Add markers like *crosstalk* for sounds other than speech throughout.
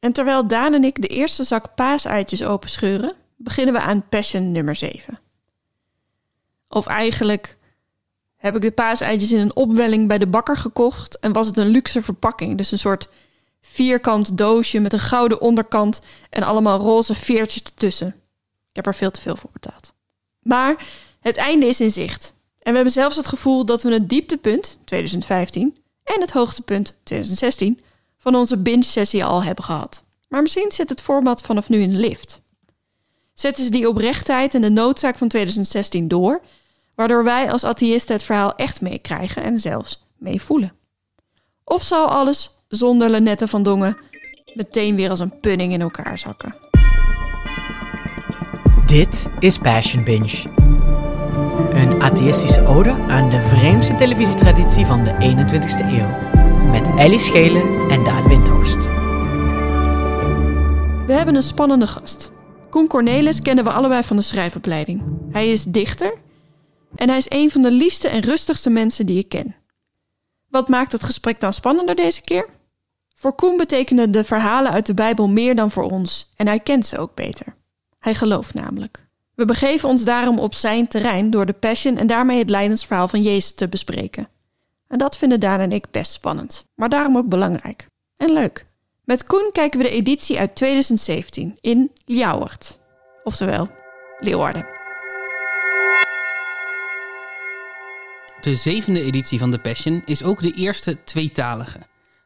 En terwijl Daan en ik de eerste zak paaseitjes openscheuren, beginnen we aan Passion nummer 7. Of eigenlijk heb ik de paaseitjes in een opwelling bij de bakker gekocht en was het een luxe verpakking. Dus een soort vierkant doosje met een gouden onderkant en allemaal roze veertjes ertussen. Ik heb er veel te veel voor betaald. Maar het einde is in zicht. En we hebben zelfs het gevoel dat we het dieptepunt, 2015, en het hoogtepunt, 2016, van onze binge-sessie al hebben gehad. Maar misschien zit het format vanaf nu in de lift. Zetten ze die oprechtheid en de noodzaak van 2016 door, waardoor wij als atheïsten het verhaal echt meekrijgen en zelfs meevoelen? Of zal alles zonder Lenette van Dongen meteen weer als een punning in elkaar zakken? Dit is Passion Binge. Een atheïstische ode aan de vreemdste televisietraditie van de 21ste eeuw. Met Ellie Schelen en Daan Windhorst. We hebben een spannende gast. Koen Cornelis kennen we allebei van de schrijfopleiding. Hij is dichter en hij is een van de liefste en rustigste mensen die ik ken. Wat maakt het gesprek dan spannender deze keer? Voor Koen betekenen de verhalen uit de Bijbel meer dan voor ons en hij kent ze ook beter. Hij gelooft namelijk. We begeven ons daarom op zijn terrein door de Passion en daarmee het lijdensverhaal van Jezus te bespreken. En dat vinden Daan en ik best spannend, maar daarom ook belangrijk. En leuk. Met Koen kijken we de editie uit 2017 in Ljouwert. Oftewel, Leeuwarden. De zevende editie van The Passion is ook de eerste tweetalige.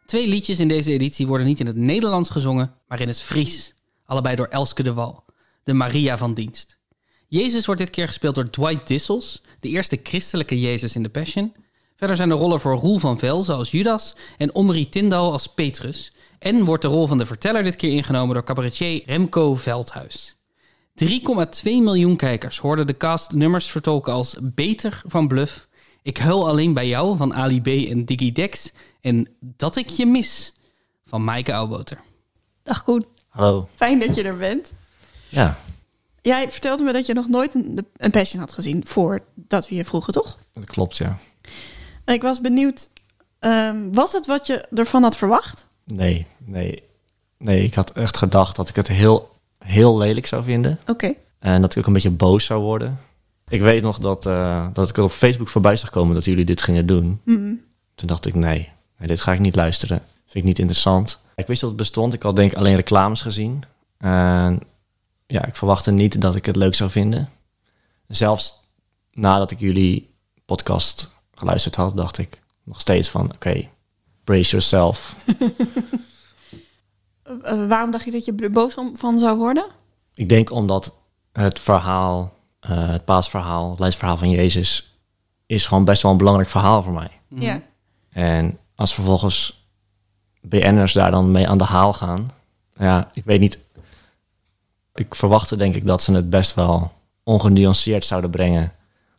Twee liedjes in deze editie worden niet in het Nederlands gezongen, maar in het Fries. Allebei door Elske de Wal, de Maria van dienst. Jezus wordt dit keer gespeeld door Dwight Dissels, de eerste christelijke Jezus in The Passion. Verder zijn er rollen voor Roel van Vel, zoals Judas, en Omri Tindal als Petrus. En wordt de rol van de verteller dit keer ingenomen door cabaretier Remco Veldhuis. 3,2 miljoen kijkers hoorden de cast nummers vertolken als Beter van Bluff, Ik huil alleen bij jou van Ali B en Diggy Dex en Dat ik je mis van Maaike Oudboter. Dag Koen, Hallo. fijn dat je er bent. Ja, Jij vertelde me dat je nog nooit een, een Passion had gezien voordat we je vroegen, toch? dat klopt, ja. En ik was benieuwd, ehm, was het wat je ervan had verwacht? Nee, nee. Nee, ik had echt gedacht dat ik het heel, heel lelijk zou vinden. Oké. En dat ik ook een beetje boos zou worden. Ik weet nog dat, eh, dat ik op Facebook voorbij zag komen dat jullie dit gingen doen. Mhm. Toen dacht ik, nee, nee, dit ga ik niet luisteren. Vind ik niet interessant. Ik wist dat het bestond. Ik had denk ik alleen reclames gezien. En ja, ik verwachtte niet dat ik het leuk zou vinden. Zelfs nadat ik jullie podcast geluisterd had, dacht ik nog steeds van, oké, brace yourself. *laughs* Eh, waarom dacht je dat je er boos om, van zou worden? Ik denk omdat het verhaal, eh, het paasverhaal, het leidsverhaal van Jezus, is gewoon best wel een belangrijk verhaal voor mij. Ja. En als vervolgens BN'ers daar dan mee aan de haal gaan, ja, ik weet niet. Ik verwachtte denk ik dat ze het best wel ongenuanceerd zouden brengen.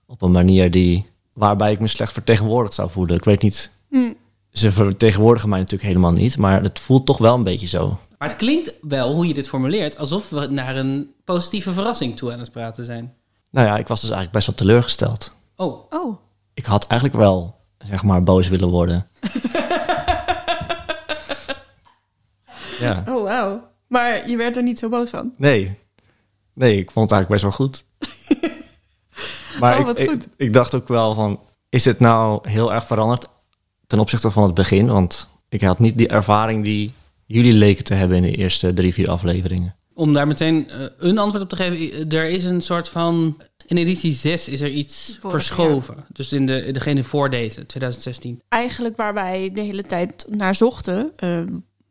Op een manier die, waarbij ik me slecht vertegenwoordigd zou voelen. Ik weet niet, Hm. ze vertegenwoordigen mij natuurlijk helemaal niet, maar het voelt toch wel een beetje zo. Maar het klinkt wel, hoe je dit formuleert, alsof we naar een positieve verrassing toe aan het praten zijn. Nou ja, ik was dus eigenlijk best wel teleurgesteld. Oh, Oh, Ik had eigenlijk wel, zeg maar, boos willen worden. *laughs* ja. oh wauw. Maar je werd er niet zo boos van. Nee. Nee, ik vond het eigenlijk best wel goed. Maar Oh, wat ik, goed. Ik, ik dacht ook wel van, is het nou heel erg veranderd ten opzichte van het begin? Want ik had niet die ervaring die jullie leken te hebben in de eerste drie, vier afleveringen. om daar meteen eh, een antwoord op te geven. Er is een soort van... In editie 6 is er iets Vorig verschoven. Dus in de, degene voor deze, 2016. Eigenlijk waar wij de hele tijd naar zochten. ehm,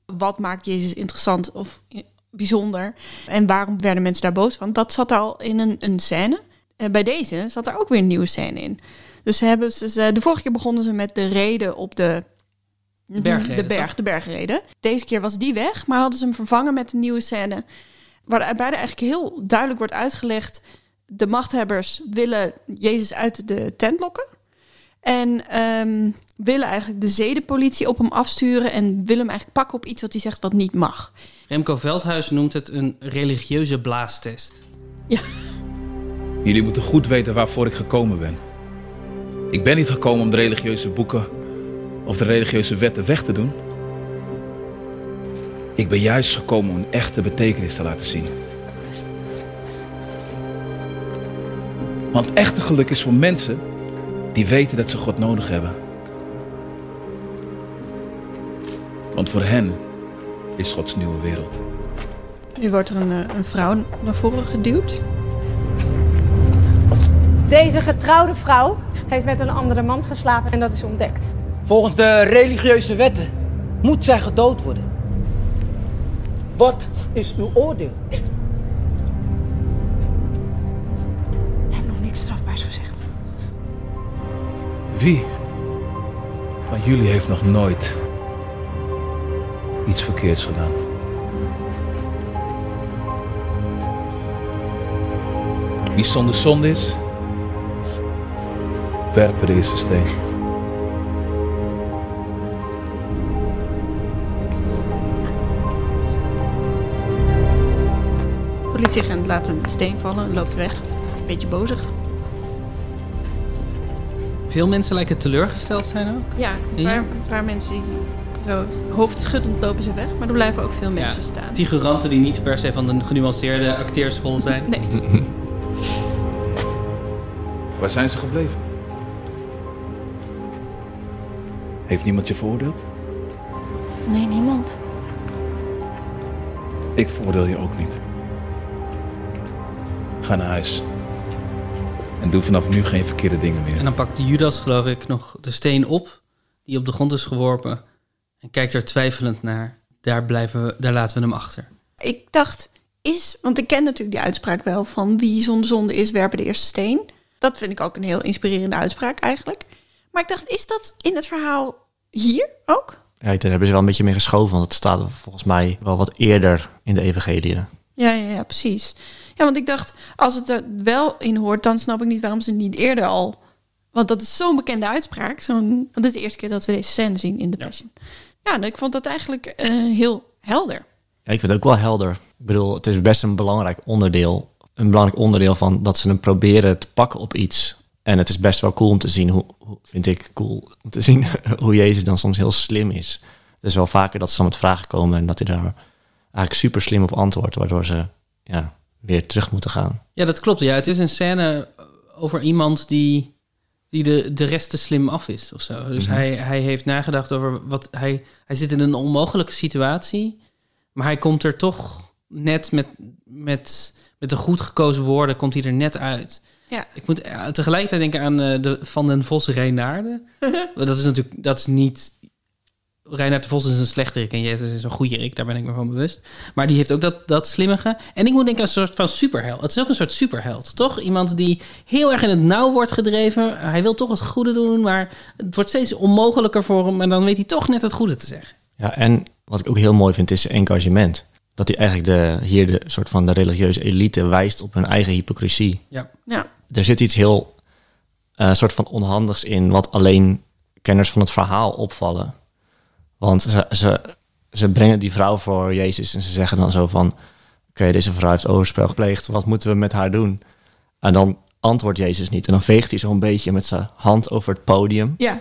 wat maakt Jezus interessant of bijzonder? En waarom werden mensen daar boos van? Dat zat al in een, een scène. En bij deze zat er ook weer een nieuwe scène in. Dus ze hebben ze, ze- de vorige keer begonnen ze met de reden op de, bergreden, de berg, toch? de bergreden. Deze keer was die weg, maar hadden ze hem vervangen met een nieuwe scène. Waarbij er eigenlijk heel duidelijk wordt uitgelegd: de machthebbers willen Jezus uit de tent lokken. En ehm, willen eigenlijk de zedenpolitie op hem afsturen. En willen hem eigenlijk pakken op iets wat hij zegt wat niet mag. Remco Veldhuis noemt het een religieuze blaastest. Jullie moeten goed weten waarvoor ik gekomen ben. Ik ben niet gekomen om de religieuze boeken of de religieuze wetten weg te doen. Ik ben juist gekomen om een echte betekenis te laten zien. Want echte geluk is voor mensen die weten dat ze God nodig hebben. Want voor hen is Gods nieuwe wereld. Nu wordt er een, eh, een vrouw naar voren geduwd. Deze getrouwde vrouw heeft met een andere man geslapen en dat is ontdekt. Volgens de religieuze wetten moet zij gedood worden. Wat is uw oordeel? Ik heb nog niks strafbaars gezegd. Wie van jullie heeft nog nooit iets verkeerds gedaan? Wie zonder zonde is, werpen de eerste steen. Politieagent laat een steen vallen en loopt weg. Beetje bozig. Veel mensen lijken teleurgesteld zijn ook. Ja, een paar, een paar mensen die zo hoofdschuddend lopen ze weg. Maar er blijven ook veel mensen Ja, staan. Figuranten die niet per se van de genuanceerde acteerschool zijn. Nee, *laughs* Waar zijn ze gebleven? Heeft niemand je veroordeeld? Nee, niemand. Ik veroordeel je ook niet. Ga naar huis. En doe vanaf nu geen verkeerde dingen meer. En dan pakt Judas, geloof ik, nog de steen op die op de grond is geworpen. En kijkt er twijfelend naar. Daar, blijven we, daar laten we hem achter. ik dacht, is... Want ik ken natuurlijk die uitspraak wel van wie zonder zonde is, werpen de eerste steen. Dat vind ik ook een heel inspirerende uitspraak eigenlijk. Maar ik dacht, is dat in het verhaal hier ook? Ja, daar hebben ze wel een beetje mee geschoven, want het staat volgens mij wel wat eerder in de evangelie. Ja, ja, ja, precies. Ja, want ik dacht, als het er wel in hoort, dan snap ik niet waarom ze niet eerder al. Want dat is zo'n bekende uitspraak. Zo'n, dat is de eerste keer dat we deze scène zien in de Passion. Ja, nou, ik vond dat eigenlijk eh, heel helder. Ja, ik vind het ook wel helder. Ik bedoel, het is best een belangrijk onderdeel. Een belangrijk onderdeel van dat ze hem proberen te pakken op iets. En het is best wel cool om te zien, hoe, vind ik cool om te zien *laughs* hoe Jezus dan soms heel slim is. Het is wel vaker dat ze dan met vragen komen en dat hij daar eigenlijk super slim op antwoordt, waardoor ze ja, weer terug moeten gaan. Ja, dat klopt. Ja, het is een scène over iemand die, die de, de rest te slim af is of zo. Dus Mhm. hij, hij heeft nagedacht over wat hij. Hij zit in een onmogelijke situatie, maar hij komt er toch net met, met, met de goed gekozen woorden, komt hij er net uit. Ja. Ik moet eh, tegelijkertijd denken aan eh, de Van den Vos Reinaarden. *laughs* dat is natuurlijk dat is niet. Reinaard de Vos is een slechterik en Jezus is een goeierik, daar ben ik me van bewust. Maar die heeft ook dat, dat slimmige. En ik moet denken aan een soort van superheld. Het is ook een soort superheld, toch? Iemand die heel erg in het nauw wordt gedreven. Hij wil toch het goede doen, maar het wordt steeds onmogelijker voor hem. En dan weet hij toch net het goede te zeggen. Ja, en wat ik ook heel mooi vind is engagement. Dat hij eigenlijk de, hier de soort van de religieuze elite wijst op hun eigen hypocrisie. Ja. Ja, er zit iets heel eh soort van onhandigs in, wat alleen kenners van het verhaal opvallen. Want ze, ze, ze brengen die vrouw voor Jezus en ze zeggen dan zo van... Oké, deze vrouw heeft overspel gepleegd, wat moeten we met haar doen? En dan antwoordt Jezus niet. En dan veegt hij zo'n beetje met zijn hand over het podium. ja.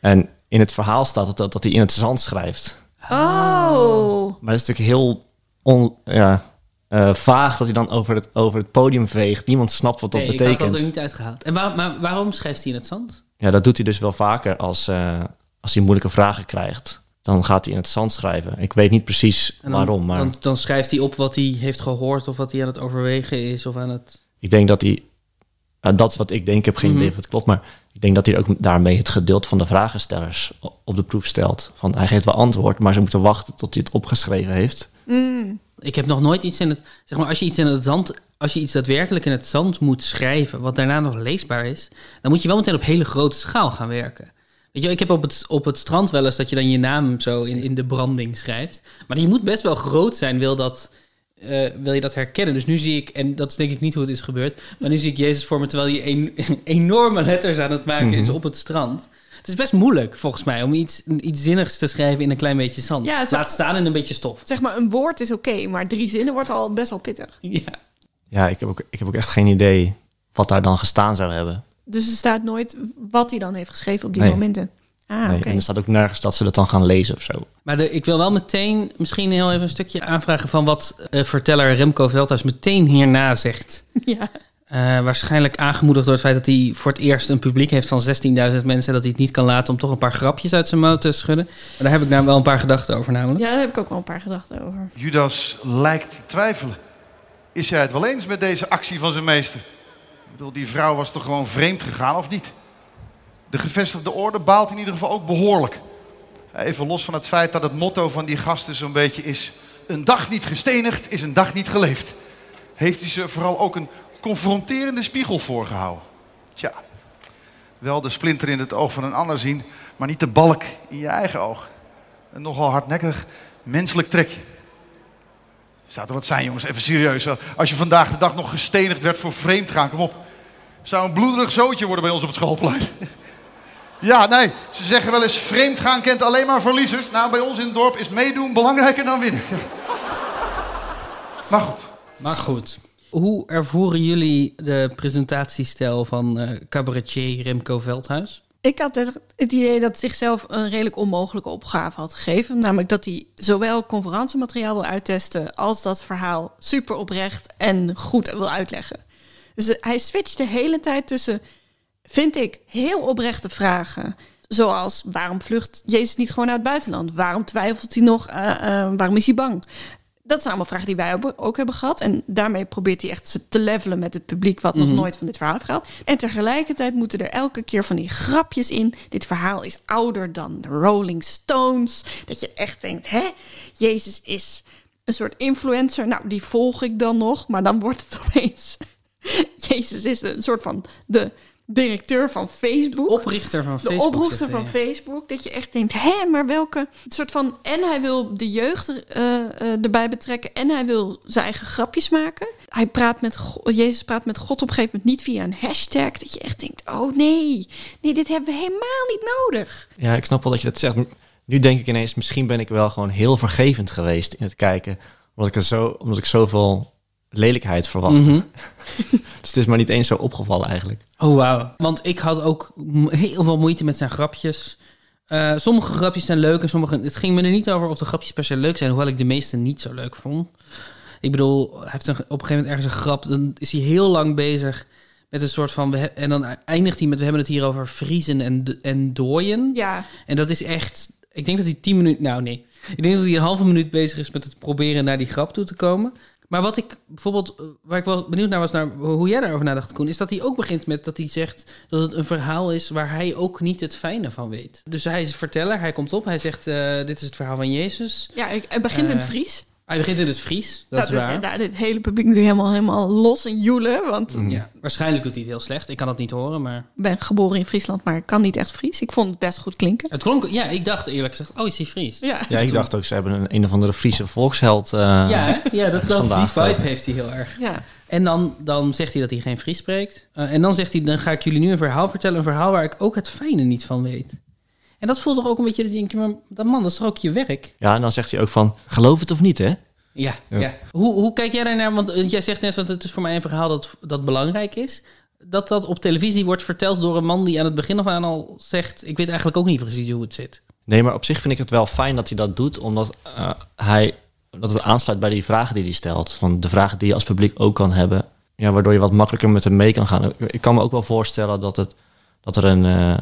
En in het verhaal staat dat, dat hij in het zand schrijft. Oh. Maar dat is natuurlijk heel on, ja, eh, vaag dat hij dan over het, over het podium veegt. Niemand snapt wat dat Nee, ik betekent. had dat er niet uitgehaald. En waar, maar waarom schrijft hij in het zand? Ja, dat doet hij dus wel vaker als, eh, als hij moeilijke vragen krijgt. Dan gaat hij in het zand schrijven. Ik weet niet precies dan, waarom, maar Dan, dan schrijft hij op wat hij heeft gehoord of wat hij aan het overwegen is of aan het... ik denk dat hij... nou, dat is wat ik denk, ik heb geen Mhm. idee of het klopt, maar ik denk dat hij ook daarmee het geduld van de vragenstellers op de proef stelt. Van, hij geeft wel antwoord, maar ze moeten wachten tot hij het opgeschreven heeft. Mm. Ik heb nog nooit iets in het... Zeg maar, als je iets in het zand... Als je iets daadwerkelijk in het zand moet schrijven... wat daarna nog leesbaar is... dan moet je wel meteen op hele grote schaal gaan werken. Weet je, ik heb op het, op het strand wel eens... dat je dan je naam zo in, in de branding schrijft. Maar die moet best wel groot zijn... wil, dat, eh, wil je dat herkennen. Dus nu zie ik... en dat is denk ik niet hoe het is gebeurd... maar nu zie ik Jezus voor me... terwijl hij een, *laughs* enorme letters aan het maken is op het strand... Het is best moeilijk, volgens mij, om iets, iets zinnigs te schrijven in een klein beetje zand. Ja, Laat staan in een beetje stof. Zeg maar, een woord is oké, maar drie zinnen wordt al best wel pittig. *laughs* Ja. Ja, ik heb ook, ik heb ook echt geen idee wat daar dan gestaan zou hebben. Dus er staat nooit wat hij dan heeft geschreven op die Nee. momenten. Ah, Nee. En er staat ook nergens dat ze dat dan gaan lezen of zo. Maar de, ik wil wel meteen misschien heel even een stukje aanvragen van wat eh, verteller Remco Veldhuis meteen hierna zegt. *laughs* Ja. Eh, waarschijnlijk aangemoedigd door het feit dat hij voor het eerst een publiek heeft van 16.000 mensen. Dat hij het niet kan laten om toch een paar grapjes uit zijn mouw te schudden. Maar daar heb ik nou wel een paar gedachten over namelijk. ja, daar heb ik ook wel een paar gedachten over. Judas lijkt te twijfelen. Is hij het wel eens met deze actie van zijn meester? Ik bedoel, die vrouw was toch gewoon vreemd gegaan of niet? De gevestigde orde baalt in ieder geval ook behoorlijk. Even los van het feit dat het motto van die gasten zo'n beetje is... een dag niet gestenigd is een dag niet geleefd. Heeft hij ze vooral ook een confronterende spiegel voorgehouden. Tja, wel de splinter in het oog van een ander zien... maar niet de balk in je eigen oog. Een nogal hardnekkig menselijk trekje. Zou er wat zijn, jongens? Even serieus. Als je vandaag de dag nog gestenigd werd voor vreemdgaan, kom op. Zou een bloederig zootje worden bij ons op het schoolplein. *laughs* Ja, nee, ze zeggen wel eens vreemdgaan kent alleen maar verliezers. Nou, bij ons in het dorp is meedoen belangrijker dan winnen. *laughs* Maar goed, Maar goed. Hoe ervoeren jullie de presentatiestijl van eh, cabaretier Remco Veldhuis? Ik had het, idee dat zichzelf een redelijk onmogelijke opgave had gegeven. Namelijk dat hij zowel conferentiemateriaal wil uittesten als dat verhaal super oprecht en goed wil uitleggen. Dus eh, hij switcht de hele tijd tussen, vind ik, heel oprechte vragen. Zoals, waarom vlucht Jezus niet gewoon naar het buitenland? Waarom twijfelt hij nog? Eh, waarom is hij bang? Dat zijn allemaal vragen die wij ook- hebben gehad. En daarmee probeert hij echt te levelen met het publiek... wat nog nooit van dit verhaal heeft gehad. En tegelijkertijd moeten er elke keer van die grapjes in. Dit verhaal is ouder dan de Rolling Stones. Dat je echt denkt, hè? Jezus is een soort influencer. Nou, die volg ik dan nog. Maar dan wordt het *laughs* opeens... Jezus is een soort van de directeur van Facebook Oprichter van de Facebook. oprichter zit van. Facebook. Dat je echt denkt, hè, maar welke soort van... En hij wil de jeugd er, eh, eh, erbij betrekken. En hij wil zijn eigen grapjes maken. Hij praat met Go- Jezus praat met God op een gegeven moment niet via een hashtag. Dat je echt denkt, oh nee, nee, dit hebben we helemaal niet nodig. Ja, ik snap wel dat je dat zegt. Nu denk ik ineens, misschien ben ik wel gewoon heel vergevend geweest in het kijken. Omdat ik, er zo, omdat ik zoveel lelijkheid verwachtte. Mhm. *laughs* Dus het is maar niet eens zo opgevallen eigenlijk. Oh, wauw. Want ik had ook heel veel moeite met zijn grapjes. Eh, sommige grapjes zijn leuk en sommige... Het ging me er niet over of de grapjes per se leuk zijn... hoewel ik de meeste niet zo leuk vond. Ik bedoel, hij heeft een, op een gegeven moment ergens een grap... dan is hij heel lang bezig met een soort van... en dan eindigt hij met... we hebben het hier over vriezen en, en dooien. Ja, En dat is echt... Ik denk dat hij tien minuten... Nou, nee. Ik denk dat hij een halve minuut bezig is met het proberen naar die grap toe te komen. Maar wat ik bijvoorbeeld... eh, Waar ik wel benieuwd naar was naar hoe jij daarover nadacht, Koen... is dat hij ook begint met dat hij zegt dat het een verhaal is... waar hij ook niet het fijne van weet. Dus hij is verteller, hij komt op, hij zegt... eh, dit is het verhaal van Jezus. ja het begint in het Eh, Fries. Hij begint in het Fries, dat is dus, waar. nou, dit hele publiek nu helemaal, helemaal los en joelen. Want Ja, waarschijnlijk doet hij het heel slecht. Ik kan het niet horen, maar... ik ben geboren in Friesland, maar ik kan niet echt Fries. Ik vond het best goed klinken. Het klonk... Ja, ik dacht eerlijk gezegd... Oh, is hij Fries? Ja, Ja, ik dacht ook, ze hebben een, een of andere Friese volksheld. eh, Ja, ja dat, dat, die vibe heeft hij heel erg. ja. En dan, dan zegt hij dat hij geen Fries spreekt. Eh, en dan zegt hij, dan ga ik jullie nu een verhaal vertellen. Een verhaal waar ik ook het fijne niet van weet. En dat voelt toch ook een beetje, dat je denkt, maar dat man, dat is toch ook je werk? Ja, en dan zegt hij ook van, geloof het of niet, hè? Ja, ja. Ja. Hoe, hoe kijk jij daarnaar? Want eh, jij zegt net, want het is voor mij een verhaal dat, dat belangrijk is. Dat dat op televisie wordt verteld door een man die aan het begin af aan al zegt... ik weet eigenlijk ook niet precies hoe het zit. Nee, maar op zich vind ik het wel fijn dat hij dat doet, omdat eh, hij dat het aansluit bij die vragen die hij stelt. Van de vragen die je als publiek ook kan hebben. Ja, waardoor je wat makkelijker met hem mee kan gaan. Ik kan me ook wel voorstellen dat, het, dat er een, eh,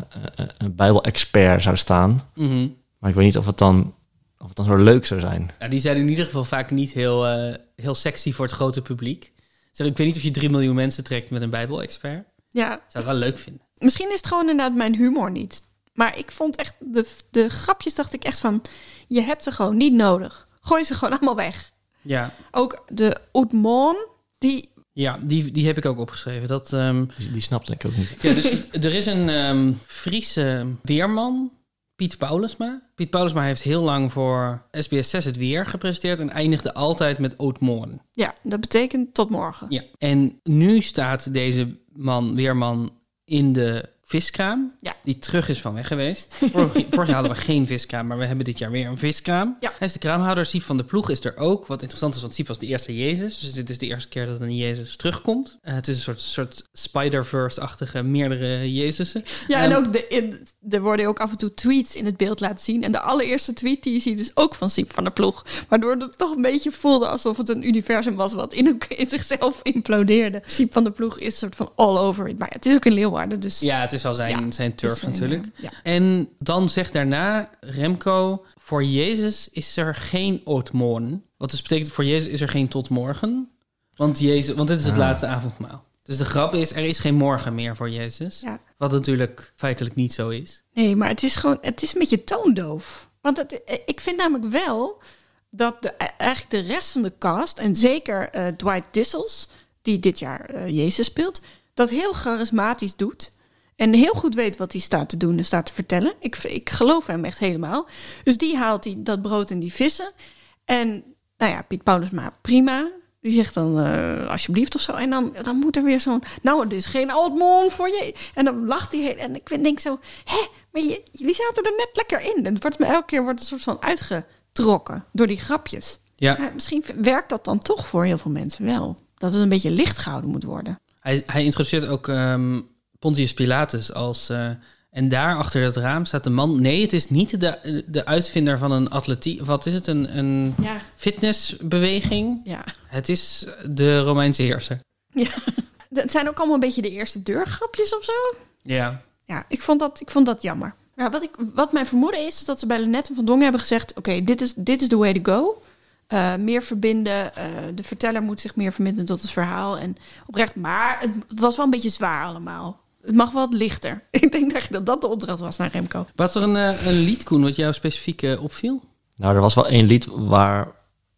een- Bijbel-expert zou staan. Mhm. Maar ik weet niet of het dan, of het dan zo leuk zou zijn. Ja, die zijn in ieder geval vaak niet heel, eh, heel sexy voor het grote publiek. Zeg, ik weet niet of je 3 miljoen mensen trekt met een Bijbel-expert. ja, Zou ik wel leuk vinden. Misschien is het gewoon inderdaad mijn humor niet. Maar ik vond echt, de, de grapjes dacht ik echt van, je hebt ze gewoon niet nodig. Gooi ze gewoon *laughs* allemaal weg. Ja, Ook de Oudmon, die, ja die, die heb ik ook opgeschreven. Dat, ehm, Die, die snapte ik ook niet. ja, dus *laughs* er is een ehm, Friese weerman, Piet Paulusma. Piet Paulusma heeft heel lang voor SBS 6 het weer gepresenteerd... en eindigde altijd met Ootmoorn. ja, dat betekent tot morgen. Ja. En nu staat deze man, weerman, in de viskraam. Ja. Die terug is van weg geweest. Vorig, *laughs* vorig jaar hadden we geen viskraam, maar we hebben dit jaar weer een viskraam. Ja. Hij is de kraamhouder. Siep van de Ploeg is er ook. Wat interessant is, want Siep was de eerste Jezus. Dus dit is de eerste keer dat een Jezus terugkomt. Eh, het is een soort, soort Spider-Verse-achtige meerdere Jezusen. Ja, en Ehm, ook de, in- er worden ook af en toe tweets in het beeld laten zien. En de allereerste tweet die je ziet is ook van Siep van der Ploeg. Waardoor het toch een beetje voelde alsof het een universum was wat in, in zichzelf implodeerde. Siep van der Ploeg is een soort van all over it. Maar het is ook in Leeuwarden, dus... Ja, het is wel zijn, Ja, zijn turf natuurlijk. ja. En dan zegt daarna Remco... Voor Jezus is er geen ootmorgen. Wat dus betekent, voor Jezus is er geen tot morgen. Want, Jezus, want dit is het Ah. laatste avondmaal. Dus de grap is, er is geen morgen meer voor Jezus. Ja. Wat natuurlijk feitelijk niet zo is. Nee, maar het is gewoon, het is een beetje toondoof. Want het, ik vind namelijk wel dat de, eigenlijk de rest van de cast, en zeker eh, Dwight Dissels, die dit jaar eh, Jezus speelt, dat heel charismatisch doet. En heel goed weet wat hij staat te doen en staat te vertellen. Ik, ik geloof hem echt helemaal. Dus die haalt hij dat brood en die vissen. En nou ja, Piet Paulusma, prima. Die zegt dan eh, alsjeblieft of zo. En dan, dan moet er weer zo'n... Nou, dit is geen oud voor je. En dan lacht hij heel... En ik denk zo... Hé, maar je- jullie zaten er net lekker in. En het wordt me elke keer wordt een soort van uitgetrokken door die grapjes. Ja, Maar misschien werkt dat dan toch voor heel veel mensen wel. Dat het een beetje licht gehouden moet worden. hij, hij introduceert ook ehm, Pontius Pilatus als... eh, en daar achter dat raam staat een man... Nee, het is niet de, de uitvinder van een atletiek... Wat is het? Een, een Ja, fitnessbeweging? ja. Het is de Romeinse heerser. ja. Het zijn ook allemaal een beetje de eerste deurgrapjes of zo. Ja. Ja, ik vond dat, ik vond dat jammer. Ja, wat, ik, wat mijn vermoeden is, is dat ze bij Lennet en Van Dongen hebben gezegd... oké, dit is dit is the way to go. Eh, meer verbinden. eh, de verteller moet zich meer verbinden tot het verhaal. En oprecht, maar het was wel een beetje zwaar allemaal. Het mag wel wat lichter. *laughs* Ik denk dat dat, dat de opdracht was naar Remco. Was er een, eh, een lied, Koen, wat jou specifiek eh, opviel? Nou, er was wel één lied waar,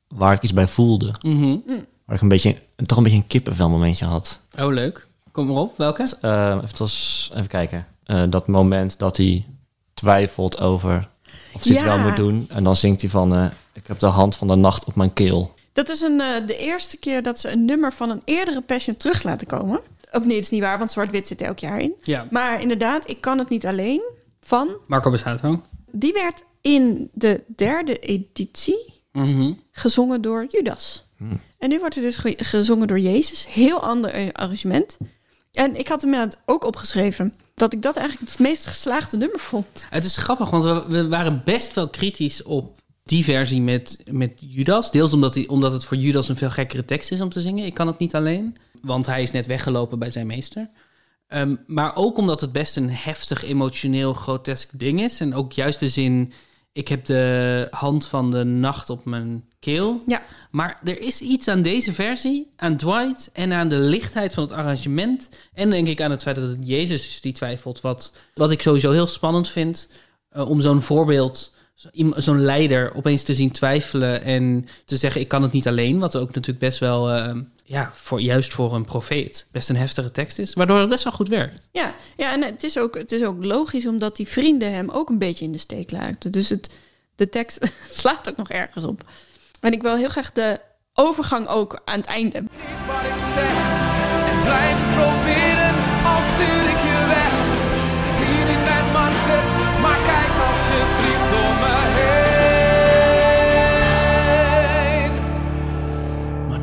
waar ik iets bij voelde. Mhm. Waar ik een beetje, toch een beetje een kippenvel momentje had. Oh, leuk. Kom maar op. Welke? Eh, het was, even kijken. Eh, dat moment dat hij twijfelt over of hij Ja. het wel moet doen. En dan zingt hij van, eh, ik heb de hand van de nacht op mijn keel. Dat is een, eh, de eerste keer dat ze een nummer van een eerdere Passion terug laten komen. Of nee, dat is niet waar, want Zwart-Wit zit er elk jaar in. Ja. Maar inderdaad, ik kan het niet alleen van. Marco Besato. Die werd in de derde editie Mhm. gezongen door Judas. En nu wordt er dus ge- gezongen door Jezus. Heel ander eh, arrangement. En ik had hem inderdaad ook opgeschreven dat ik dat eigenlijk het meest geslaagde nummer vond. Het is grappig, want we, we waren best wel kritisch op die versie met, met Judas. Deels omdat, hij, omdat het voor Judas een veel gekkere tekst is om te zingen. Ik kan het niet alleen, want hij is net weggelopen bij zijn meester. Ehm, maar ook omdat het best een heftig, emotioneel, grotesk ding is. En ook juist de zin, ik heb de hand van de nacht op mijn keel. Ja. Maar er is iets aan deze versie, aan Dwight en aan de lichtheid van het arrangement. En denk ik aan het feit dat het Jezus is die twijfelt. Wat, wat ik sowieso heel spannend vind. eh, om zo'n voorbeeld, zo'n leider opeens te zien twijfelen. En te zeggen: Ik kan het niet alleen. Wat ook natuurlijk best wel, eh, ja, voor, juist voor een profeet, best een heftige tekst is. Waardoor het best wel goed werkt. Ja, ja en het is, ook, het is ook logisch omdat die vrienden hem ook een beetje in de steek laten. Dus het, de tekst *laughs* slaat ook nog ergens op. En ik wil heel graag de overgang ook aan het einde. wat ik zeg en blijf proberen, al stuur ik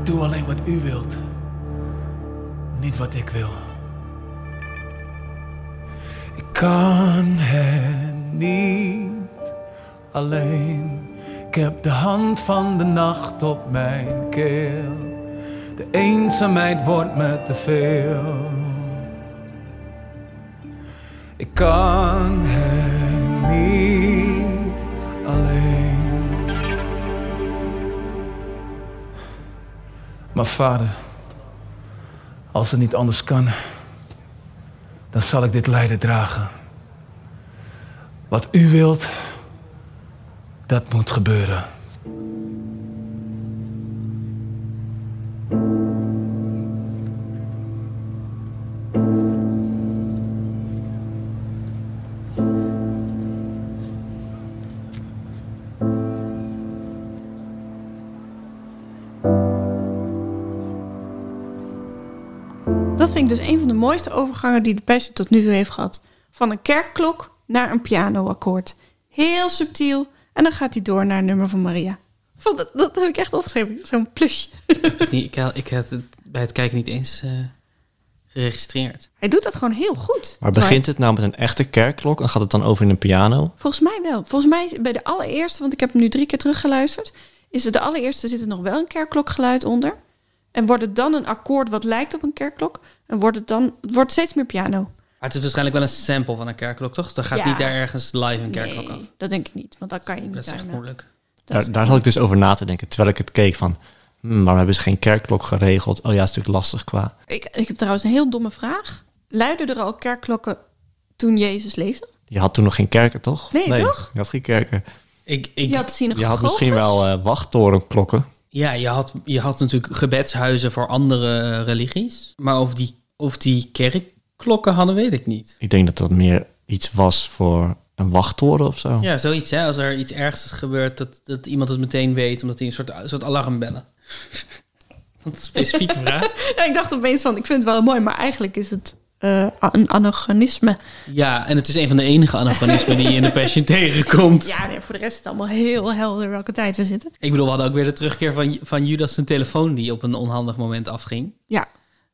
Maar doe alleen wat u wilt. Niet wat ik wil. Ik kan het niet alleen. Ik heb de hand van de nacht op mijn keel. De eenzaamheid wordt me te veel. Ik kan het niet Maar vader, als het niet anders kan, dan zal ik dit lijden dragen. Wat u wilt, dat moet gebeuren. Vind ik dus een van de mooiste overgangen die de Passion tot nu toe heeft gehad. van een kerkklok naar een pianoakkoord. Heel subtiel. En dan gaat hij door naar een nummer van Maria. Vond Dat, dat heb ik echt opgeschreven. Zo'n plusje. *laughs* Ik, niet- ik, ik had het bij het kijken niet eens eh, geregistreerd. Hij doet dat gewoon heel goed. Maar begint het nou met een echte kerkklok en gaat het dan over in een piano? Volgens mij wel. Volgens mij is bij de allereerste, want ik heb hem nu drie keer teruggeluisterd, is het de allereerste zit er nog wel een kerkklokgeluid onder. En wordt het dan een akkoord wat lijkt op een kerkklok. En wordt het dan het wordt steeds meer piano. Maar het is waarschijnlijk wel een sample van een kerkklok, toch? Dan gaat Ja. niet daar ergens live een kerkklok af. Nee, dat denk ik niet, want dat kan je niet Dat is echt moeilijk. Is- Daar, daar zat ik dus over na te denken, terwijl ik het keek van... Hmm, waarom hebben ze geen kerkklok geregeld? Oh ja, is natuurlijk lastig qua... ik, ik heb trouwens een heel domme vraag. Luiden er al kerkklokken toen Jezus leefde? Je had toen nog geen kerken, toch? Nee, toch? Je had geen kerken. Ik, ik, Je had. Je had misschien wel eh, wachttorenklokken. Ja, je had, je had natuurlijk gebedshuizen voor andere religies. Maar of die, of die kerkklokken hadden, weet ik niet. Ik denk dat dat meer iets was voor een wachttoren of zo. Ja, zoiets hè. Als er iets ergs gebeurt, dat, dat iemand het meteen weet, omdat hij een soort, een soort alarm bellen. *laughs* Dat is een specifieke vraag. *laughs* Ja, ik dacht opeens van, ik vind het wel mooi, maar eigenlijk is het eh, een anachronisme. Ja, en het is een van de enige anachronismen die je in de Passion *laughs* tegenkomt. Ja, nee, voor de rest is het allemaal heel helder welke tijd we zitten. Ik bedoel, we hadden ook weer de terugkeer van, van Judas zijn telefoon die op een onhandig moment afging. Ja.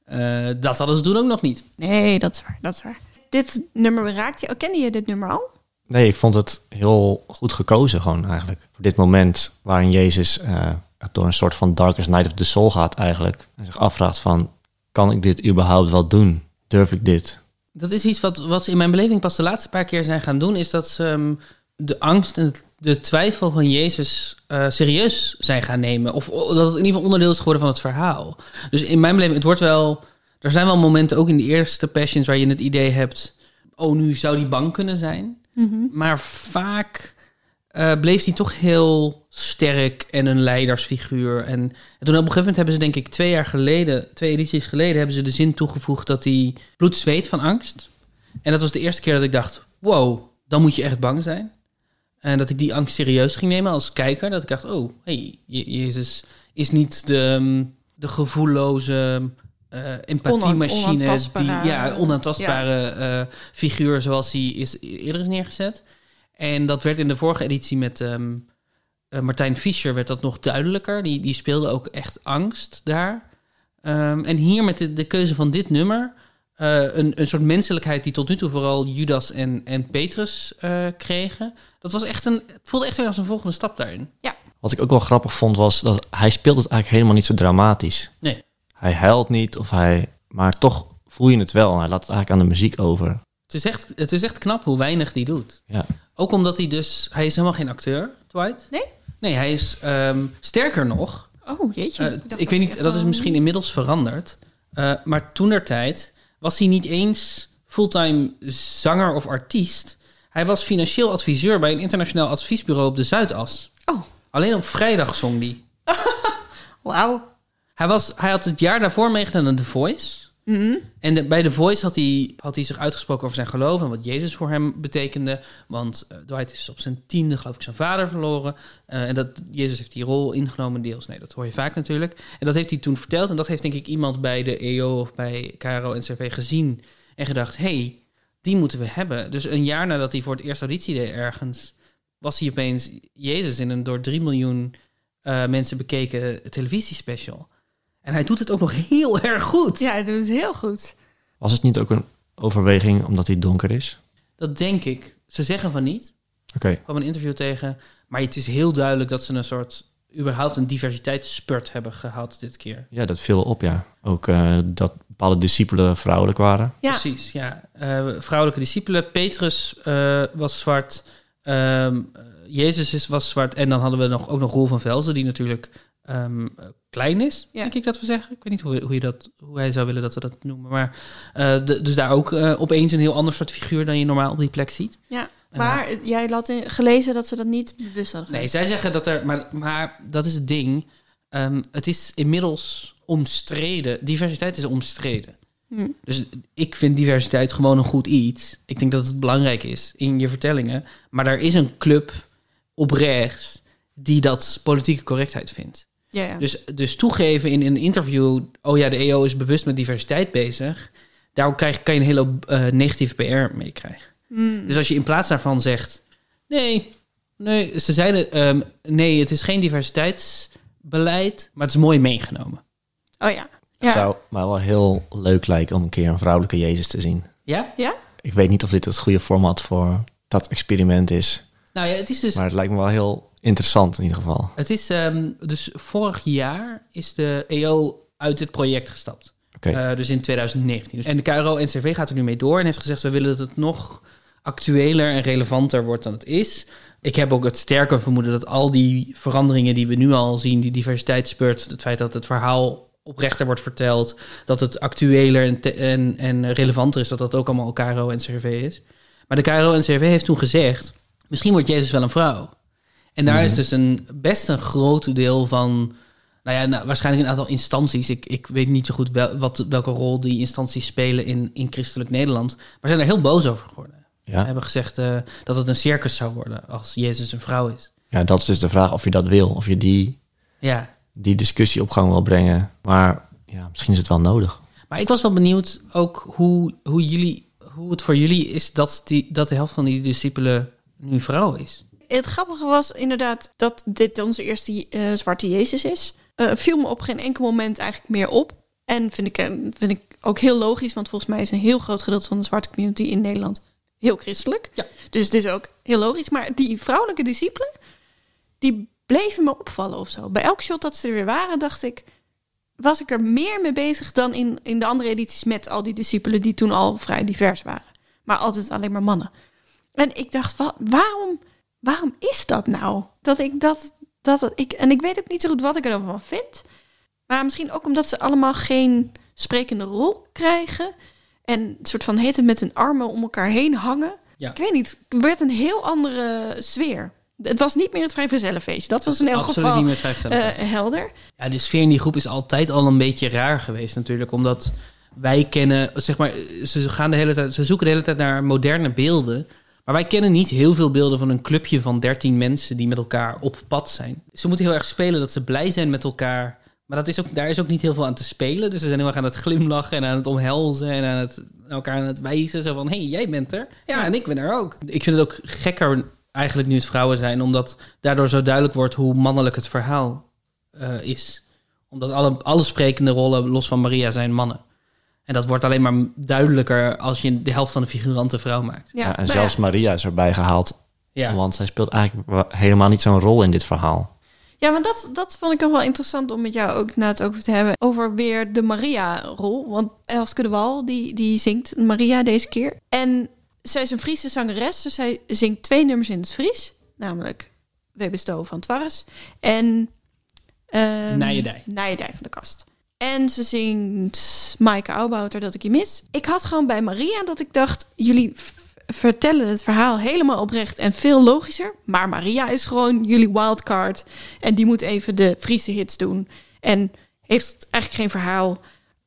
Eh, dat hadden ze toen ook nog niet. Nee, dat is waar, dat is waar. Dit nummer raakt je. Oh, kende je dit nummer al? Nee, ik vond het heel goed gekozen gewoon eigenlijk. Voor dit moment waarin Jezus eh, door een soort van darkest night of the soul gaat eigenlijk. En zich afvraagt van, kan ik dit überhaupt wel doen? Durf ik dit? Dat is iets wat, wat ze in mijn beleving pas de laatste paar keer zijn gaan doen, is dat ze ehm, de angst en de twijfel van Jezus eh, serieus zijn gaan nemen. Of dat het in ieder geval onderdeel is geworden van het verhaal. Dus in mijn beleving, het wordt wel. Er zijn wel momenten, ook in de eerste Passions, waar je het idee hebt. Oh, nu zou die bang kunnen zijn. Maar vaak eh, bleef hij toch heel sterk en een leidersfiguur. En, en toen op een gegeven moment hebben ze, denk ik, twee jaar geleden, twee edities geleden, hebben ze de zin toegevoegd dat hij bloed zweet van angst. En dat was de eerste keer dat ik dacht: wow, dan moet je echt bang zijn. En dat ik die angst serieus ging nemen als kijker. Dat ik dacht: oh, hey, Je- Jezus is niet de, ehm, de gevoelloze. eh empathiemachine, die, onaantastbare- ja, onaantastbare eh, figuur zoals hij is, eerder is neergezet. En dat werd in de vorige editie met ehm, eh, Martijn Fischer werd dat nog duidelijker. Die, die speelde ook echt angst daar. Ehm, en hier met de, de keuze van dit nummer, eh, een, een soort menselijkheid die tot nu toe vooral Judas en, en Petrus eh, kregen. Dat was echt een, het voelde echt weer als een volgende stap daarin. Wat ik ook wel grappig vond was dat hij speelt het eigenlijk helemaal niet zo dramatisch. Nee. Hij huilt niet of hij... Maar toch voel je het wel. Hij laat het eigenlijk aan de muziek over. Het is echt, het is echt knap hoe weinig die doet. Ja. Ook omdat hij dus, hij is helemaal geen acteur, Dwight. Nee? Nee, hij is ehm, sterker nog. Oh, jeetje. Eh, dacht ik weet niet, dat is misschien inmiddels veranderd. Eh, maar toen der tijd was hij niet eens fulltime zanger of artiest. Hij was financieel adviseur bij een internationaal adviesbureau op de Zuidas. Oh. Alleen op vrijdag zong hij. *laughs* Wauw. Hij, was, hij had het jaar daarvoor meegedaan aan The Voice. Mhm. En bij The Voice had hij, had hij zich uitgesproken over zijn geloof en wat Jezus voor hem betekende. Want eh, Dwight is op zijn tiende, geloof ik, zijn vader verloren. Eh, en dat Jezus heeft die rol ingenomen deels. Nee, dat hoor je vaak natuurlijk. En dat heeft hij toen verteld. En dat heeft denk ik iemand bij de EO of bij KRO NCRV gezien. En gedacht, hey, die moeten we hebben. Dus een jaar nadat hij voor het eerst auditie deed ergens... was hij opeens Jezus in een door 3 miljoen eh, mensen bekeken televisiespecial. En hij doet het ook nog heel erg goed. Ja, hij doet het heel goed. Was het niet ook een overweging omdat hij donker is? Dat denk ik. Ze zeggen van niet. Oké. Ik kwam een interview tegen. Maar het is heel duidelijk dat ze een soort... überhaupt een diversiteitsspurt hebben gehad dit keer. Ja, dat viel op, ja. Ook eh, dat bepaalde discipelen vrouwelijk waren. Ja. Precies, ja. Eh, vrouwelijke discipelen. Petrus eh, was zwart. Ehm, eh, Jezus is, was zwart. En dan hadden we nog, ook nog Roel van Velzen, die natuurlijk ehm, eh, klein is, Ja. denk ik dat we zeggen. Ik weet niet hoe, hoe, je dat, hoe hij zou willen dat we dat noemen. Maar eh, de- dus daar ook eh, opeens een heel ander soort figuur dan je normaal op die plek ziet. Ja. En Maar eh, jij had in- gelezen dat ze dat niet bewust hadden Nee, zij zeggen dat er... Maar, maar dat is het ding. Ehm, het is inmiddels omstreden. Diversiteit is omstreden. Hm. Dus ik vind diversiteit gewoon een goed iets. Ik denk dat het belangrijk is in je vertellingen. Maar er is een club op rechts die dat politieke correctheid vindt. Ja, ja. Dus, dus toegeven in een interview... oh ja, de EO is bewust met diversiteit bezig... Daar krijg, kan je een hele hoop eh, negatieve PR mee krijgen. Hmm. Dus als je in plaats daarvan zegt: nee, nee, ze zeiden ehm, nee, het is geen diversiteitsbeleid, maar het is mooi meegenomen. Oh ja. Het Ja. zou mij wel heel leuk lijken om een keer een vrouwelijke Jezus te zien. Ja? Ja? Ik weet niet of dit het goede format voor dat experiment is. Nou ja, het is dus. Maar het lijkt me wel heel interessant in ieder geval. Het is ehm, dus vorig jaar is de EO uit dit project gestapt. Eh, dus in 2019. Dus- En de KRO-NCV gaat er nu mee door en heeft gezegd... we willen dat het nog actueler en relevanter wordt dan het is. Ik heb ook het sterke vermoeden dat al die veranderingen die we nu al zien... die diversiteitsspurt, het feit dat het verhaal oprechter wordt verteld... dat het actueler en, en relevanter is... dat dat ook allemaal KRO-NCV is. Maar de KRO-NCV heeft toen gezegd... misschien wordt Jezus wel een vrouw. En daar is dus een, best een groot deel van... Nou ja, nou, waarschijnlijk een aantal instanties. Ik, ik weet niet zo goed wel, wat, welke rol die instanties spelen in, in christelijk Nederland. Maar zijn er heel boos over geworden. Ja. hebben gezegd eh, dat het een circus zou worden als Jezus een vrouw is. ja, dat is dus de vraag of je dat wil. Of je die, Ja, die discussie op gang wil brengen. Maar ja, misschien is het wel nodig. maar ik was wel benieuwd ook hoe, hoe, jullie, hoe het voor jullie is dat, die, dat de helft van die discipelen nu vrouw is. Het grappige was inderdaad dat dit onze eerste eh, zwarte Jezus is. Eh, viel me op geen enkel moment eigenlijk meer op. En vind ik, eh, vind ik ook heel logisch, want volgens mij is een heel groot gedeelte van de zwarte community in Nederland heel christelijk. Ja. Dus het is ook heel logisch. Maar die vrouwelijke discipelen, die bleven me opvallen of zo. Bij elk shot dat ze er weer waren, dacht ik, was ik er meer mee bezig dan in, in de andere edities met al die discipelen die toen al vrij divers waren. Maar altijd alleen maar mannen. En ik dacht, wa- waarom, waarom is dat nou? Dat ik dat, dat ik, en ik weet ook niet zo goed wat ik ervan vind. Maar misschien ook omdat ze allemaal geen sprekende rol krijgen. En een soort van heet het met hun armen om elkaar heen hangen. Ja. Ik weet niet, het werd een heel andere sfeer. Het was niet meer het Vrijgezellenfeest. Dat was in elk Absoluut geval niet meer het eh, helder. Ja, de sfeer in die groep is altijd al een beetje raar geweest natuurlijk. Omdat wij kennen, zeg maar, ze, gaan de hele tijd, ze zoeken de hele tijd naar moderne beelden. Maar wij kennen niet heel veel beelden van een clubje van 13 mensen die met elkaar op pad zijn. Ze moeten heel erg spelen dat ze blij zijn met elkaar. Maar dat is ook, daar is ook niet heel veel aan te spelen. Dus ze zijn heel erg aan het glimlachen en aan het omhelzen en aan het, elkaar aan het wijzen. Zo van, hé, hey, jij bent er. Ja, en ik ben er ook. Ik vind het ook gekker eigenlijk nu het vrouwen zijn. Omdat daardoor zo duidelijk wordt hoe mannelijk het verhaal eh, is. Omdat alle, alle sprekende rollen, los van Maria, zijn mannen. En dat wordt alleen maar duidelijker als je de helft van de figuranten vrouw maakt. Ja, Ja, en nou zelfs ja. Maria is erbij gehaald. Ja, Want zij speelt eigenlijk helemaal niet zo'n rol in dit verhaal. Ja, maar dat, dat vond ik nog wel interessant om met jou ook na het over te hebben. Over weer de Maria-rol. Want Elske de Wal, die, die zingt Maria deze keer. En zij is een Friese zangeres, dus zij zingt twee nummers in het Fries. Namelijk We bestoven van Twarres en... ehm Nijedij. Nijedij van de Kast. En ze zingt Maaike Oudbouter dat ik je mis. Ik had gewoon bij Maria dat ik dacht... jullie vertellen het verhaal helemaal oprecht en veel logischer. Maar Maria is gewoon jullie wildcard. En die moet even de Friese hits doen. En heeft eigenlijk geen verhaal.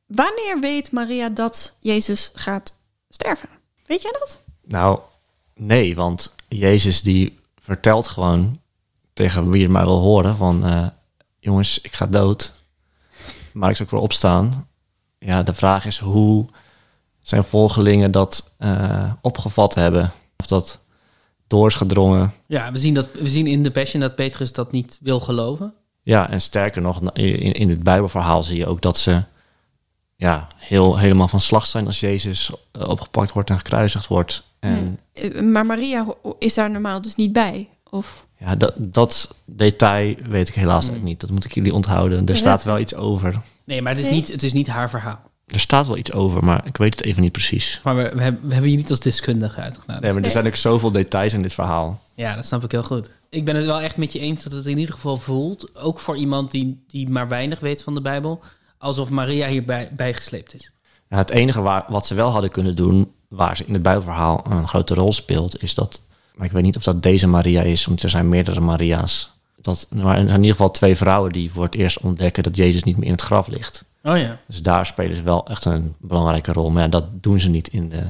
Wanneer weet Maria dat Jezus gaat sterven? Weet jij dat? Nou, nee, want Jezus die vertelt gewoon tegen wie het maar wil horen van... eh, jongens, ik ga dood, maar ik zal ook weer opstaan. Ja, de vraag is hoe zijn volgelingen dat eh, opgevat hebben. Of dat door is gedrongen. ja we, zien dat, we zien in de Passion dat Petrus dat niet wil geloven. Ja, en sterker nog, in, in het Bijbelverhaal zie je ook dat ze ja, heel, helemaal van slag zijn als Jezus eh, opgepakt wordt en gekruisigd wordt. En Eh, Maar Maria is daar normaal dus niet bij. Of ja, dat, dat detail weet ik helaas ook niet. Dat moet ik jullie onthouden. Er staat wel iets over. Nee, maar het is, Nee. niet, het is niet haar verhaal. Er staat wel iets over, maar ik weet het even niet precies. Maar we, we, hebben, we hebben je niet als deskundige uitgenodigd. Nee, maar er zijn ook zoveel details in dit verhaal. Ja, dat snap ik heel goed. Ik ben het wel echt met je eens dat het in ieder geval voelt, ook voor iemand die, die maar weinig weet van de Bijbel, alsof Maria hierbij bijgesleept is. Ja, het enige waar, wat ze wel hadden kunnen doen, waar ze in het Bijbelverhaal een grote rol speelt, is dat. Maar ik weet niet of dat deze Maria is, want er zijn meerdere Maria's. Dat, maar er zijn in ieder geval twee vrouwen die voor het eerst ontdekken dat Jezus niet meer in het graf ligt. Oh ja. Dus daar spelen ze wel echt een belangrijke rol. Maar ja, dat doen ze niet in de.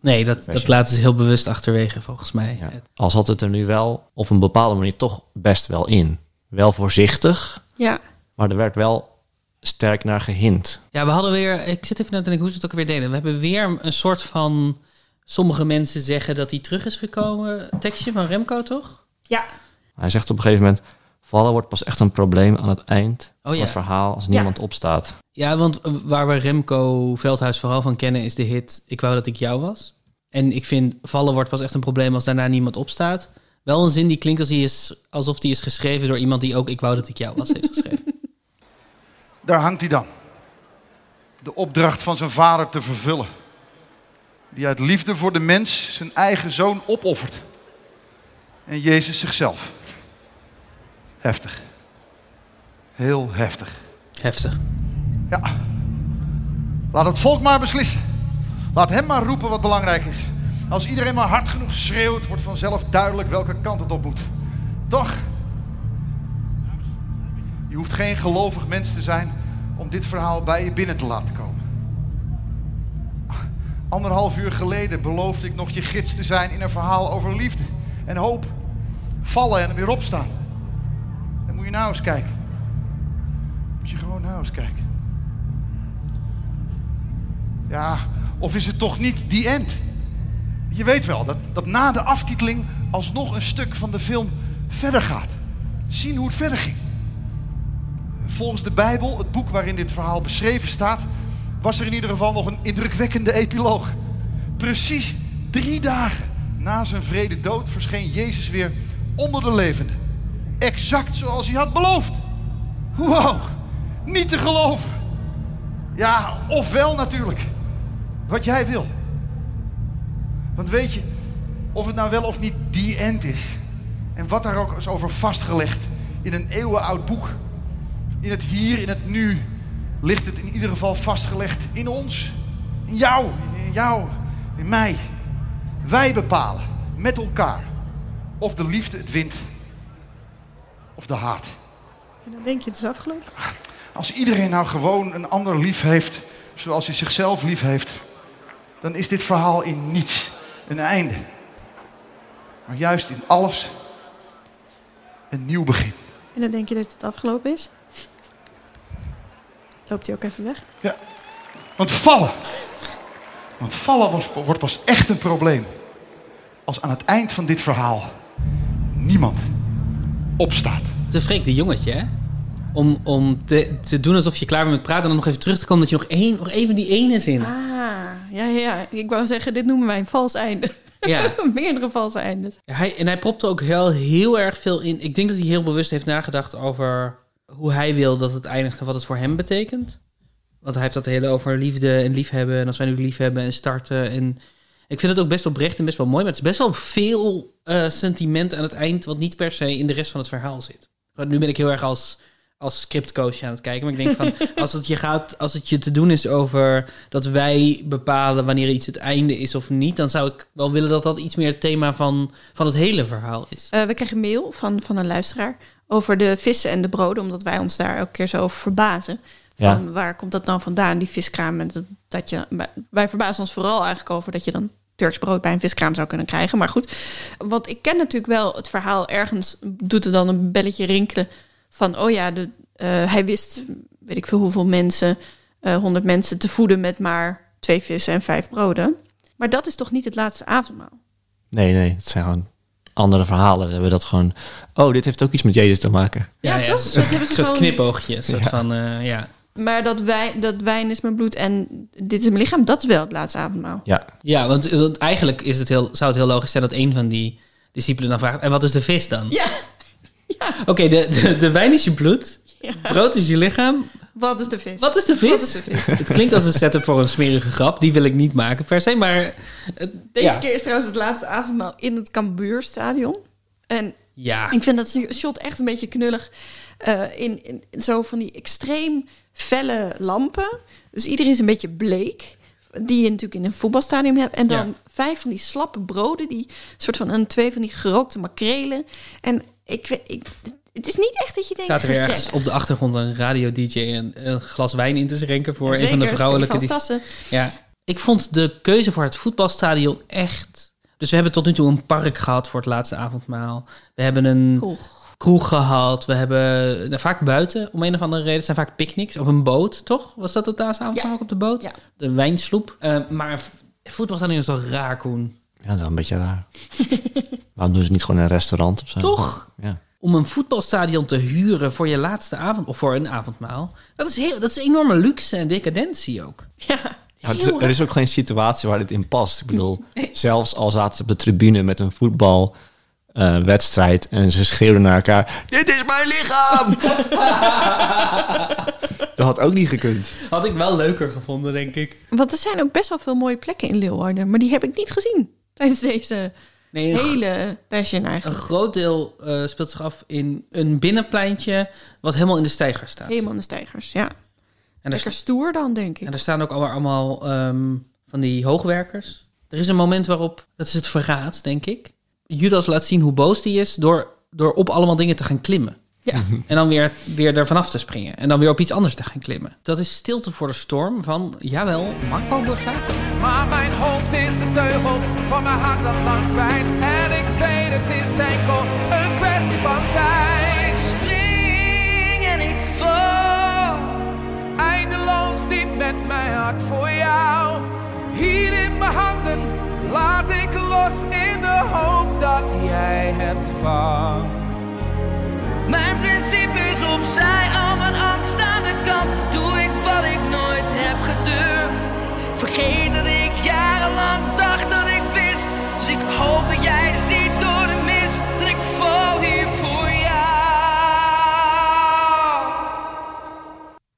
Nee, dat, dat laten ze heel bewust achterwege volgens mij. Ja. Al zat het er nu wel op een bepaalde manier toch best wel in. Wel voorzichtig, ja, maar er werd wel sterk naar gehind. Ja, we hadden weer... Ik zit even na te denken hoe ze het ook weer deden. We hebben weer een soort van... Sommige mensen zeggen dat hij terug is gekomen. Tekstje van Remco, toch? Ja. Hij zegt op een gegeven moment... vallen wordt pas echt een probleem aan het eind Oh van ja. het verhaal... als niemand opstaat. Ja, want eh, waar we Remco Veldhuis vooral van kennen is de hit Ik wou dat ik jou was. En ik vind vallen wordt pas echt een probleem als daarna niemand opstaat. Wel een zin die klinkt als die is, alsof die is geschreven door iemand die ook Ik wou dat ik jou was heeft geschreven. *laughs* Daar hangt hij dan. De opdracht van zijn vader te vervullen. Die uit liefde voor de mens zijn eigen zoon opoffert. En Jezus zichzelf. Heftig. Heel heftig. Heftig. Ja. Laat het volk maar beslissen. Laat hem maar roepen wat belangrijk is. Als iedereen maar hard genoeg schreeuwt, wordt vanzelf duidelijk welke kant het op moet. Toch? Je hoeft geen gelovig mens te zijn om dit verhaal bij je binnen te laten komen. Anderhalf uur geleden beloofde ik nog je gids te zijn in een verhaal over liefde en hoop. Vallen en er weer opstaan. Dan moet je nou eens kijken. Moet je gewoon nou eens kijken. Ja, of is het toch niet die end? Je weet wel dat, dat na de aftiteling alsnog een stuk van de film verder gaat. Zien hoe het verder ging. Volgens de Bijbel, het boek waarin dit verhaal beschreven staat, was er in ieder geval nog een indrukwekkende epiloog. Precies drie dagen na zijn vrede dood verscheen Jezus weer onder de levenden. Exact zoals hij had beloofd. Wow, niet te geloven. Ja, ofwel natuurlijk. Wat jij wil. Want weet je, of het nou wel of niet die end is. En wat daar ook is over vastgelegd in een eeuwenoud boek. In het hier, in het nu, ligt het in ieder geval vastgelegd in ons. In jou, in jou, in mij. Wij bepalen, met elkaar, of de liefde het wint. Of de haat. En dan denk je, het is afgelopen. Als iedereen nou gewoon een ander lief heeft, zoals hij zichzelf lief heeft, dan is dit verhaal in niets een einde. Maar juist in alles een nieuw begin. En dan denk je dat het afgelopen is. Loopt hij ook even weg? Ja, want vallen. Want vallen was, wordt pas echt een probleem. Als aan het eind van dit verhaal niemand opstaat. Het is een vreemde jongetje, hè? Om, om te, te doen alsof je klaar bent met praten en dan nog even terug te komen dat je nog, één, nog even die ene zin. Ah, ja, ja, ja. Ik wou zeggen, dit noemen wij een vals einde. *laughs* Ja. Meerdere valse eindes. Hij, en hij propte ook heel, heel erg veel in. Ik denk dat hij heel bewust heeft nagedacht over hoe hij wil dat het eindigt en wat het voor hem betekent. Want hij heeft dat hele over liefde en liefhebben. En als wij nu liefhebben en starten. En ik vind het ook best oprecht en best wel mooi. Maar het is best wel veel eh, sentiment aan het eind. wat niet per se in de rest van het verhaal zit. Want nu ben ik heel erg als, als scriptcoach aan het kijken. Maar ik denk van. *laughs* als, het je gaat, als het je te doen is over dat wij bepalen wanneer iets het einde is of niet. dan zou ik wel willen dat dat iets meer het thema van, van het hele verhaal is. Eh, we kregen een mail van, van een luisteraar over de vissen en de broden, omdat wij ons daar elke keer zo over verbazen. Ja. Van waar komt dat dan vandaan, die viskraam? En dat, dat je, wij- wij verbazen ons vooral eigenlijk over dat je dan Turks brood bij een viskraam zou kunnen krijgen. Maar goed, want ik ken natuurlijk wel het verhaal. Ergens doet er dan een belletje rinkelen van, oh ja, de, eh, hij wist, weet ik veel hoeveel mensen, eh 100 mensen te voeden met maar twee vissen en vijf broden. Maar dat is toch niet het laatste avondmaal? Nee, nee, het zijn gewoon andere verhalen. Ze hebben dat gewoon... Oh, dit heeft ook iets met Jezus te maken. Ja, toch? Een Dat soort, hebben ze soort gewoon- knipoogje. Een soort Ja. van, eh, ja. Maar dat, wij, dat wijn is mijn bloed en dit is mijn lichaam, dat is wel het laatste avondmaal. Ja, Ja, want, want eigenlijk is het heel, zou het heel logisch zijn dat een van die discipelen dan vraagt... en wat is de vis dan? Ja. Oké, de, de, de wijn is je bloed, Ja. brood is je lichaam. Wat is de vis? Wat is de vis? Is de vis? *laughs* Het klinkt als een setup voor een smerige grap. Die wil ik niet maken per se, maar... eh, Deze ja. keer is trouwens het laatste avondmaal in het Cambuurstadion. En Ja. ik vind dat shot echt een beetje knullig. eh, in, in, in zo van die extreem felle lampen. Dus iedereen is een beetje bleek. Die je natuurlijk in een voetbalstadion hebt. En dan Ja. vijf van die slappe broden. Die soort van een twee van die gerookte makrelen. En ik, het is niet echt dat je denkt... Staat er weer ergens op de achtergrond een radio-dj een, een glas wijn in te schenken voor een van de vrouwelijke... Die-. Ja, ik vond de keuze voor het voetbalstadion echt... Dus we hebben tot nu toe een park gehad voor het laatste avondmaal. We hebben een, Cool. kroeg gehad. We hebben nou, vaak buiten, om een of andere reden. Het zijn vaak picknicks op een boot, toch? Was dat het laatste avond Ja. ook op de boot? Ja. De wijnsloep. Eh, maar voetbalstadion is toch raar, Koen? Ja, dat is wel een beetje raar. *laughs* Waarom doen ze niet gewoon een restaurant of zo? Toch? Ja. Om een voetbalstadion te huren voor je laatste avond, of voor een avondmaal. Dat is, heel, dat is enorme luxe en decadentie ook. Ja. Het er is ook geen situatie waar dit in past. Ik bedoel, *laughs* zelfs al zaten ze op de tribune met een voetbalwedstrijd en ze schreeuwden naar elkaar: Dit is mijn lichaam! *laughs* dat had ook niet gekund. Had ik wel leuker gevonden, denk ik. Want er zijn ook best wel veel mooie plekken in Leeuwarden. Maar die heb ik niet gezien tijdens deze Nee, een, hele passion een eigenlijk. groot deel eh, speelt zich af in een binnenpleintje wat helemaal in de steiger staat. Helemaal in de stijgers, ja. En er, Lekker stoer dan, denk ik. en er staan ook allemaal, allemaal ehm, van die hoogwerkers. Er is een moment waarop, dat is het verraad, denk ik. Judas laat zien hoe boos die is door, door op allemaal dingen te gaan klimmen. Ja. En dan weer, weer er vanaf te springen. En dan weer op iets anders te gaan klimmen. Dat is Stilte voor de Storm van, jawel, Marco Borsato. Maar mijn hoofd is de teugels van mijn hart al lang kwijt. En ik weet het is enkel een kwestie van tijd. Ik spring en ik val. Eindeloos diep met mijn hart voor jou. Hier in mijn handen laat ik los in de hoop dat jij het vangt. Mijn principes opzij, al mijn angst aan de kant. Doe ik wat ik nooit heb gedurfd. Vergeet dat ik jarenlang dacht dat ik wist. Dus ik hoop dat jij ziet door de mist. Dat ik val hier voor jou.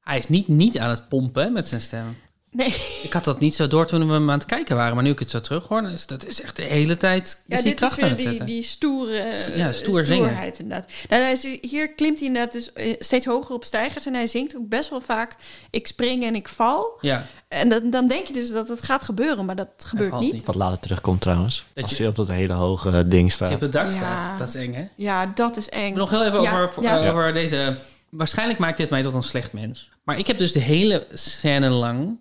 Hij is niet, niet aan het pompen met zijn stem. Nee. Ik had dat niet zo door toen we hem aan het kijken waren. Maar nu ik het zo terug hoor, dan is dat is echt de hele tijd is Ja, die dit kracht is aan het die, zetten. die stoere Sto- eh, ja, stoer zingen. stoerheid inderdaad. Nou, hij is- hier klimt hij inderdaad dus eh, steeds hoger op stijgers. En hij zingt ook best wel vaak, ik spring en ik val. Ja, En dan, dan denk je dus dat het gaat gebeuren, maar dat gebeurt niet. niet. Wat later terugkomt trouwens. Dat als je- je op dat hele hoge eh, ding als staat. je op het dak Ja. staat. Dat is eng, hè? Ja, dat is eng. Nog heel even Ja, over, ja. over deze... Waarschijnlijk maakt dit mij tot een slecht mens. Maar ik heb dus de hele scène lang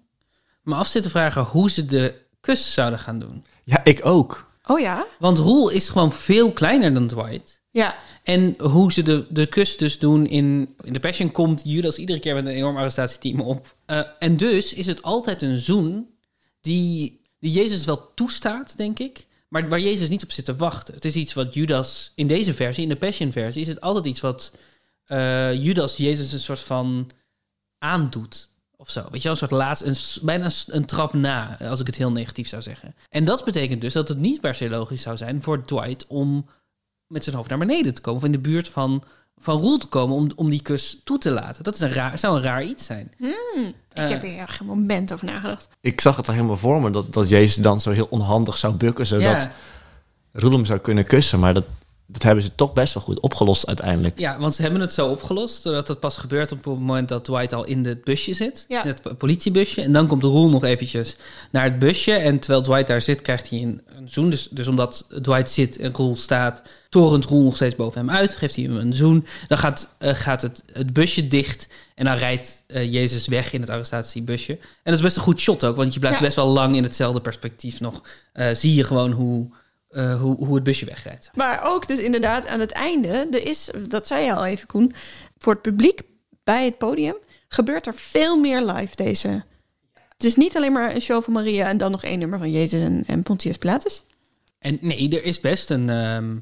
me af zitten vragen hoe ze de kus zouden gaan doen. Ja, ik ook. Oh ja? Want Roel is gewoon veel kleiner dan Dwight. Ja. En hoe ze de, de kus dus doen in, in The Passion komt Judas iedere keer met een enorm arrestatieteam op. Eh, en dus is het altijd een zoen die, die Jezus wel toestaat, denk ik. Maar waar Jezus niet op zit te wachten. Het is iets wat Judas in deze versie, in de Passion versie, is het altijd iets wat eh, Judas Jezus een soort van aandoet. Of zo. Weet je wel, een soort laatst, een, bijna een, trap na, als ik het heel negatief zou zeggen. En dat betekent dus dat het niet per se logisch zou zijn voor Dwight om met zijn hoofd naar beneden te komen. Of in de buurt van, van Roel te komen om, om die kus toe te laten. Dat is een raar, zou een raar iets zijn. Ik Eh, heb er echt een moment over nagedacht. Ik zag het al helemaal voor me dat, dat Jezus dan zo heel onhandig zou bukken, zodat ja, Roel hem zou kunnen kussen. Maar dat, dat hebben ze toch best wel goed opgelost uiteindelijk. ja, want ze hebben het zo opgelost. Doordat het pas gebeurt op het moment dat Dwight al in het busje zit. Ja. In het po- politiebusje. En dan komt Roel nog eventjes naar het busje. En terwijl Dwight daar zit, krijgt hij een, een zoen. Dus, dus omdat Dwight zit en Roel staat, torent Roel nog steeds boven hem uit. Geeft hij hem een zoen. Dan gaat, eh, gaat het, het busje dicht. En dan rijdt eh, Jezus weg in het arrestatiebusje. En dat is best een goed shot ook. Want je blijft Ja. best wel lang in hetzelfde perspectief nog. eh, zie je gewoon hoe, eh, hoe, hoe het busje wegrijdt. Maar ook dus inderdaad aan het einde, er is, dat zei je al even Koen, voor het publiek bij het podium gebeurt er veel meer live deze. Het is niet alleen maar een show van Maria en dan nog één nummer van Jezus en, en Pontius Pilatus. En nee, er is best een, ehm,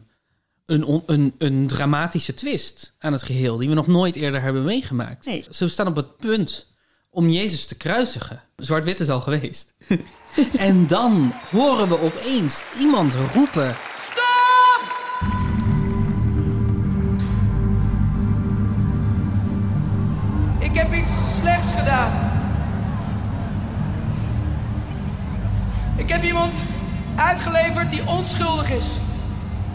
een, on- een, een dramatische twist aan het geheel... die we nog nooit eerder hebben meegemaakt. Nee. Ze staan op het punt om Jezus te kruisigen. Zwart-wit is al geweest. *laughs* *laughs* en dan horen we opeens iemand roepen... Ik heb iets slechts gedaan. Ik heb iemand uitgeleverd die onschuldig is.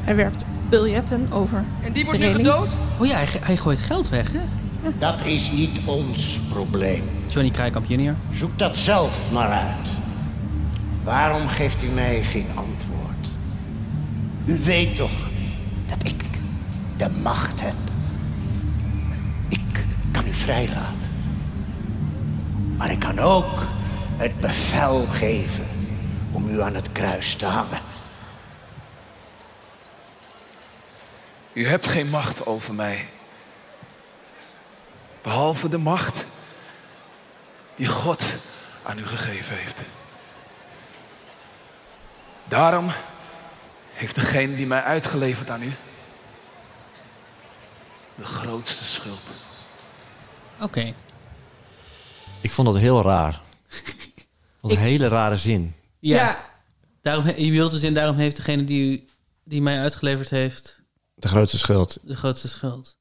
Hij werpt biljetten over. En die wordt de nu reling. gedood? Oh ja, hij gooit geld weg, hè? Dat is niet ons probleem. Johnny Krijkamp junior. Zoek dat zelf maar uit. Waarom geeft u mij geen antwoord? U weet toch dat ik de macht heb. Ik kan u vrijlaten. Maar ik kan ook het bevel geven om u aan het kruis te hangen. U hebt geen macht over mij. Behalve de macht die God aan u gegeven heeft. Daarom heeft degene die mij uitgeleverd aan u de grootste schuld. Oké. Ik vond dat heel raar. Wat een hele rare zin. Ja. Daarom, he- je bedoelt de zin, daarom heeft degene die, u- die mij uitgeleverd heeft De grootste schuld. de grootste schuld.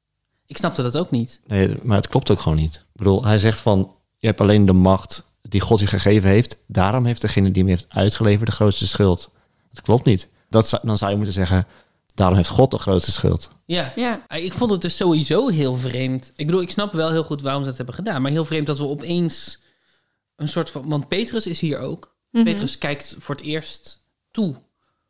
Ik snapte dat ook niet. Nee, maar het klopt ook gewoon niet. Ik bedoel, hij zegt van, je hebt alleen de macht die God je gegeven heeft. Daarom heeft degene die hem heeft uitgeleverd de grootste schuld. Dat klopt niet. Dat dan zou je moeten zeggen, daarom heeft God de grootste schuld. Ja. Ja. Ah, Ik vond het dus sowieso heel vreemd. Ik bedoel, ik snap wel heel goed waarom ze dat hebben gedaan. Maar heel vreemd dat we opeens een soort van... Want Petrus is hier ook. Mhm. Petrus kijkt voor het eerst toe.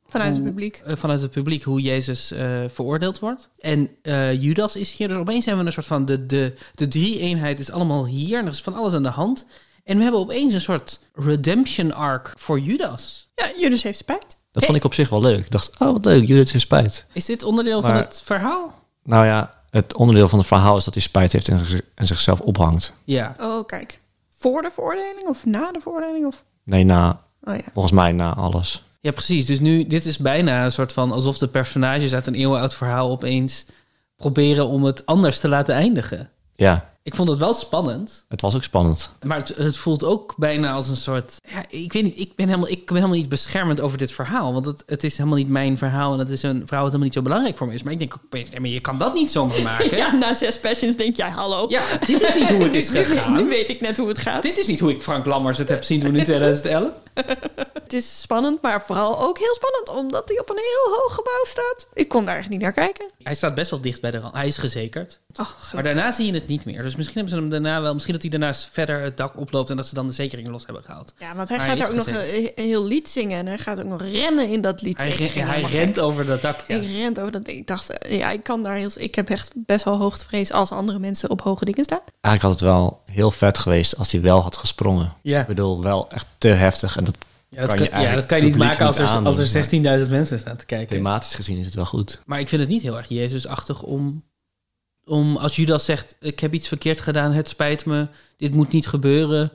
Vanuit het publiek. eh, vanuit het publiek hoe Jezus eh, veroordeeld wordt. En eh, Judas is hier. Dus opeens hebben we een soort van... De, de, de drie-eenheid is allemaal hier. En er is van alles aan de hand. En we hebben opeens een soort redemption arc voor Judas. Ja, Judas heeft spijt. Dat vond ik op zich wel leuk. Ik dacht, oh wat leuk, Judith heeft spijt. Is dit onderdeel van het verhaal? Nou ja, het onderdeel van het verhaal is dat hij spijt heeft en, zich- en zichzelf ophangt. Ja. Oh, kijk. Voor de veroordeling of na de veroordeling? Of... Nee, na, Oh ja. volgens mij na alles. Ja, precies. Dus nu, dit is bijna een soort van alsof de personages uit een eeuwenoud verhaal opeens proberen om het anders te laten eindigen. Ja, Ik vond het wel spannend, het was ook spannend. maar het, het voelt ook bijna als een soort. Ja, ik weet niet, ik ben helemaal, ik ben helemaal niet beschermend over dit verhaal. Want het, het is helemaal niet mijn verhaal en het is een verhaal dat helemaal niet zo belangrijk voor me is. Maar ik denk ook je kan dat niet zomaar *laughs* maken. Ja, na zes passions denk jij, hallo. Ja, dit is niet hoe het *laughs* is nu- gegaan. Nu weet ik net hoe het gaat. Dit is niet hoe ik Frank Lammers het heb zien doen in *laughs* 2011. Het is spannend, maar vooral ook heel spannend, omdat hij op een heel hoog gebouw staat. Ik kon daar echt niet naar kijken. Hij staat best wel dicht bij de rand. Hij is gezekerd. Oh, Maar daarna zie je het niet meer. Dus misschien hebben ze hem daarna wel. Misschien dat hij daarna verder het dak oploopt en dat ze dan de zekering los hebben gehaald. Ja, want hij Maar gaat hij daar ook nog een, een heel lied zingen en hij gaat ook nog rennen in dat lied. Hij, hij rent gek. over dat dak. Ja. Ik rent over dat. Ik dacht, eh, ja, ik kan daar heel. Ik heb echt best wel hoogtevrees als andere mensen op hoge dingen staan. Eigenlijk had het wel heel vet geweest als hij wel had gesprongen. Ja. Ik bedoel, wel echt te heftig. En dat Ja, dat kan kan, je ja, eigenlijk dat kan je niet maken als er, aandoen, als er 16.000 mensen staan te kijken. Thematisch gezien is het wel goed. Maar ik vind het niet heel erg Jezusachtig om, om als Judas zegt: Ik heb iets verkeerd gedaan, het spijt me, dit moet niet gebeuren.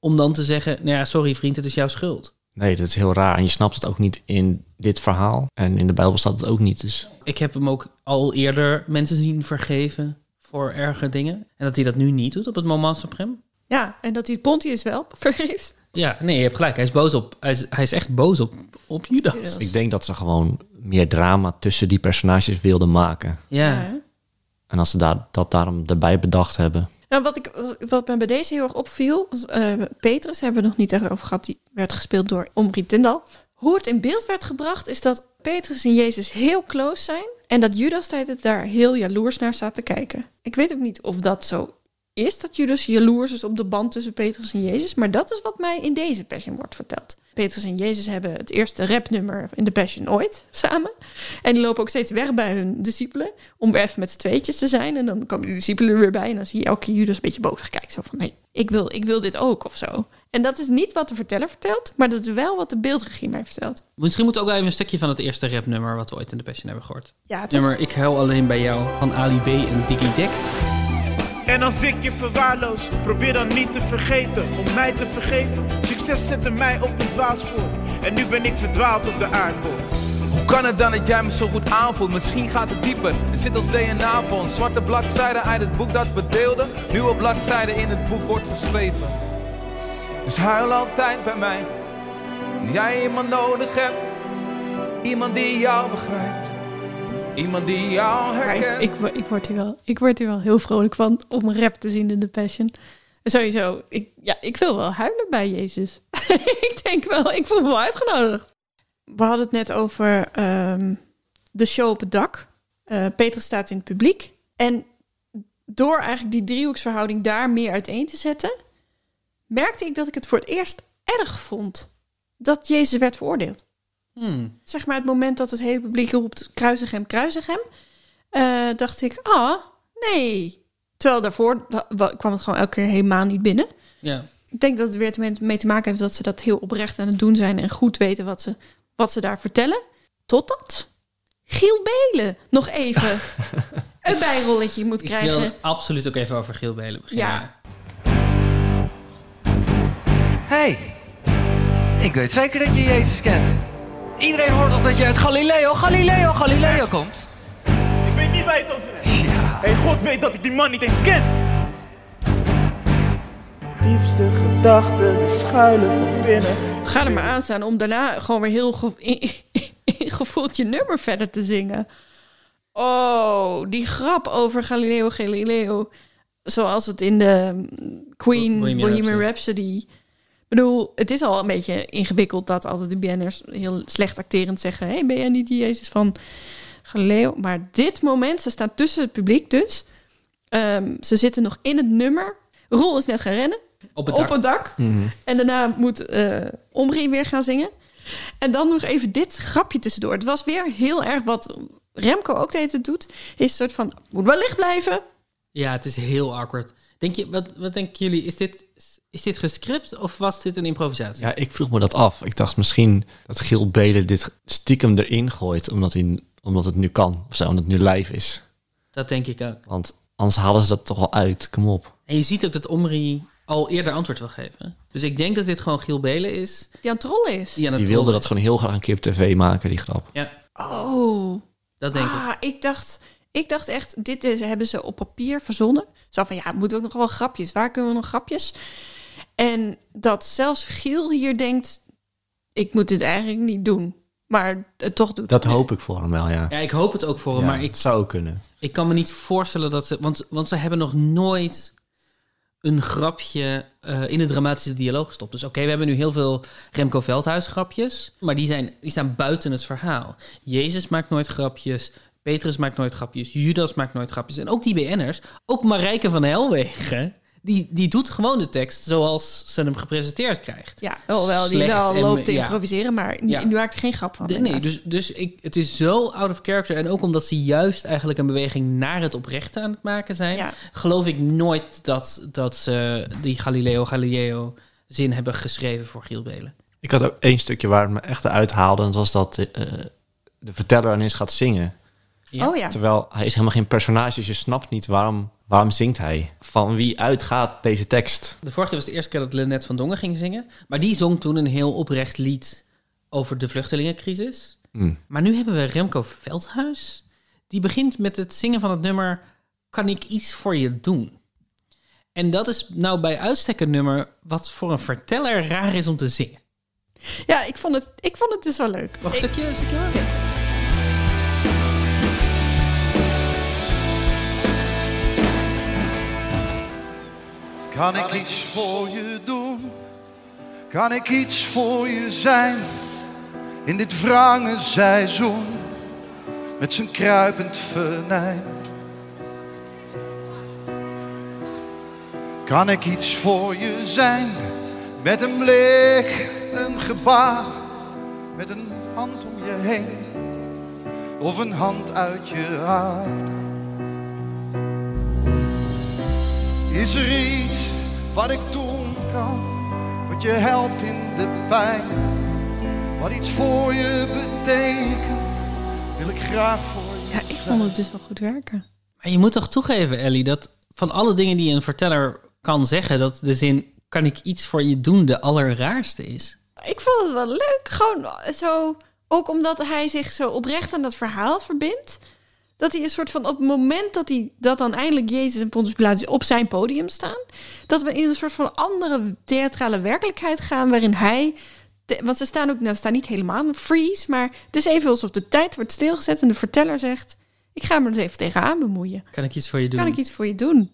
Om dan te zeggen: Nou ja, sorry vriend, het is jouw schuld. Nee, dat is heel raar. En je snapt het ook niet in dit verhaal. En in de Bijbel staat het ook niet. Dus Ik heb hem ook al eerder mensen zien vergeven voor erge dingen. En dat hij dat nu niet doet op het moment. Ja, en dat hij Pontius wel *laughs* vergeeft. Ja, nee, je hebt gelijk. Hij is boos op. Hij is, hij is echt boos op, op Judas. Judas. ik denk dat ze gewoon meer drama tussen die personages wilden maken. Ja. En als ze daar, dat daarom erbij bedacht hebben. Nou, wat, ik, wat me bij deze heel erg opviel, was, eh, Petrus hebben we nog niet over gehad, die werd gespeeld door Omri Tindal. Hoe het in beeld werd gebracht is dat Petrus en Jezus heel close zijn en dat Judas tijdens daar heel jaloers naar staat te kijken. Ik weet ook niet of dat zo is, dat Judas jaloers is op de band tussen Petrus en Jezus, maar dat is wat mij in deze Passion wordt verteld. Petrus en Jezus hebben het eerste rapnummer in de Passion ooit samen. En die lopen ook steeds weg bij hun discipelen. Om weer even met z'n tweetjes te zijn. En dan komen de discipelen er weer bij. En dan zie je elke keer Judas een beetje boos kijken. Zo van, nee, ik wil, ik wil dit ook of zo. En dat is niet wat de verteller vertelt. Maar dat is wel wat de beeldregie mij vertelt. Misschien moet ook wel even een stukje van het eerste rapnummer wat we ooit in de Passion hebben gehoord. Ja, toch? Nummer Ik huil alleen bij jou van Ali B en Diggy Dex. En als ik je verwaarloos, probeer dan niet te vergeten om mij te vergeven. Succes zette mij op een dwaalspoor en nu ben ik verdwaald op de aardbol. Hoe kan het dan dat jij me zo goed aanvoelt? Misschien gaat het dieper. Er zit ons DNA een zwarte bladzijde uit het boek dat we deelden. Nieuwe bladzijde in het boek wordt geschreven. Dus huil altijd bij mij. Jij iemand nodig hebt. Iemand die jou begrijpt. Iemand die jou Ja, ik, ik, wo- ik, word hier wel, ik word hier wel heel vrolijk van om rap te zien in de Passion. Sowieso, ik, ja, ik wil wel huilen bij Jezus. *laughs* ik denk wel, ik voel me wel uitgenodigd. We hadden het net over ehm, de show op het dak. Eh Petrus staat in het publiek. En door eigenlijk die driehoeksverhouding daar meer uiteen te zetten, merkte ik dat ik het voor het eerst erg vond dat Jezus werd veroordeeld Hmm. zeg maar het moment dat het hele publiek roept kruisig hem, kruisig hem, eh, dacht ik, ah, nee. Terwijl daarvoor wa- wa- kwam het gewoon elke keer helemaal niet binnen. Ja. Ik denk dat het weer te- mee te maken heeft dat ze dat heel oprecht aan het doen zijn en goed weten wat ze, wat ze daar vertellen. Totdat Giel Belen nog even *laughs* een bijrolletje moet Ik krijgen. wil absoluut ook even over Giel Belen beginnen. Ja. hey, ik weet zeker dat je Jezus kent. Iedereen hoort toch dat je uit Galileo, Galileo, Galileo komt? Ik weet niet waar je het over hebt. Hey, God weet dat ik die man niet eens ken. Diepste gedachten schuilen van binnen. Ga er maar aan staan om daarna gewoon weer heel ge- in- ingevoeld je nummer verder te zingen. Oh, die grap over Galileo Galileo. Zoals het in de mm, Queen Bohemian Bohemian, Rhapsody. Ik bedoel, het is al een beetje ingewikkeld dat altijd de BN'ers heel slecht acterend zeggen... hey, ben jij niet die Jezus van Galileo? Maar dit moment, ze staan tussen het publiek dus. Ehm, ze zitten nog in het nummer. Roel is net gaan rennen. Op het dak. En daarna moet eh Omri weer gaan zingen. En dan nog even dit grapje tussendoor. Het was weer heel erg wat Remco ook de hele tijd doet. Is een soort van, moet wel licht blijven. Ja, het is heel awkward. Denk je, wat, wat denken jullie? Is dit, is dit gescript of was dit een improvisatie? Ja, ik vroeg me dat af. Ik dacht misschien dat Giel Belen dit stiekem erin gooit, omdat, hij, omdat het nu kan. Of zo, omdat het nu live is. Dat denk ik ook. Want anders halen ze dat toch wel uit. Kom op. En je ziet ook dat Omri al eerder antwoord wil geven. Dus ik denk dat dit gewoon Giel Belen is. Die aan het trollen is. Die, aan het Die wilde dat gewoon heel graag een keer op tv maken, die grap. Ja, Oh. dat denk ik. ah, ik. dacht, ik dacht echt, dit is, hebben ze op papier verzonnen. Zo van, ja, het moet ook nog wel grapjes. Waar kunnen we nog grapjes? En dat zelfs Giel hier denkt, ik moet dit eigenlijk niet doen. Maar het toch doet. Dat hoop ik voor hem wel, ja. Ja, ik hoop het ook voor hem, Ja, maar ik, het zou kunnen. ik kan me niet voorstellen dat ze... Want, want ze hebben nog nooit een grapje eh, in de dramatische dialoog gestopt. Dus oké, we hebben nu heel veel Remco Veldhuis grapjes, maar die, zijn, die staan buiten het verhaal. Jezus maakt nooit grapjes, Petrus maakt nooit grapjes, Judas maakt nooit grapjes. En ook die BN'ers, ook Marijke van Helwegen, die, die doet gewoon de tekst zoals ze hem gepresenteerd krijgt. Ja, oh, wel, die wel en- loopt te ja. improviseren, maar Ja. nu maakt er geen grap van. Nee, dus, dus ik, het is zo out of character. En ook omdat ze juist eigenlijk een beweging naar het oprechte aan het maken zijn, Ja. geloof ik nooit dat, dat ze die Galileo Galileo zin hebben geschreven voor Giel Belen. Ik had ook één stukje waar het me echt uithaalde. En dat was dat eh, de verteller ineens gaat zingen. Ja. Oh ja. Terwijl hij is helemaal geen personage. Dus je snapt niet waarom, waarom zingt hij. Van wie uitgaat deze tekst? De vorige keer was de eerste keer dat Lynette van Dongen ging zingen. Maar die zong toen een heel oprecht lied over de vluchtelingencrisis. Hm. Maar nu hebben we Remco Veldhuis. Die begint met het zingen van het nummer Kan ik iets voor je doen? En dat is nou bij uitstek een nummer wat voor een verteller raar is om te zingen. Ja, ik vond het, ik vond het dus wel leuk. Nog een Ik- stukje, een stukje hoor. Kan ik iets voor je doen? Kan ik iets voor je zijn? In dit wrange seizoen met zijn kruipend venijn. Kan ik iets voor je zijn? Met een blik, een gebaar, met een hand om je heen of een hand uit je haar. Is er iets wat ik doen kan, wat je helpt in de pijn, wat iets voor je betekent, wil ik graag voor je Ja, ik vond het dus wel goed werken. Maar je moet toch toegeven, Ellie, dat van alle dingen die een verteller kan zeggen, dat de zin kan ik iets voor je doen de allerraarste is. Ik vond het wel leuk. Gewoon zo, ook omdat hij zich zo oprecht aan dat verhaal verbindt. Dat hij een soort van, op het moment dat, hij, dat dan eindelijk Jezus en Pontius Pilatus op zijn podium staan, dat we in een soort van andere theatrale werkelijkheid gaan, waarin hij, de- want ze staan ook, nou, ze staan niet helemaal een freeze, maar het is even alsof de tijd wordt stilgezet en de verteller zegt, ik ga me er even tegenaan bemoeien. Kan ik iets voor je doen? Kan ik iets voor je doen?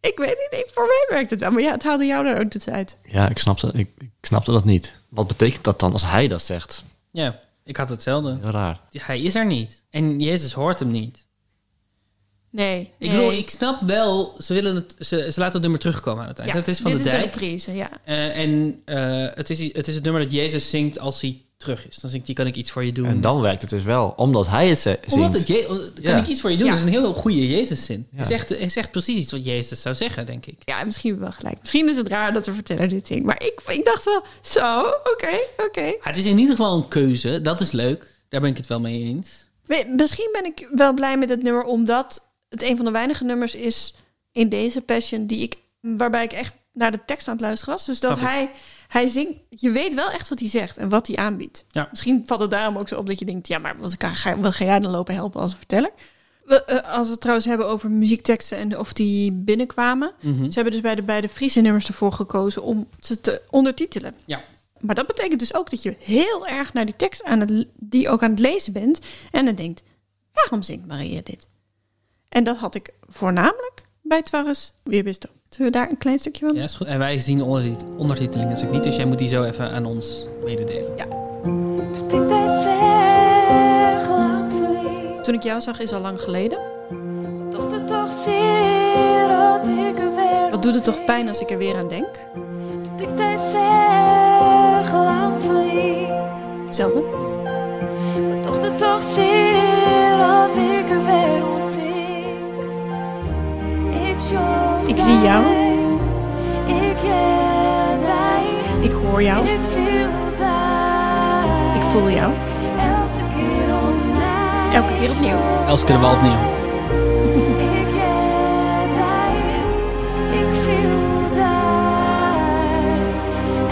Ik weet niet, voor mij werkt het wel, maar ja, het haalde jou er ook dus uit. Ja, ik snapte, ik, ik snapte dat niet. Wat betekent dat dan als hij dat zegt? Ja, ik had hetzelfde. Heel raar. Hij is er niet. En Jezus hoort hem niet. Nee. Ik nee. bedoel, ik snap wel, ze, willen het, ze, ze laten het nummer terugkomen aan het eind. Ja, het is van dit de is de reprise, ja. Eh, en eh, het, is, het is het nummer dat Jezus zingt als hij terug is. Dan zingt hij, kan ik iets voor je doen? En dan werkt het dus wel, omdat hij het ze- zingt. Omdat het je, kan Ja. ik iets voor je doen? Ja. Dat is een heel goede Jezus-zin. Ja. Hij, zegt, hij zegt precies iets wat Jezus zou zeggen, denk ik. Ja, misschien wel gelijk. Misschien is het raar dat de verteller dit zingt. Maar ik, ik dacht wel, zo, oké, oké. Het is in ieder geval een keuze. Dat is leuk. Daar ben ik het wel mee eens. Misschien ben ik wel blij met het nummer, omdat het een van de weinige nummers is in deze Passion die ik, waarbij ik echt naar de tekst aan het luisteren was. Dus dat ik. hij, hij zingt, je weet wel echt wat hij zegt en wat hij aanbiedt. Ja. Misschien valt het daarom ook zo op dat je denkt, ja, maar wat ga, ga, wat ga jij dan lopen helpen als verteller? We, eh, als we het trouwens hebben over muziekteksten en of die binnenkwamen. Mhm. Ze hebben dus bij de beide Friese nummers ervoor gekozen om ze te ondertitelen. Ja. Maar dat betekent dus ook dat je heel erg naar die tekst aan het, die ook aan het lezen bent. En dan denkt, waarom zingt Maria dit? En dat had ik voornamelijk bij Twarres Weerbisto. Zullen we daar een klein stukje van? Ja, is goed. En wij zien de ondertit- ondertiteling natuurlijk niet, dus jij moet die zo even aan ons mededelen. Ja. Toen ik jou zag is al lang geleden. Toch het toch zeer dat ik weer Wat doet het toch pijn als ik er weer aan denk? Dat ik er weer ontdek. Ik zie jou. Ik hoor jou. Ik voel jou. Elke keer opnieuw. Elke keer opnieuw. Els kunnen we opnieuw. Ik ken die. Ik voel die.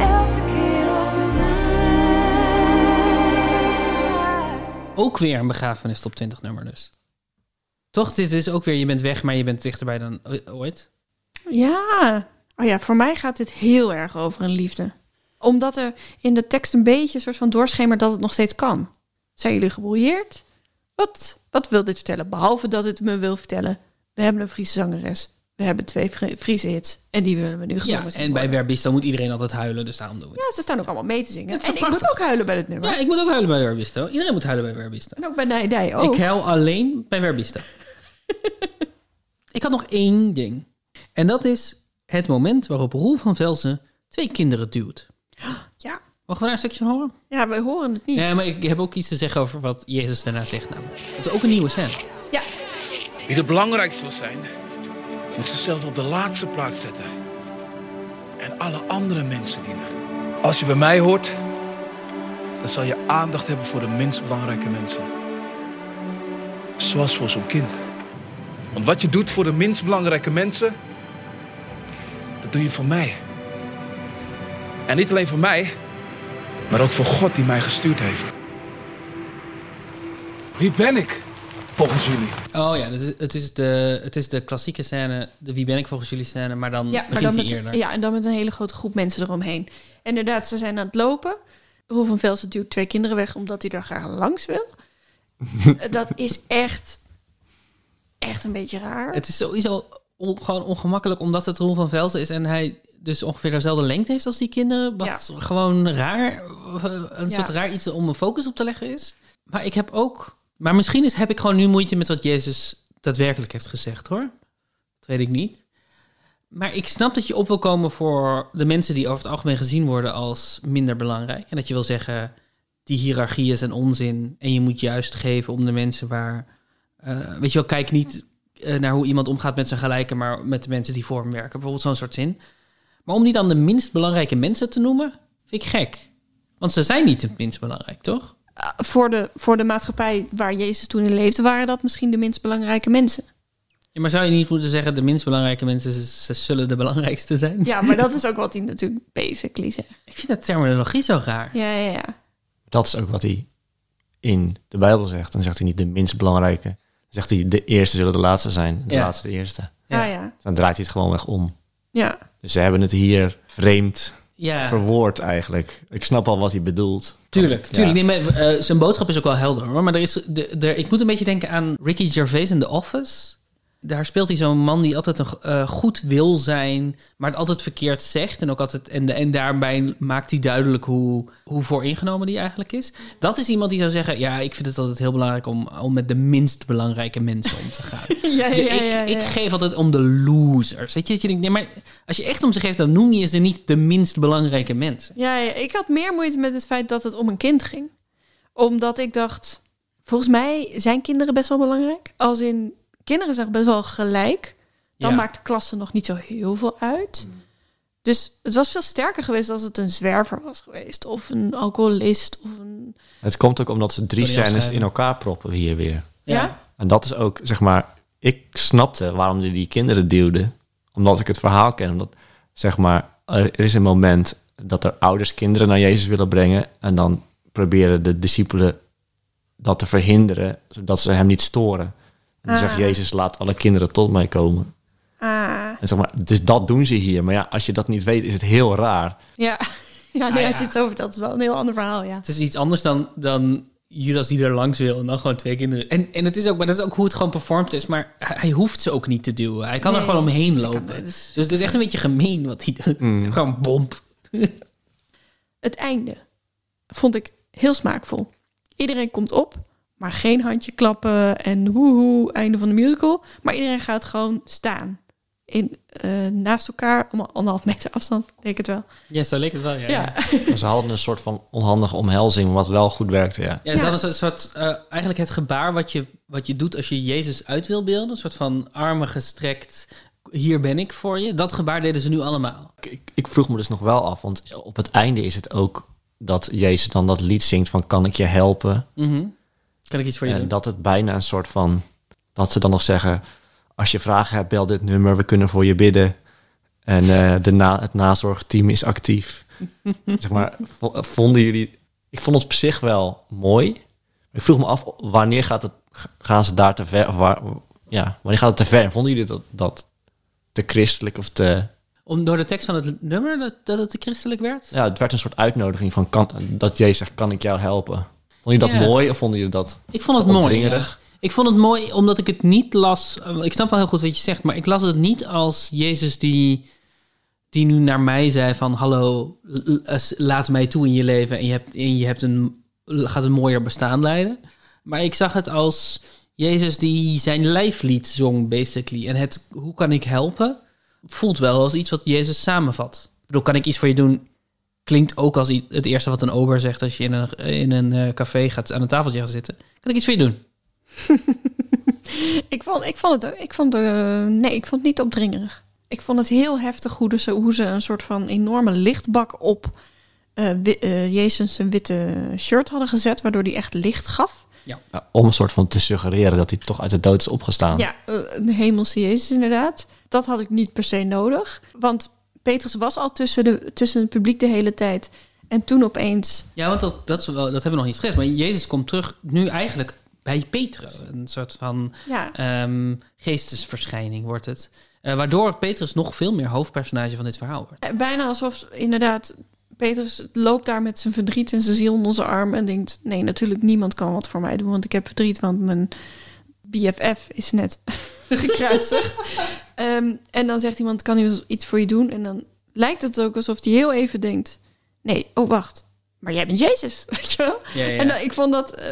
Elke keer opnieuw. Ook weer een begrafenis top 20 nummer dus. Toch, dit is ook weer, je bent weg, maar je bent dichterbij dan o- ooit. Ja. Oh ja, voor mij gaat dit heel erg over een liefde. Omdat er in de tekst een beetje een soort van doorschemert dat het nog steeds kan. Zijn jullie gebrouilleerd? Wat, wat wil dit vertellen? Behalve dat het me wil vertellen. We hebben een Friese zangeres. We hebben twee Fri- Friese hits. En die willen we nu gezongen Ja, en bij. Werbisto moet iedereen altijd huilen, dus daarom doen we het. Ja, ze staan ook allemaal mee te zingen. Het En ik moet ook huilen bij dit nummer. Ja, ik moet ook huilen bij Werbisto. Iedereen moet huilen bij Werbisto. En ook bij Nijdij ook. Ik huil alleen bij Werbisto. *laughs* ik had nog één ding. En dat is het moment waarop Roel van Velzen twee kinderen duwt. Ja. Mogen we daar een stukje van horen? Ja, we horen het niet. Ja, maar ik heb ook iets te zeggen over wat Jezus daarna zegt. namelijk. Het is ook een nieuwe scène. Ja. Wie de belangrijkste wil zijn, moet zichzelf op de laatste plaats zetten. En alle andere mensen dienen. Als je bij mij hoort, dan zal je aandacht hebben voor de minst belangrijke mensen. Zoals voor zo'n kind. Want wat je doet voor de minst belangrijke mensen, dat doe je voor mij. En niet alleen voor mij, maar ook voor God die mij gestuurd heeft. Wie ben ik, volgens jullie? Oh ja, het is, het is, de, het is de klassieke scène, de Wie ben ik volgens jullie scène, maar dan Ja, maar begint dan hij met, eerder. ja, en dan met een hele grote groep mensen eromheen. Inderdaad, ze zijn aan het lopen. Roel van Velsen duwt twee kinderen weg omdat hij er graag langs wil. *laughs* dat is echt, echt een beetje raar. Het is sowieso gewoon ongemakkelijk omdat het Roel van Velzen is en hij dus ongeveer dezelfde lengte heeft als die kinderen. Wat gewoon raar, een Ja. soort raar iets om een focus op te leggen is. Maar ik heb ook, maar misschien is, heb ik gewoon nu moeite met wat Jezus daadwerkelijk heeft gezegd hoor. Dat weet ik niet. Maar ik snap dat je op wil komen voor de mensen die over het algemeen gezien worden als minder belangrijk. En dat je wil zeggen, die hiërarchieën zijn onzin. En je moet juist geven om de mensen waar... eh, weet je wel, kijk niet eh, naar hoe iemand omgaat met zijn gelijken, maar met de mensen die voor hem werken. Bijvoorbeeld zo'n soort zin. Maar om die dan de minst belangrijke mensen te noemen, vind ik gek. Want ze zijn niet het minst belangrijk, toch? voor, de, voor de maatschappij waar Jezus toen in leefde, waren dat misschien de minst belangrijke mensen. Ja, maar zou je niet moeten zeggen, de minst belangrijke mensen ze, ze zullen de belangrijkste zijn? Ja, maar dat is ook wat hij natuurlijk basically zegt. *laughs* Ik vind dat terminologie zo raar. Ja, ja, ja. Dat is ook wat hij in de Bijbel zegt. Dan zegt hij niet de minst belangrijke. Zegt hij de eerste zullen de laatste zijn. De Ja. laatste de eerste. Ja. Ah, ja. Dan draait hij het gewoon weg om. Ja. Dus ze hebben het hier vreemd Ja. verwoord eigenlijk. Ik snap al wat hij bedoelt. Tuurlijk, Ja. tuurlijk. Nee, maar, eh, zijn boodschap is ook wel helder hoor. Maar er is, de, de, ik moet een beetje denken aan Ricky Gervais in The Office. Daar speelt hij zo'n man die altijd een eh, goed wil zijn, maar het altijd verkeerd zegt. En, ook altijd, en, en daarbij maakt hij duidelijk hoe, hoe vooringenomen die eigenlijk is. Dat is iemand die zou zeggen: Ja, ik vind het altijd heel belangrijk om, om met de minst belangrijke mensen om te gaan. *laughs* Ja, ja, ik, ik geef altijd om de losers. Weet je, dat je denkt, nee, maar als je echt om ze geeft, dan noem je ze niet de minst belangrijke mensen. Ja, ja, ik had meer moeite met het feit dat het om een kind ging. Omdat ik dacht, volgens mij zijn kinderen best wel belangrijk. Als in, kinderen zijn best wel gelijk. Dan Ja. maakt de klasse nog niet zo heel veel uit. Dus het was veel sterker geweest als het een zwerver was geweest. Of een alcoholist. Of een... Het komt ook omdat ze drie scènes in elkaar proppen hier weer. Ja? En dat is ook, zeg maar, ik snapte waarom die die kinderen duwden. Omdat ik het verhaal ken. Omdat, zeg maar, er is een moment dat er ouders kinderen naar Jezus willen brengen. En dan proberen de discipelen dat te verhinderen, zodat ze hem niet storen. En dan zegt Ah. Jezus, laat alle kinderen tot mij komen. Ah, En zeg maar, dus dat doen ze hier. Maar ja, als je dat niet weet, is het heel raar. ja. *laughs* Ja, nee, Ah, als je het zo vertelt, is het wel een heel ander verhaal, ja. Het is iets anders dan, dan Judas die er langs wil en dan gewoon twee kinderen. En, en het is ook, maar dat is ook hoe het gewoon performed is. Maar hij, hoeft ze ook niet te duwen. Hij kan er gewoon omheen kan- lopen. dus- Dus het is echt een beetje gemeen wat hij doet. Mm. Gewoon bomp. Het einde vond ik heel smaakvol. Iedereen komt op, maar geen handje klappen en woehoe, einde van de musical. Maar iedereen gaat gewoon staan. In, eh, naast elkaar, allemaal anderhalf meter afstand, denk ik het wel. Ja, zo leek het wel. Ja, Ja. Maar ze hadden een soort van onhandige omhelzing, wat wel goed werkte, ja. Ja, ze hadden een soort, eh, eigenlijk het gebaar wat je, wat je doet als je Jezus uit wil beelden. Een soort van armen gestrekt, hier ben ik voor je. Dat gebaar deden ze nu allemaal. Ik, ik vroeg me dus nog wel af, want op het einde is het ook dat Jezus dan dat lied zingt van kan ik je helpen? Mhm. Kan ik iets voor je en doen? dat het bijna een soort van, dat ze dan nog zeggen, als je vragen hebt, bel dit nummer, we kunnen voor je bidden. En eh, de na, het nazorgteam is actief. *laughs* zeg maar, vo- vonden jullie, ik vond het op zich wel mooi. Ik vroeg me af, wanneer gaat het, gaan ze daar te ver, of waar, ja, wanneer gaat het te ver? Vonden jullie dat, dat te christelijk of te... Om, door de tekst van het nummer dat, dat het te christelijk werd? Ja, het werd een soort uitnodiging van kan, dat Jezus zegt, kan ik jou helpen? Vond je dat Ja. mooi of vonden jullie dat Ik vond het mooi. ja. Ik vond het mooi omdat ik het niet las. Ik snap wel heel goed wat je zegt, maar ik las het niet als Jezus die, die nu naar mij zei van hallo, l- laat mij toe in je leven en je hebt, en je hebt een, gaat een mooier bestaan leiden. Maar ik zag het als Jezus die zijn lijflied zong, basically. En het hoe kan ik helpen voelt wel als iets wat Jezus samenvat. Ik bedoel, kan ik iets voor je doen? Klinkt ook als het eerste wat een ober zegt als je in een, in een eh, café gaat aan een tafeltje gaat zitten. Kan ik iets voor je doen? *laughs* Ik vond, ik vond het, ik vond, eh, nee, ik vond het niet opdringerig. Ik vond het heel heftig hoe, ze, hoe ze een soort van enorme lichtbak op eh, wi- Jezus een witte shirt hadden gezet, waardoor die echt licht gaf. Ja. Ja, om een soort van te suggereren dat hij toch uit de dood is opgestaan. Ja, een hemelse Jezus inderdaad. Dat had ik niet per se nodig. Want Petrus was al tussen, de, tussen het publiek de hele tijd. En toen opeens... Ja, want dat, dat, is wel, dat hebben we nog niet gezegd. Maar Jezus komt terug nu eigenlijk bij Petrus. Een soort van Ja. ehm, geestesverschijning wordt het. Eh, waardoor Petrus nog veel meer hoofdpersonage van dit verhaal wordt. eh, Bijna alsof inderdaad Petrus loopt daar met zijn verdriet en zijn ziel onder zijn arm. En denkt, nee, natuurlijk niemand kan wat voor mij doen. Want ik heb verdriet, want mijn BFF is net *laughs* gekruisigd. Ehm, en dan zegt iemand, kan iemand iets voor je doen? En dan lijkt het ook alsof hij heel even denkt... Nee, oh wacht, maar jij bent Jezus, *laughs* weet je wel? Ja, ja. En dan, ik vond dat... eh,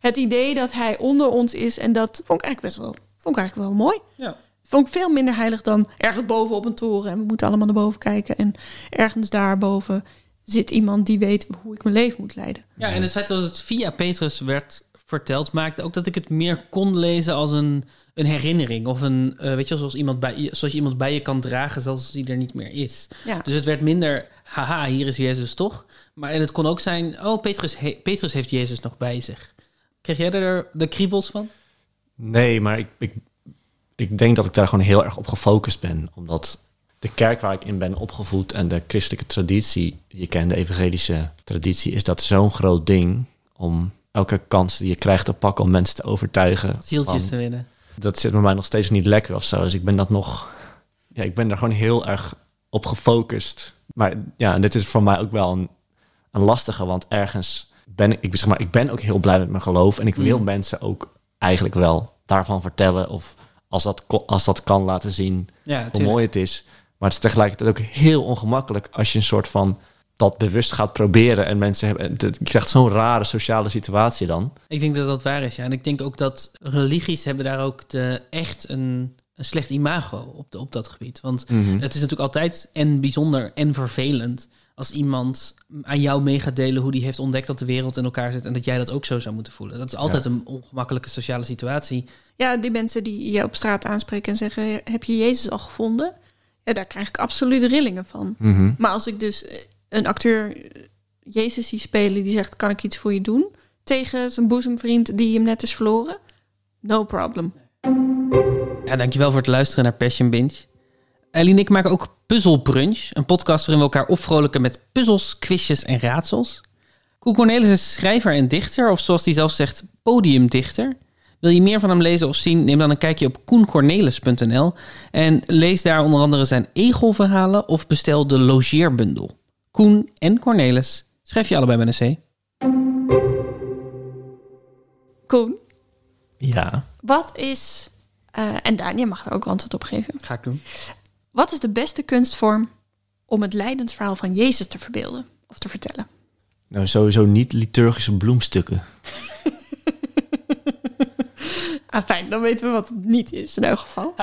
het idee dat hij onder ons is en dat vond ik eigenlijk best wel, vond ik eigenlijk wel mooi. Ja. Vond ik veel minder heilig dan ergens boven op een toren en we moeten allemaal naar boven kijken. En ergens daarboven zit iemand die weet hoe ik mijn leven moet leiden. Ja, en het feit dat het via Petrus werd verteld, maakte ook dat ik het meer kon lezen als een, een herinnering. Of een, eh, weet je, zoals, iemand bij, je- zoals je iemand bij je kan dragen, zelfs als die er niet meer is. Ja. Dus het werd minder, haha, hier is Jezus toch. Maar en het kon ook zijn, oh, Petrus, he- Petrus heeft Jezus nog bij zich. Kreeg jij er de kriebels van? Nee, maar ik, ik, ik denk dat ik daar gewoon heel erg op gefocust ben. Omdat de kerk waar ik in ben opgevoed en de christelijke traditie, die je kent, de evangelische traditie, is dat zo'n groot ding om elke kans die je krijgt te pakken om mensen te overtuigen. Zieltjes van- te winnen. Dat zit bij mij nog steeds niet lekker of zo. Dus ik ben dat nog. Ja, ik ben er gewoon heel erg op gefocust. Maar ja, en dit is voor mij ook wel een, een lastige, want ergens ben ik, ik zeg maar, ik ben ook heel blij met mijn geloof en ik wil Mm. mensen ook eigenlijk wel daarvan vertellen of als dat, als dat kan laten zien Ja, hoe mooi het is. Maar het is tegelijkertijd ook heel ongemakkelijk als je een soort van dat bewust gaat proberen en mensen hebben, het- je krijgt zo'n rare sociale situatie dan. Ik denk dat dat waar is, ja. En ik denk ook dat religies hebben daar ook de, echt een, een slecht imago op, de, op dat gebied. Want Mhm. het is natuurlijk altijd en bijzonder en vervelend als iemand aan jou mee gaat delen hoe die heeft ontdekt dat de wereld in elkaar zit en dat jij dat ook zo zou moeten voelen. Dat is altijd Ja. een ongemakkelijke sociale situatie. Ja, die mensen die je op straat aanspreken en zeggen: Heb je Jezus al gevonden? Ja, daar krijg ik absoluut rillingen van. Mhm. Maar als ik dus eh, een acteur eh, Jezus zie spelen die zegt: Kan ik iets voor je doen? Tegen zijn boezemvriend die hem net is verloren. No problem. Ja, dankjewel voor het luisteren naar Passion Binge. Ellie en ik maken ook Puzzle Brunch, een podcast waarin we elkaar opvrolijken met puzzels, quizjes en raadsels. Koen Cornelis is schrijver en dichter, of zoals hij zelf zegt, podiumdichter. Wil je meer van hem lezen of zien, neem dan een kijkje op koencornelis.nl en lees daar onder andere zijn egelverhalen of bestel de logeerbundel. Koen en Cornelis, schrijf je allebei met een C. Koen, Ja. wat is. eh, en Daan, je mag er ook antwoord op geven. Ga ik doen. Wat is de beste kunstvorm om het lijdensverhaal van Jezus te verbeelden of te vertellen? Nou, sowieso niet liturgische bloemstukken. *laughs* Ah, fijn, dan weten we wat het niet is in elk geval.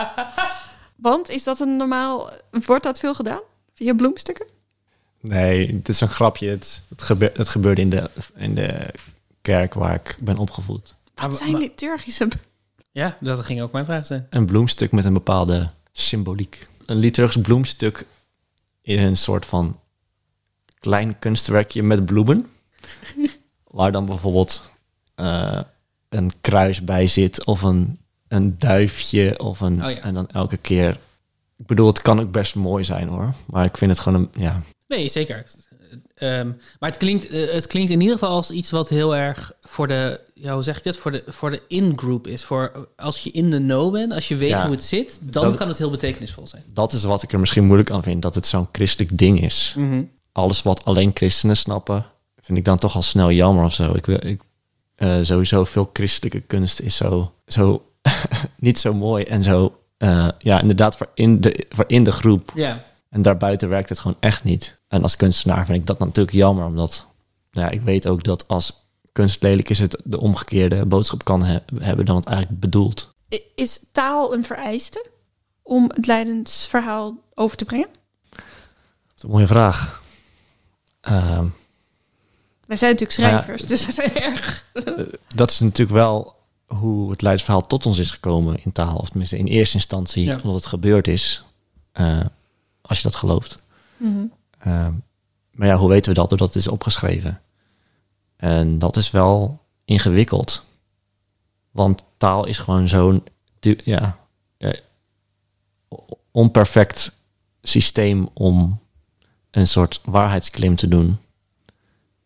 *laughs* Want is dat een normaal. Wordt dat veel gedaan? Via bloemstukken? Nee, het is een grapje. Het, het, gebe- het gebeurde in de, in de kerk waar ik ben opgevoed. Wat zijn liturgische. Ja, dat ging ook mijn vraag zijn. Een bloemstuk met een bepaalde symboliek. Een liturgisch bloemstuk is een soort van klein kunstwerkje met bloemen. *laughs* waar dan bijvoorbeeld eh, een kruis bij zit of een, een duifje of een... Oh ja. En dan elke keer... Ik bedoel, het kan ook best mooi zijn hoor. Maar ik vind het gewoon een... Ja, Nee, zeker. Ehm, maar het klinkt, eh, het klinkt in ieder geval als iets wat heel erg voor de, ja, hoe zeg ik dit, voor de, voor de in-group is. Voor als je in de know bent, als je weet Ja, hoe het zit, dan dat- kan het heel betekenisvol zijn. dat is wat ik er misschien moeilijk aan vind. Dat het zo'n christelijk ding is. Mhm. Alles wat alleen christenen snappen, vind ik dan toch al snel jammer of zo. Ik, ik, eh, sowieso veel christelijke kunst is zo, zo *laughs* niet zo mooi en zo, eh, ja, inderdaad voor in de, voor in de groep. Ja. En daarbuiten werkt het gewoon echt niet. En als kunstenaar vind ik dat natuurlijk jammer, omdat nou ja, ik weet ook dat als kunst lelijk is, het de omgekeerde boodschap kan he- hebben dan het eigenlijk bedoelt. Is taal een vereiste om het lijdensverhaal over te brengen? Dat is een mooie vraag. Ehm, Wij zijn natuurlijk Nou ja, schrijvers, dus we zijn erg. dat is natuurlijk wel hoe het leidsverhaal tot ons is gekomen in taal. Of tenminste in eerste instantie, Ja. omdat het gebeurd is. eh, als je dat gelooft. Mhm. Ehm, maar ja, hoe weten we dat? Doordat het is opgeschreven. En dat is wel ingewikkeld. Want taal is gewoon zo'n ja, eh, onperfect systeem om een soort waarheidsclaim te doen.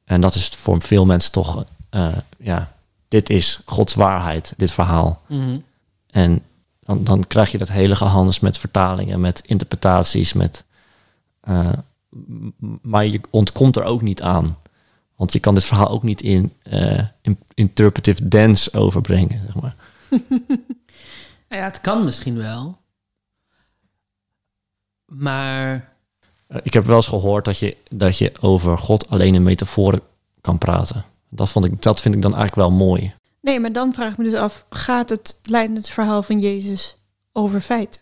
En dat is voor veel mensen toch, eh, ja, dit is Gods waarheid, dit verhaal. Mhm. En dan, dan krijg je dat hele gehandels met vertalingen, met interpretaties, met. eh, maar je ontkomt er ook niet aan. Want je kan dit verhaal ook niet in, in interpretive dance overbrengen, zeg maar. *laughs* Ja, het kan misschien wel. Maar Eh, Ik heb wel eens gehoord dat je, dat je over God alleen in metaforen kan praten. Dat, vond ik, dat vind ik dan eigenlijk wel mooi. Nee, maar dan vraag ik me dus af: gaat het lijdensverhaal van Jezus over feiten?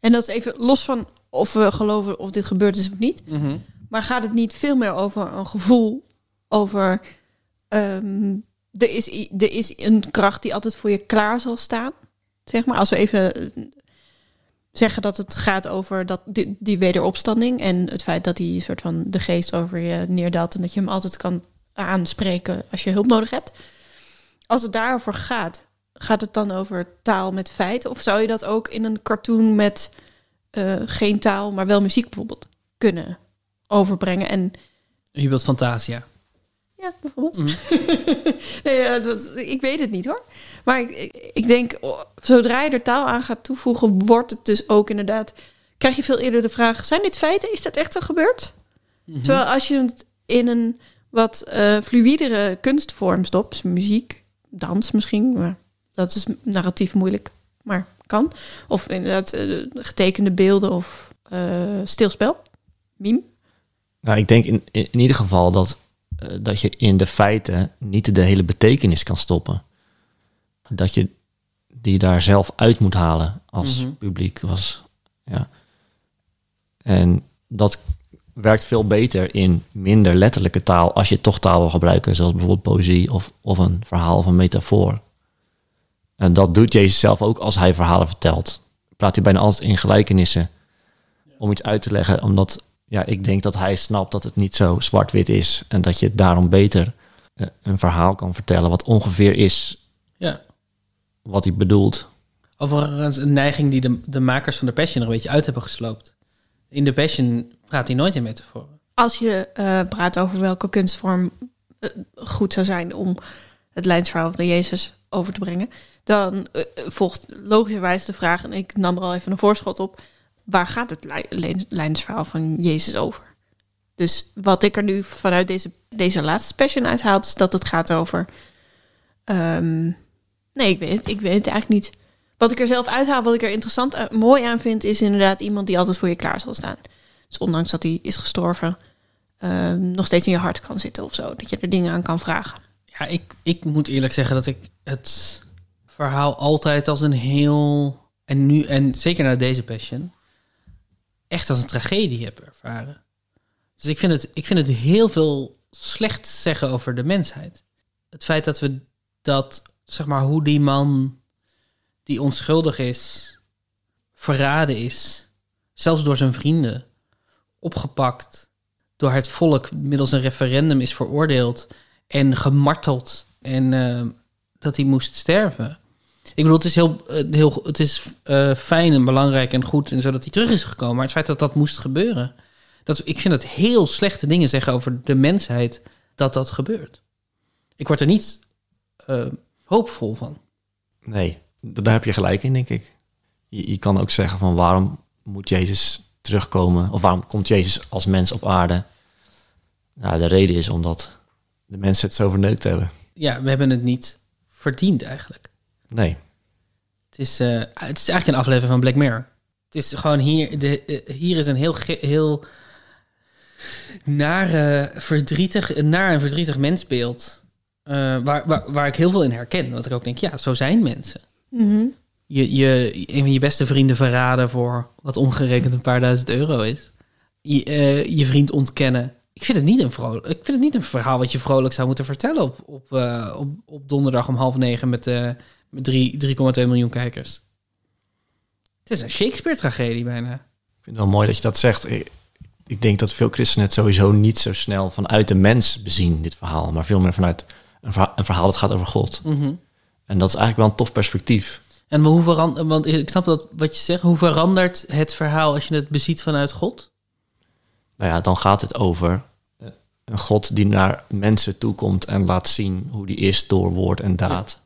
En dat is even los van of we geloven of dit gebeurd is of niet. Mhm. Maar gaat het niet veel meer over een gevoel? Over ehm, er, is, er is een kracht die altijd voor je klaar zal staan. Zeg maar, als we even eh, zeggen dat het gaat over dat, die, die wederopstanding en het feit dat die soort van de geest over je neerdaalt en dat je hem altijd kan aanspreken als je hulp nodig hebt. Als het daarover gaat, gaat het dan over taal met feiten? Of zou je dat ook in een cartoon met eh, geen taal, maar wel muziek bijvoorbeeld kunnen overbrengen? En je wilt Fantasia. ja, bijvoorbeeld. Mhm. *laughs* nee, ja, dat, ik weet het niet hoor. Maar ik, ik, denk, oh, zodra je er taal aan gaat toevoegen, wordt het dus ook inderdaad. Krijg je veel eerder de vraag: zijn dit feiten? Is dat echt zo gebeurd? Mhm. Terwijl als je het in een wat eh fluïdere kunstvorm stopt, muziek, dans misschien, maar dat is narratief moeilijk, maar kan. Of inderdaad eh, getekende beelden of eh, stilspel, meme. Nou, ik denk in, in, in ieder geval dat, eh, dat je in de feiten niet de hele betekenis kan stoppen. Dat je die daar zelf uit moet halen als Mhm. publiek. Was, ja. En dat werkt veel beter in minder letterlijke taal als je toch taal wil gebruiken, zoals bijvoorbeeld poëzie of, of een verhaal of een metafoor. En dat doet Jezus zelf ook als hij verhalen vertelt. Praat hij bijna altijd in gelijkenissen. om iets uit te leggen. Omdat ja, ik denk dat hij snapt dat het niet zo zwart-wit is. En dat je daarom beter eh, een verhaal kan vertellen wat ongeveer is Ja. wat hij bedoelt. Overigens een neiging die de, de makers van de Passion er een beetje uit hebben gesloopt. In de Passion praat hij nooit in metaforen. Als je eh, praat over welke kunstvorm eh, goed zou zijn om het leidsverhaal van Jezus over te brengen, dan eh, volgt logischerwijs de vraag, en ik nam er al even een voorschot op, waar gaat het leidsverhaal van Jezus over? Dus wat ik er nu vanuit deze, deze laatste passion uithaal, is dat het gaat over. ehm, nee, ik weet, ik weet het eigenlijk niet. Wat ik er zelf uithaal, wat ik er interessant, eh, mooi aan vind, is inderdaad iemand die altijd voor je klaar zal staan. Dus ondanks dat hij is gestorven, ehm, nog steeds in je hart kan zitten of zo. Dat je er dingen aan kan vragen. Ja, ik, ik moet eerlijk zeggen dat ik het verhaal altijd als een heel... En nu, en zeker na deze Passion, echt als een tragedie heb ervaren. Dus ik vind het, ik vind het heel veel slecht zeggen over de mensheid. Het feit dat we dat, zeg maar, hoe die man die onschuldig is, verraden is, zelfs door zijn vrienden, opgepakt, door het volk middels een referendum is veroordeeld en gemarteld en eh, dat hij moest sterven. Ik bedoel, het is, heel, eh, heel, het is eh, fijn en belangrijk en goed en zodat hij terug is gekomen. Maar het feit dat dat moest gebeuren, dat, ik vind het heel slechte dingen zeggen over de mensheid dat dat gebeurt. Ik word er niet hoopvol van. Nee, daar heb je gelijk in, denk ik. Je, je kan ook zeggen van waarom moet Jezus terugkomen? Of waarom komt Jezus als mens op aarde? Nou, de reden is omdat de mensen het zo verneukt hebben. Ja, we hebben het niet verdiend eigenlijk. Nee. Het is, eh, het is eigenlijk een aflevering van Black Mirror. Het is gewoon hier, de, eh, hier is een heel, heel nare, verdrietig, een naar en verdrietig mensbeeld. eh, waar, waar, waar ik heel veel in herken. Want ik ook denk, ja, zo zijn mensen. Mhm. Je, je, een van je beste vrienden verraden voor wat omgerekend een paar duizend euro is. Je, eh, je vriend ontkennen. Ik vind, het niet een vrolijk, ik vind het niet een verhaal wat je vrolijk zou moeten vertellen op, op, eh, op, op donderdag om half negen met, eh met drie- 3,2 miljoen kijkers. Het is een Shakespeare-tragedie bijna. Ik vind het wel mooi dat je dat zegt. Ik, ik denk dat veel christenen het sowieso niet zo snel vanuit de mens bezien, dit verhaal. Maar veel meer vanuit een verhaal, een verhaal dat gaat over God. Mhm. En dat is eigenlijk wel een tof perspectief. En hoe verandert, want ik snap dat wat je zegt, hoe verandert het verhaal als je het beziet vanuit God? Nou ja, dan gaat het over eh, een God die naar mensen toekomt en laat zien hoe die is door woord en daad.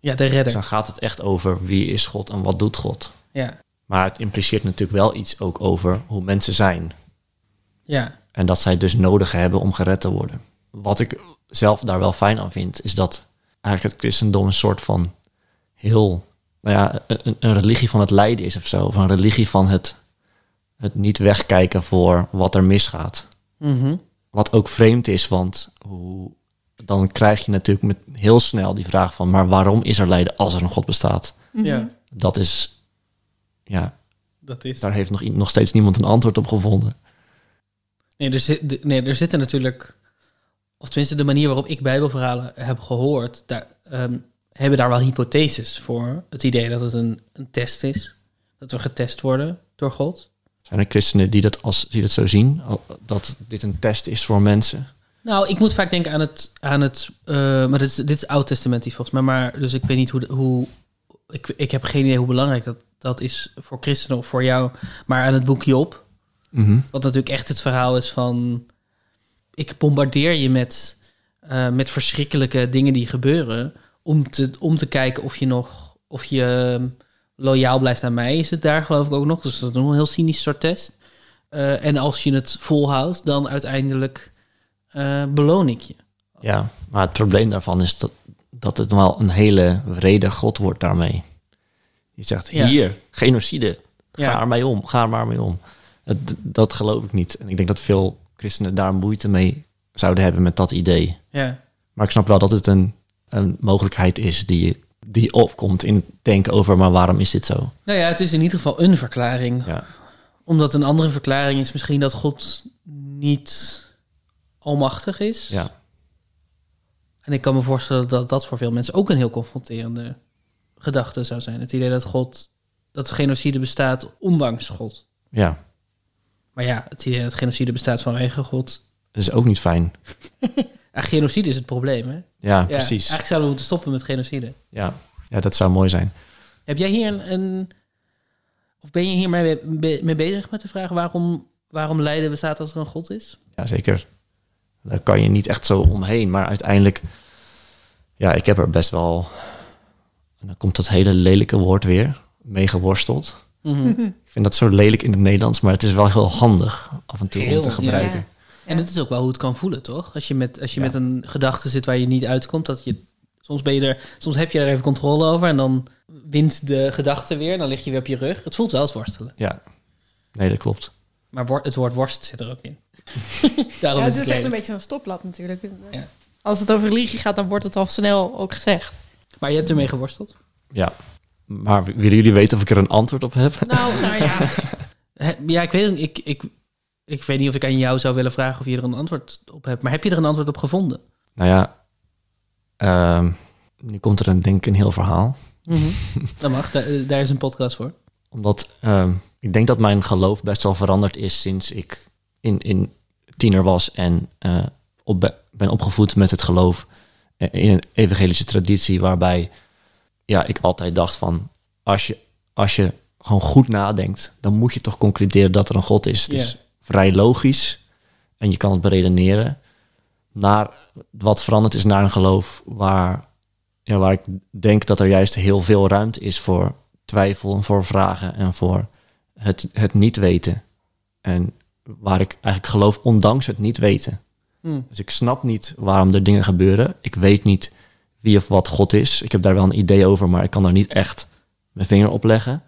Ja, de redder. Dus dan gaat het echt over wie is God en wat doet God. Ja. Maar het impliceert natuurlijk wel iets ook over hoe mensen zijn. Ja. En dat zij dus nodig hebben om gered te worden. Wat ik zelf daar wel fijn aan vind, is dat eigenlijk het christendom een soort van heel, nou ja, een, een religie van het lijden is of zo. Of een religie van het, het niet wegkijken voor wat er misgaat. Mhm. Wat ook vreemd is, want hoe, dan krijg je natuurlijk met heel snel die vraag van, maar waarom is er lijden als er een God bestaat? Ja. Dat is, ja, Dat is. daar heeft nog, i- nog steeds niemand een antwoord op gevonden. Nee er, zit, nee, er zitten natuurlijk, of tenminste de manier waarop ik Bijbelverhalen heb gehoord, daar, ehm, hebben daar wel hypotheses voor. Het idee dat het een, een test is, dat we getest worden door God. Zijn er christenen die dat, als, die dat zo zien? Dat dit een test is voor mensen? Nou, ik moet vaak denken aan het, aan het eh, maar dit is, dit is oud-testamentisch volgens mij, maar dus ik weet niet hoe, hoe ik, ik heb geen idee hoe belangrijk dat, dat is voor christenen of voor jou, maar aan het boekje op. Mhm. Wat natuurlijk echt het verhaal is van... Ik bombardeer je met, eh, met verschrikkelijke dingen die gebeuren... Om te, om te kijken of je nog... Of je ehm, loyaal blijft aan mij, is het daar geloof ik ook nog. Dus dat is nog een heel cynisch soort test. Eh, en als je het volhoudt, dan uiteindelijk eh, beloon ik je. Ja, maar het probleem daarvan is dat, dat het wel een hele wrede God wordt daarmee. Die zegt, Ja. hier, genocide, ga Ja. ermee om, ga er maar mee om. Het- dat geloof ik niet. En ik denk dat veel christenen daar moeite mee zouden hebben met dat idee. Ja. Maar ik snap wel dat het een, een mogelijkheid is die, die opkomt in het denken over, maar waarom is dit zo? Nou ja, het is in ieder geval een verklaring. Ja. Omdat een andere verklaring is misschien dat God niet almachtig is. Ja. En ik kan me voorstellen dat dat voor veel mensen ook een heel confronterende gedachte zou zijn. Het idee dat God, dat genocide bestaat ondanks God. Ja. Maar ja, het idee dat genocide bestaat vanwege God. Dat is ook niet fijn. *laughs* Genocide is het probleem, hè? Ja, precies. Eigenlijk zouden we moeten stoppen met genocide. Ja. ja, dat zou mooi zijn. Heb jij hier een... een- of ben je hiermee mee, mee bezig met de vraag waarom, waarom lijden bestaat als er een God is? Ja, zeker. Daar kan je niet echt zo omheen. Maar uiteindelijk, ja, ik heb er best wel... En dan komt dat hele lelijke woord weer, mee geworsteld. Mhm. *laughs* Ik vind dat zo lelijk in het Nederlands, maar het is wel heel handig af en toe om te gebruiken. ja. En het is ook wel hoe het kan voelen, toch? Als je met, als je met een gedachte zit waar je niet uitkomt, dat je soms ben je er, soms heb je er even controle over en dan wint de gedachte weer, dan lig je weer op je rug. Het voelt wel als worstelen. Ja, nee, dat klopt. Maar wor- het woord worst zit er ook in. *laughs* Daarom Ja, is het het is echt een beetje zo'n stopblad natuurlijk. Als het over religie gaat, dan wordt het al snel ook gezegd. Maar je hebt ermee geworsteld? Ja, maar willen jullie weten of ik er een antwoord op heb? Nou, nou ja. *laughs* Ja, ik weet, ik, ik, ik weet niet of ik aan jou zou willen vragen of je er een antwoord op hebt. Maar heb je er een antwoord op gevonden? Nou ja, ehm, nu komt er een, denk ik een heel verhaal. *laughs* Dat mag, daar, daar is een podcast voor. Omdat ehm, ik denk dat mijn geloof best wel veranderd is sinds ik in, in tiener was en eh, op, be- ben opgevoed met het geloof eh, in een evangelische traditie waarbij ja, ik altijd dacht van als je, als je gewoon goed nadenkt, dan moet je toch concluderen dat er een God is. Het is vrij logisch en je kan het beredeneren. Naar wat veranderd is naar een geloof waar, ja, waar ik denk dat er juist heel veel ruimte is voor twijfel en voor vragen en voor het, het niet weten. En waar ik eigenlijk geloof ondanks het niet weten. Hmm. Dus ik snap niet waarom er dingen gebeuren. Ik weet niet wie of wat God is. Ik heb daar wel een idee over, maar ik kan daar niet echt mijn vinger op leggen.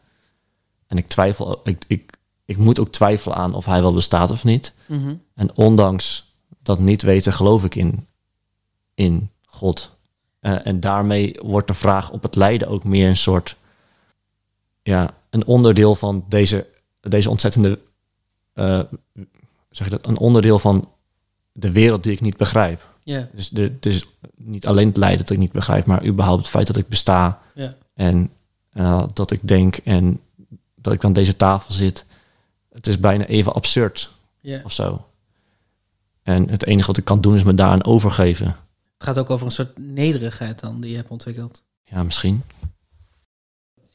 En ik twijfel, ik, ik, ik moet ook twijfelen aan of hij wel bestaat of niet. Mhm. En ondanks dat niet weten, geloof ik in, in God. Eh, en daarmee wordt de vraag op het lijden ook meer een soort, ja, een onderdeel van deze, deze ontzettende, eh, zeg je dat, een onderdeel van de wereld die ik niet begrijp. Ja. Dus de, het is niet alleen het lijden dat ik niet begrijp, maar überhaupt het feit dat ik besta. Ja. En eh, dat ik denk en dat ik aan deze tafel zit. Het is bijna even absurd Ja. of zo. En het enige wat ik kan doen is me daaraan overgeven. Het gaat ook over een soort nederigheid dan die je hebt ontwikkeld. Ja, misschien.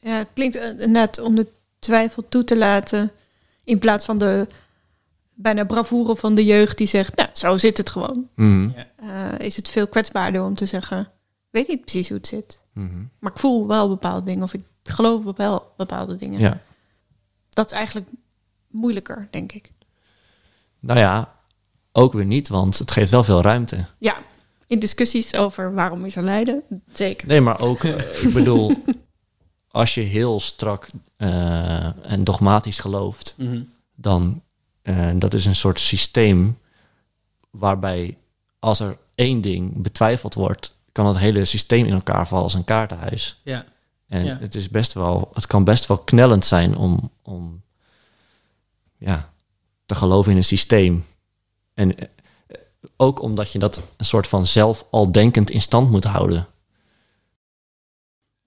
Ja, het klinkt eh, net om de twijfel toe te laten. In plaats van de bijna bravoure van de jeugd die zegt, nou, zo zit het gewoon. Mhm. Eh, is het veel kwetsbaarder om te zeggen, ik weet niet precies hoe het zit. Mhm. Maar ik voel wel bepaalde dingen of ik geloof wel bepaalde dingen. Ja. Dat is eigenlijk moeilijker, denk ik. Nou ja, ook weer niet, want het geeft wel veel ruimte. Ja, in discussies over waarom is er lijden, zeker. Nee, maar ook, eh, ik bedoel, als je heel strak eh, en dogmatisch gelooft, Mhm. dan uh, dat is een soort systeem waarbij als er één ding betwijfeld wordt, kan het hele systeem in elkaar vallen als een kaartenhuis. Ja. En Ja. het is best wel, het kan best wel knellend zijn om, om ja, te geloven in een systeem. En eh, ook omdat je dat een soort van zelf al denkend in stand moet houden.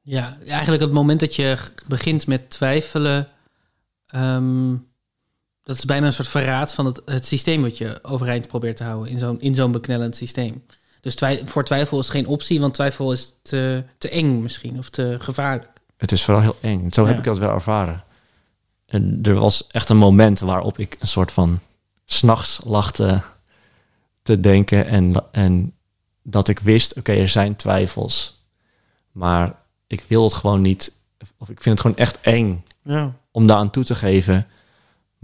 Ja, eigenlijk het moment dat je begint met twijfelen, ehm, dat is bijna een soort verraad van het, het systeem wat je overeind probeert te houden in zo'n in zo'n beknellend systeem. Dus twij- voor twijfel is geen optie, want twijfel is te, te eng misschien of te gevaarlijk. Het is vooral heel eng. Zo heb ik dat wel ervaren. En er was echt een moment waarop ik een soort van s'nachts lag te, te denken. En, en dat ik wist, oké, er zijn twijfels. Maar ik wil het gewoon niet. Of ik vind het gewoon echt eng Ja. om daaraan toe te geven.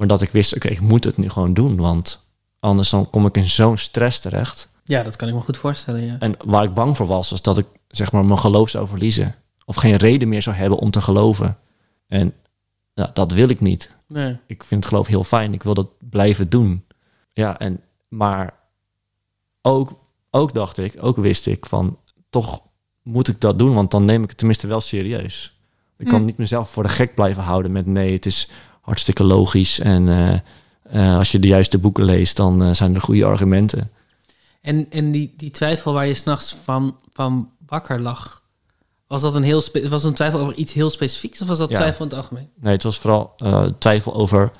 Maar dat ik wist, oké, ik moet het nu gewoon doen. Want anders dan kom ik in zo'n stress terecht. Ja, dat kan ik me goed voorstellen, ja. En waar ik bang voor was, was dat ik zeg maar mijn geloof zou verliezen. Of geen reden meer zou hebben om te geloven. En ja, dat wil ik niet. Nee. Ik vind het geloof heel fijn. Ik wil dat blijven doen. Ja, en maar ook, ook dacht ik, ook wist ik van toch moet ik dat doen, want dan neem ik het tenminste wel serieus. Ik kan Hmm. niet mezelf voor de gek blijven houden met nee, het is hartstikke logisch en eh, eh, als je de juiste boeken leest, dan eh, zijn er goede argumenten. En, en die, die twijfel waar je s'nachts van, van wakker lag, was dat een heel was een twijfel over iets heel specifieks of was dat Ja. twijfel in het algemeen? Nee, het was vooral twijfel over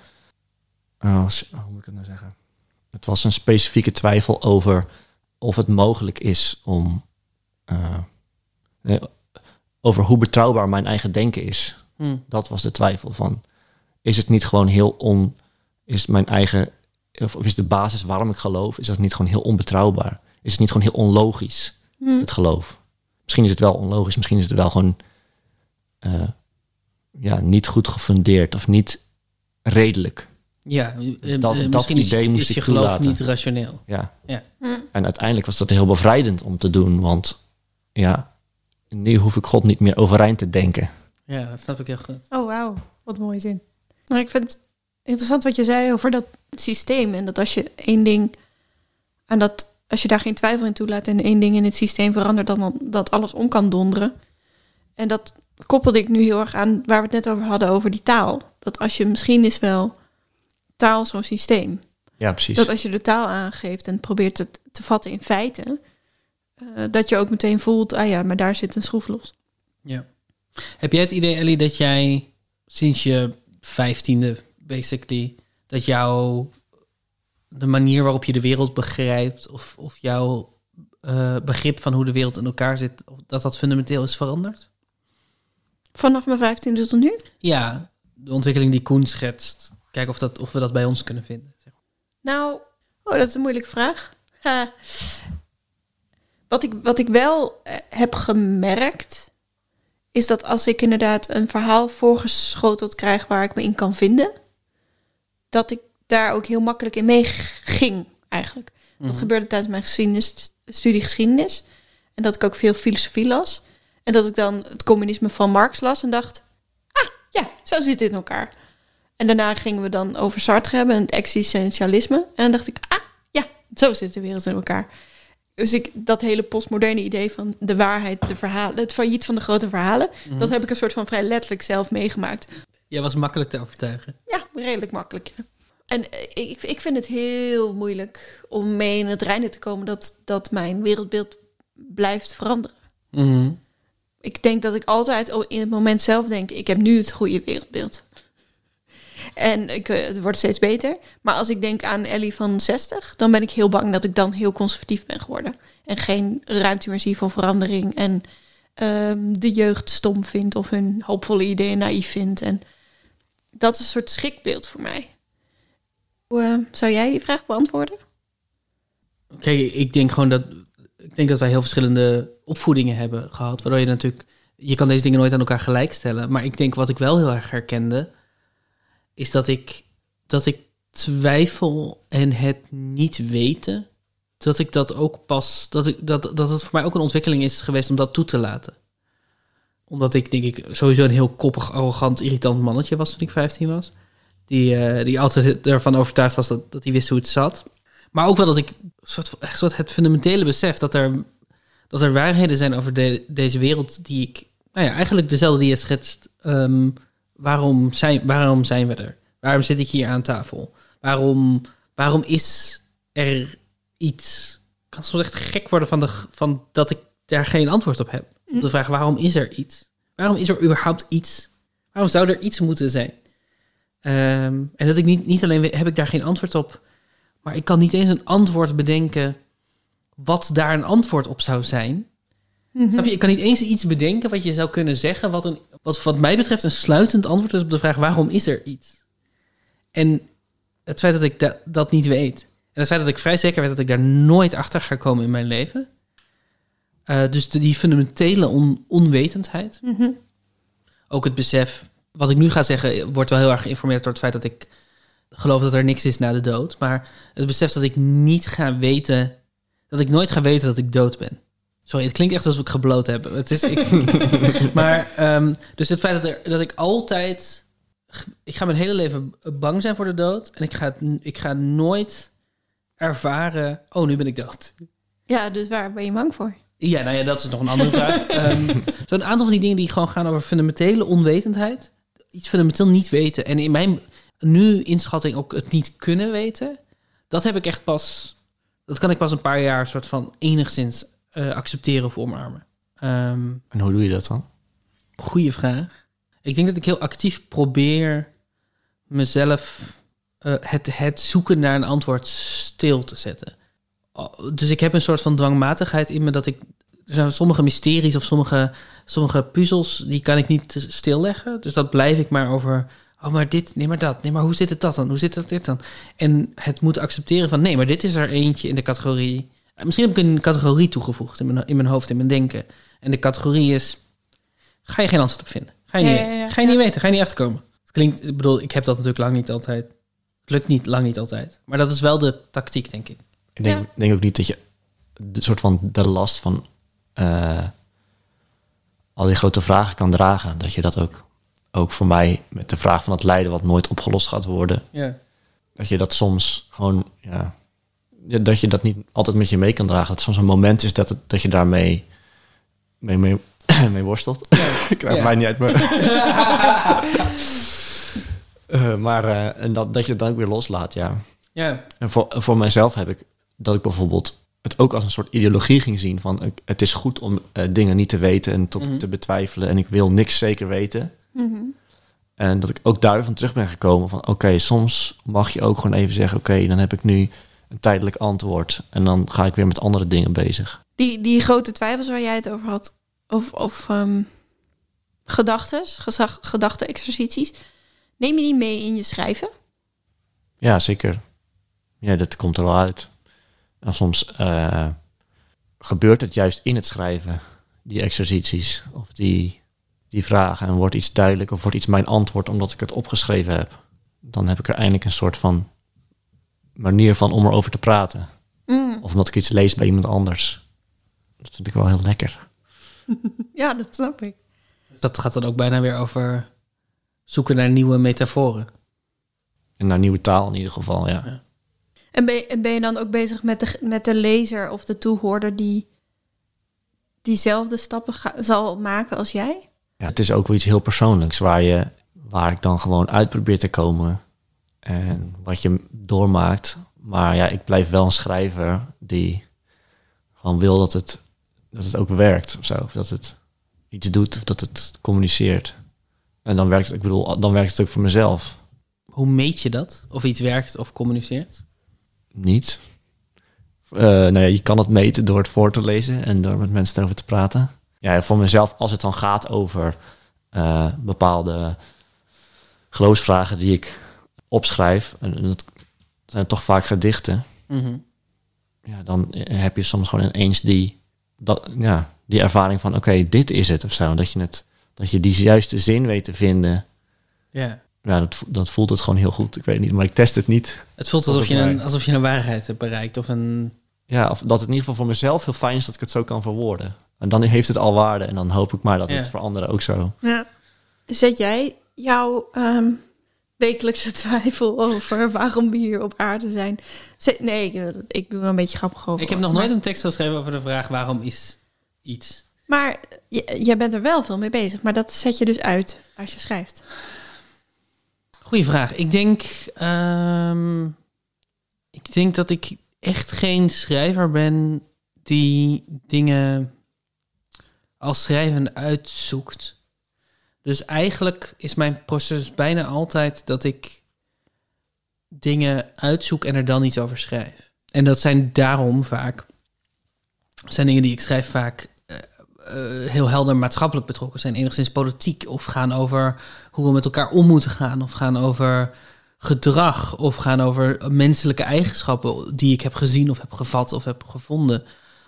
hoe moet ik het nou zeggen? Het was een specifieke twijfel over of het mogelijk is om... over hoe betrouwbaar mijn eigen denken is. Hmm. Dat was de twijfel van... Is het niet gewoon heel on... Is mijn eigen... Of is de basis waarom ik geloof... Is dat niet gewoon heel onbetrouwbaar? Is het niet gewoon heel onlogisch? Hmm. Het geloof. Misschien is het wel onlogisch. Misschien is het wel gewoon... eh, ja, niet goed gefundeerd. Of niet redelijk. Ja, eh, dat, eh, dat misschien is- idee moest is je ik geloof toelaten. niet rationeel. Ja. Ja. En uiteindelijk was dat heel bevrijdend om te doen. Want ja, nu hoef ik God niet meer overeind te denken. Ja, dat snap ik heel goed. Oh, wauw. Wat een mooie zin. Nou, ik vind het interessant wat je zei over dat systeem. En dat als je één ding aan dat, als je daar geen twijfel in toelaat en één ding in het systeem verandert, dan dat alles om kan donderen. En dat koppelde ik nu heel erg aan waar we het net over hadden, over die taal. Dat als je misschien is wel taal zo'n systeem. Ja, precies. Dat als je de taal aangeeft en probeert het te vatten in feiten, eh, dat je ook meteen voelt, ah ja, maar daar zit een schroef los. Ja. Heb jij het idee, Ellie, dat jij sinds je vijftiende, basically, dat jouw de manier waarop je de wereld begrijpt, of, of jouw eh, begrip van hoe de wereld in elkaar zit, of dat dat fundamenteel is veranderd? Vanaf mijn vijftiende tot nu? Ja, de ontwikkeling die Koen schetst. Kijk of, dat, of we dat bij ons kunnen vinden. Nou, oh, dat is een moeilijke vraag. Ha. Wat, ik, wat ik wel eh, heb gemerkt, is dat als ik inderdaad een verhaal voorgeschoteld krijg waar ik me in kan vinden, dat ik daar ook heel makkelijk in meeging, eigenlijk. Dat Mhm. gebeurde tijdens mijn geschiedenis, studie geschiedenis. En dat ik ook veel filosofie las. En dat ik dan het communisme van Marx las en dacht, ah, ja, zo zit het in elkaar. En daarna gingen we dan over Sartre hebben en het existentialisme. En dan dacht ik, ah, ja, zo zit de wereld in elkaar. Dus ik, dat hele postmoderne idee van de waarheid, de verhalen, het failliet van de grote verhalen, Mhm. dat heb ik een soort van vrij letterlijk zelf meegemaakt. Jij was makkelijk te overtuigen. Ja, redelijk makkelijk. Ja. En eh, ik, ik vind het heel moeilijk om mee in het reinen te komen dat, dat mijn wereldbeeld blijft veranderen. Mhm. Ik denk dat ik altijd in het moment zelf denk, ik heb nu het goede wereldbeeld. En ik, eh, het wordt steeds beter. Maar als ik denk aan Ellie van 60, dan ben ik heel bang dat ik dan heel conservatief ben geworden. En geen ruimte meer zie voor verandering. En ehm, de jeugd stom vindt of hun hoopvolle ideeën naïef vindt. En dat is een soort schrikbeeld voor mij. Hoe eh, zou jij die vraag beantwoorden? Kijk, ik denk gewoon dat. Ik denk dat wij heel verschillende opvoedingen hebben gehad. Waardoor je natuurlijk. Je kan deze dingen nooit aan elkaar gelijkstellen. Maar ik denk wat ik wel heel erg herkende. Is dat ik. Dat ik twijfel en het niet weten. Dat ik dat ook pas. Dat, ik, dat, dat het voor mij ook een ontwikkeling is geweest om dat toe te laten. Omdat ik denk ik sowieso een heel koppig, arrogant, irritant mannetje was toen ik 15 was. Die, eh, die altijd ervan overtuigd was dat, dat hij wist hoe het zat. Maar ook wel dat ik soort, echt het fundamentele besef dat er, dat er waarheden zijn over de, deze wereld die ik, nou ja, eigenlijk dezelfde die je schetst. Ehm, waarom, zijn, waarom zijn we er? Waarom zit ik hier aan tafel? Waarom, waarom is er iets? Ik kan soms echt gek worden van, de, van dat ik daar geen antwoord op heb. Op de vraag waarom is er iets? Waarom is er überhaupt iets? Waarom zou er iets moeten zijn? Ehm, en dat ik niet, niet alleen heb ik daar geen antwoord op, maar ik kan niet eens een antwoord bedenken wat daar een antwoord op zou zijn. Mhm. Snap je? Ik kan niet eens iets bedenken wat je zou kunnen zeggen, wat, een, wat wat mij betreft een sluitend antwoord is op de vraag waarom is er iets? En het feit dat ik da- dat niet weet, en het feit dat ik vrij zeker weet dat ik daar nooit achter ga komen in mijn leven, eh, dus de- die fundamentele on- onwetendheid, Mhm. ook het besef, wat ik nu ga zeggen, wordt wel heel erg geïnformeerd door het feit dat ik geloof dat er niks is na de dood. Maar het besef dat ik niet ga weten, dat ik nooit ga weten dat ik dood ben. Sorry, het klinkt echt alsof ik gebloot heb. Het is, ik, *laughs* maar, ehm, dus het feit dat, er, dat ik altijd, ik ga mijn hele leven bang zijn voor de dood. En ik ga, ik ga nooit ervaren, oh, nu ben ik dood. Ja, dus waar ben je bang voor? Ja, nou ja, dat is nog een andere vraag. *laughs* Ehm Zo'n aantal van die dingen die gewoon gaan over fundamentele onwetendheid. Iets fundamenteel niet weten. En in mijn nu inschatting ook het niet kunnen weten. Dat heb ik echt pas... Dat kan ik pas een paar jaar soort van enigszins eh, accepteren of omarmen. Ehm, En hoe doe je dat dan? Goeie vraag. Ik denk dat ik heel actief probeer mezelf eh, het, het zoeken naar een antwoord stil te zetten. Oh, Dus ik heb een soort van dwangmatigheid in me dat ik. Er zijn sommige mysteries of sommige, sommige puzzels die kan ik niet stilleggen. Dus dat blijf ik maar over. Oh, maar dit, nee, maar dat. Nee, maar hoe zit het dat dan? Hoe zit het dit dan? En het moeten accepteren van nee, maar dit is er eentje in de categorie. Eh, Misschien heb ik een categorie toegevoegd in mijn, in mijn hoofd, in mijn denken. En de categorie is. Ga je geen antwoord op vinden? Ga je niet Ja, ja, weten? ja, Ga je ja. niet weten? Ga je niet achterkomen? Het klinkt, ik bedoel, ik heb dat natuurlijk lang niet altijd. Het lukt niet, lang niet altijd. Maar dat is wel de tactiek, denk ik. Ik denk, denk ook niet dat je de soort van de last van eh, al die grote vragen kan dragen. Dat je dat ook, ook voor mij met de vraag van het lijden wat nooit opgelost gaat worden. Ja. Dat je dat soms gewoon, ja, dat je dat niet altijd met je mee kan dragen. Dat soms een moment is dat, het, dat je daarmee mee, mee, *clears throat* mee worstelt. *laughs* ik krijg Ja. mij niet uit me. *laughs* Eh, maar eh, en dat, dat je het dan ook weer loslaat, ja. Ja. En voor, voor mijzelf heb ik dat ik bijvoorbeeld het ook als een soort ideologie ging zien van het is goed om eh, dingen niet te weten en te, Mhm. te betwijfelen en ik wil niks zeker weten. Mhm. En dat ik ook daarvan terug ben gekomen van oké, soms mag je ook gewoon even zeggen oké, dan heb ik nu een tijdelijk antwoord en dan ga ik weer met andere dingen bezig. Die, die grote twijfels waar jij het over had, of, of gedachtes, gezag- gedachte-exercities, neem je die mee in je schrijven? Ja, zeker. Ja, dat komt er wel uit. En soms eh, gebeurt het juist in het schrijven, die exercities of die, die vragen. En wordt iets duidelijk of wordt iets mijn antwoord omdat ik het opgeschreven heb. Dan heb ik er eindelijk een soort van manier van om erover te praten. Mm. Of omdat ik iets lees bij iemand anders. Dat vind ik wel heel lekker. *laughs* Ja, dat snap ik. Dat gaat dan ook bijna weer over zoeken naar nieuwe metaforen. En naar nieuwe taal in ieder geval, ja. En ben je, en ben je dan ook bezig met de, met de lezer of de toehoorder die diezelfde stappen ga- zal maken als jij? Ja, het is ook wel iets heel persoonlijks waar, je, waar ik dan gewoon uit probeer te komen. En wat je doormaakt. Maar ja, ik blijf wel een schrijver die gewoon wil dat het, dat het ook werkt of zo. Of dat het iets doet of dat het communiceert. En dan werkt het, ik bedoel, dan werkt het ook voor mezelf. Hoe meet je dat? Of iets werkt of communiceert? Niet. Eh nou ja, je kan het meten door het voor te lezen en door met mensen erover te praten. Ja, voor mezelf, als het dan gaat over eh, bepaalde geloofsvragen die ik opschrijf, en dat zijn toch vaak gedichten, Mhm. ja, dan heb je soms gewoon ineens die, dat, ja, die ervaring van, oké, dit is het of zo. Dat je, het, dat je die juiste zin weet te vinden. Ja. Ja, dat, dat voelt het gewoon heel goed. Ik weet niet, maar ik test het niet. Het voelt alsof je, een, alsof je een waarheid hebt bereikt. Of een... Ja, of dat het in ieder geval voor mezelf heel fijn is dat ik het zo kan verwoorden. En dan heeft het al waarde. En dan hoop ik maar dat Ja. het voor anderen ook zo. Ja. Zet jij jouw ehm, wekelijkse *laughs* twijfel over waarom we hier op aarde zijn? Nee, ik, ik doe er een beetje grappig over. Ik heb nog nooit een tekst geschreven over de vraag waarom is iets. Maar jij bent er wel veel mee bezig. Maar dat zet je dus uit als je schrijft. Goeie vraag. Ik denk, ehm, ik denk dat ik echt geen schrijver ben die dingen als schrijven uitzoekt. Dus eigenlijk is mijn proces bijna altijd dat ik dingen uitzoek en er dan iets over schrijf. En dat zijn daarom vaak, zijn dingen die ik schrijf vaak eh, eh, heel helder maatschappelijk betrokken zijn, enigszins politiek, of gaan over hoe we met elkaar om moeten gaan, of gaan over gedrag, of gaan over menselijke eigenschappen die ik heb gezien of heb gevat of heb gevonden.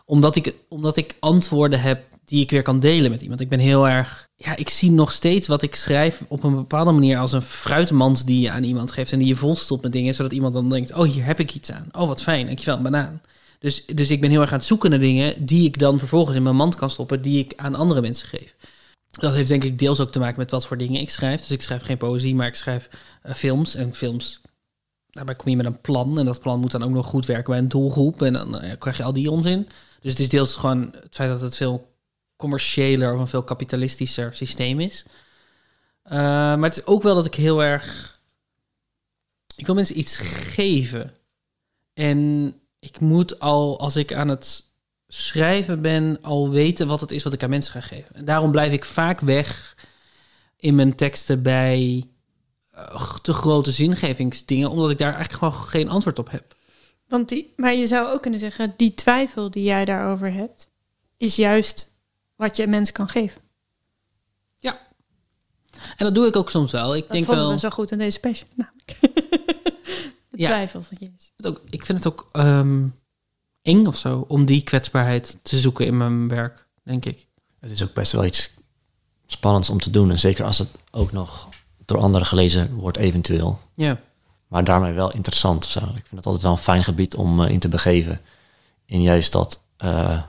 Omdat ik, omdat ik antwoorden heb die ik weer kan delen met iemand. Ik ben heel erg, ja, ik zie nog steeds wat ik schrijf op een bepaalde manier als een fruitmand die je aan iemand geeft en die je volstopt met dingen, zodat iemand dan denkt, oh, hier heb ik iets aan. Oh, wat fijn, dankjewel, een banaan. Dus, dus ik ben heel erg aan het zoeken naar dingen die ik dan vervolgens in mijn mand kan stoppen, die ik aan andere mensen geef. Dat heeft denk ik deels ook te maken met wat voor dingen ik schrijf. Dus ik schrijf geen poëzie, maar ik schrijf eh, films. En films, daarbij kom je met een plan. En dat plan moet dan ook nog goed werken bij een doelgroep. En dan eh, krijg je al die onzin. Dus het is deels gewoon het feit dat het veel commerciëler of een veel kapitalistischer systeem is. Uh, maar het is ook wel dat ik heel erg... Ik wil mensen iets geven. En ik moet al, als ik aan het schrijven ben, al weten wat het is wat ik aan mensen ga geven. En daarom blijf ik vaak weg in mijn teksten bij eh, te grote zingevingsdingen, omdat ik daar eigenlijk gewoon geen antwoord op heb. Want die, maar je zou ook kunnen zeggen, die twijfel die jij daarover hebt, is juist wat je mensen kan geven. En dat doe ik ook soms wel. Ik Dat denk wel. we zo goed in deze special. *laughs* Namelijk. de *laughs* Ja. twijfel van Jezus. het ook, ik vind het ook ehm, eng of zo om die kwetsbaarheid te zoeken in mijn werk, denk ik. Het is ook best wel iets spannends om te doen. En zeker als het ook nog door anderen gelezen wordt, eventueel. Ja. Maar daarmee wel interessant of zo. Ik vind het altijd wel een fijn gebied om eh, in te begeven. In juist dat, eh,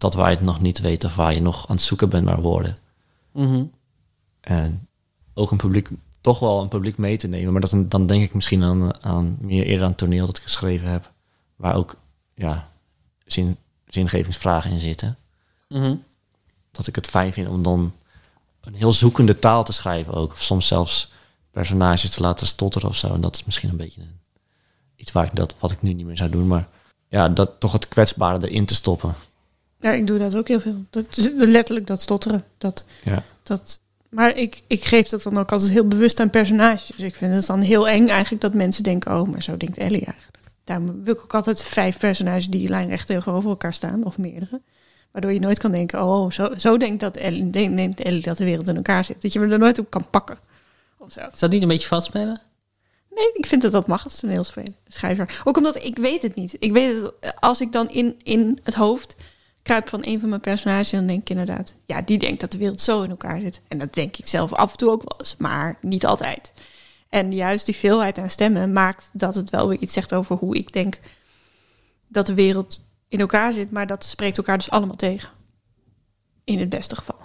dat waar je het nog niet weet of waar je nog aan het zoeken bent naar woorden. Mhm. En ook een publiek, toch wel een publiek mee te nemen. Maar dat, dan denk ik misschien aan, aan meer eerder aan toneel dat ik geschreven heb. Waar ook ja, zin, zingevingsvragen in zitten. Mhm. Dat ik het fijn vind om dan een heel zoekende taal te schrijven ook. Of soms zelfs personages te laten stotteren of zo. En dat is misschien een beetje een, iets waar ik dat, wat ik nu niet meer zou doen. Maar ja, dat toch het kwetsbare erin te stoppen. Ja, ik doe dat ook heel veel. Dat, is letterlijk dat stotteren. Dat, Ja. dat, maar ik, ik geef dat dan ook altijd heel bewust aan personages. Dus ik vind het dan heel eng eigenlijk dat mensen denken... oh, maar zo denkt Ellie eigenlijk. Daarom wil ik ook altijd vijf personages die lijnrecht tegenover elkaar staan. Of meerdere. Waardoor je nooit kan denken... oh, zo, zo denkt, dat Ellie, denkt, denkt Ellie dat de wereld in elkaar zit. Dat je me er nooit op kan pakken. Of zo. Is dat niet een beetje vastspelen? Nee, ik vind dat dat mag als toneelspeler, schrijver. Ook omdat ik weet het niet. Ik weet het, als ik dan in, in het hoofd kruip van een van mijn personages... dan denk ik inderdaad, ja, die denkt dat de wereld zo in elkaar zit. En dat denk ik zelf af en toe ook wel eens, maar niet altijd. En juist die veelheid aan stemmen maakt dat het wel weer iets zegt over hoe ik denk... dat de wereld in elkaar zit, maar dat spreekt elkaar dus allemaal tegen. In het beste geval.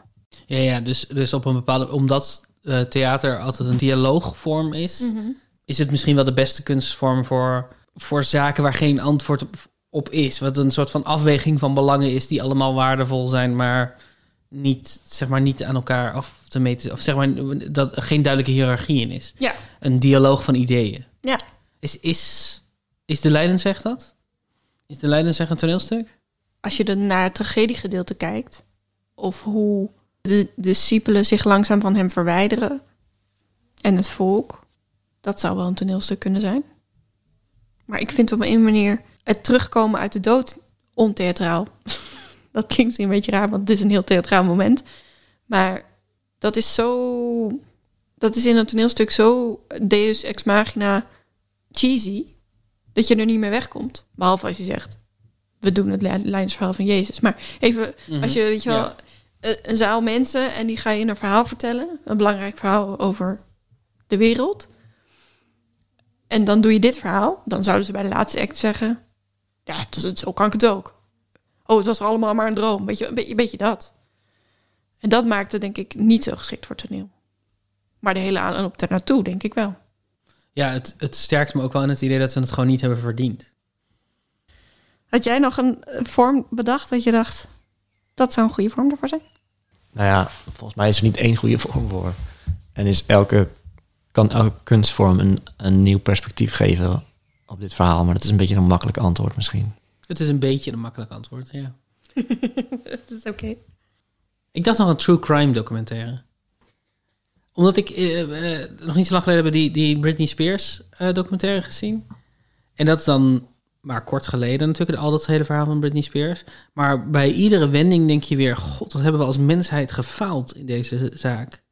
Ja, ja dus, dus op een bepaalde. Omdat eh, theater altijd een dialoogvorm is, Mhm. is het misschien wel de beste kunstvorm voor, voor zaken waar geen antwoord op, op is. Wat een soort van afweging van belangen is die allemaal waardevol zijn, maar niet, zeg maar, niet aan elkaar af te meten. Of zeg maar dat er geen duidelijke hiërarchie in is. Ja. Een dialoog van ideeën. Ja. Is, is, is de Leidensweg dat? Is de Leidensweg een toneelstuk? als je er naar het tragediegedeelte kijkt, of hoe de discipelen zich langzaam van hem verwijderen en het volk, dat zou wel een toneelstuk kunnen zijn. Maar ik vind op een manier het terugkomen uit de dood ontheatraal. *laughs* dat klinkt een beetje raar, want het is een heel theatraal moment. Maar dat is zo. Dat is in een toneelstuk zo Deus ex machina cheesy. dat je er niet meer wegkomt. Behalve als je zegt: we doen het leidersverhaal van Jezus. Maar even, Mhm. als je, weet je wel, Ja. een, een zaal mensen en die ga je een verhaal vertellen, een belangrijk verhaal over de wereld. En dan doe je dit verhaal, dan zouden ze bij de laatste act zeggen: Ja, het is- zo kan ik het ook. Oh, het was allemaal maar een droom. Weet je, een beetje, een beetje dat. En dat maakt het denk ik niet zo geschikt voor toneel. Maar de hele aanloop daar naartoe, denk ik wel. Ja, het, het sterkt me ook wel in het idee dat we het gewoon niet hebben verdiend. Had jij nog een vorm bedacht dat je dacht, dat zou een goede vorm ervoor zijn? Nou ja, volgens mij is er niet één goede vorm voor. En is elke, kan elke kunstvorm een, een nieuw perspectief geven op dit verhaal. Maar dat is een beetje een makkelijk antwoord misschien. Het is een beetje een makkelijk antwoord, ja. *laughs* Het is oké. Ik dacht nog een true crime documentaire. Omdat ik eh, eh, nog niet zo lang geleden heb die, die Britney Spears eh, documentaire gezien. En dat is dan maar kort geleden natuurlijk, al dat hele verhaal van Britney Spears. Maar bij iedere wending denk je weer, god, wat hebben we als mensheid gefaald in deze zaak.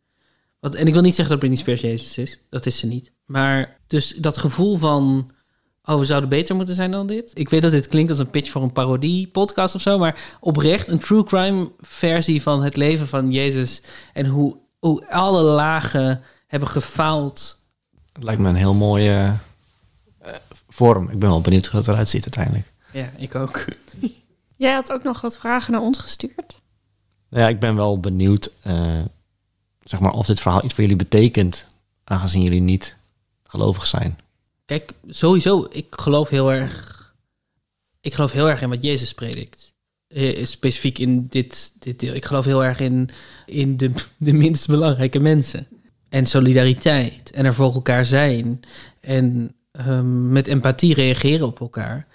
Wat, en ik wil niet zeggen dat Britney Spears Jezus is, dat is ze niet. Maar dus dat gevoel van, oh, we zouden beter moeten zijn dan dit. Ik weet dat dit klinkt als een pitch voor een parodie podcast of zo, maar oprecht een true crime versie van het leven van Jezus en hoe, hoe alle lagen hebben gefaald. Het lijkt me een heel mooie eh, vorm. Ik ben wel benieuwd hoe het eruit ziet uiteindelijk. Ja, ik ook. *laughs* Jij had ook nog wat vragen naar ons gestuurd. Nou ja, ik ben wel benieuwd eh, zeg maar, of dit verhaal iets voor jullie betekent. Aangezien jullie niet gelovig zijn. Kijk, sowieso, ik geloof heel erg. Ik geloof heel erg in wat Jezus predikt. Eh, Specifiek in dit, dit deel. Ik geloof heel erg in, in de, de minst belangrijke mensen. En solidariteit. En er voor elkaar zijn. En ehm, met empathie reageren op elkaar.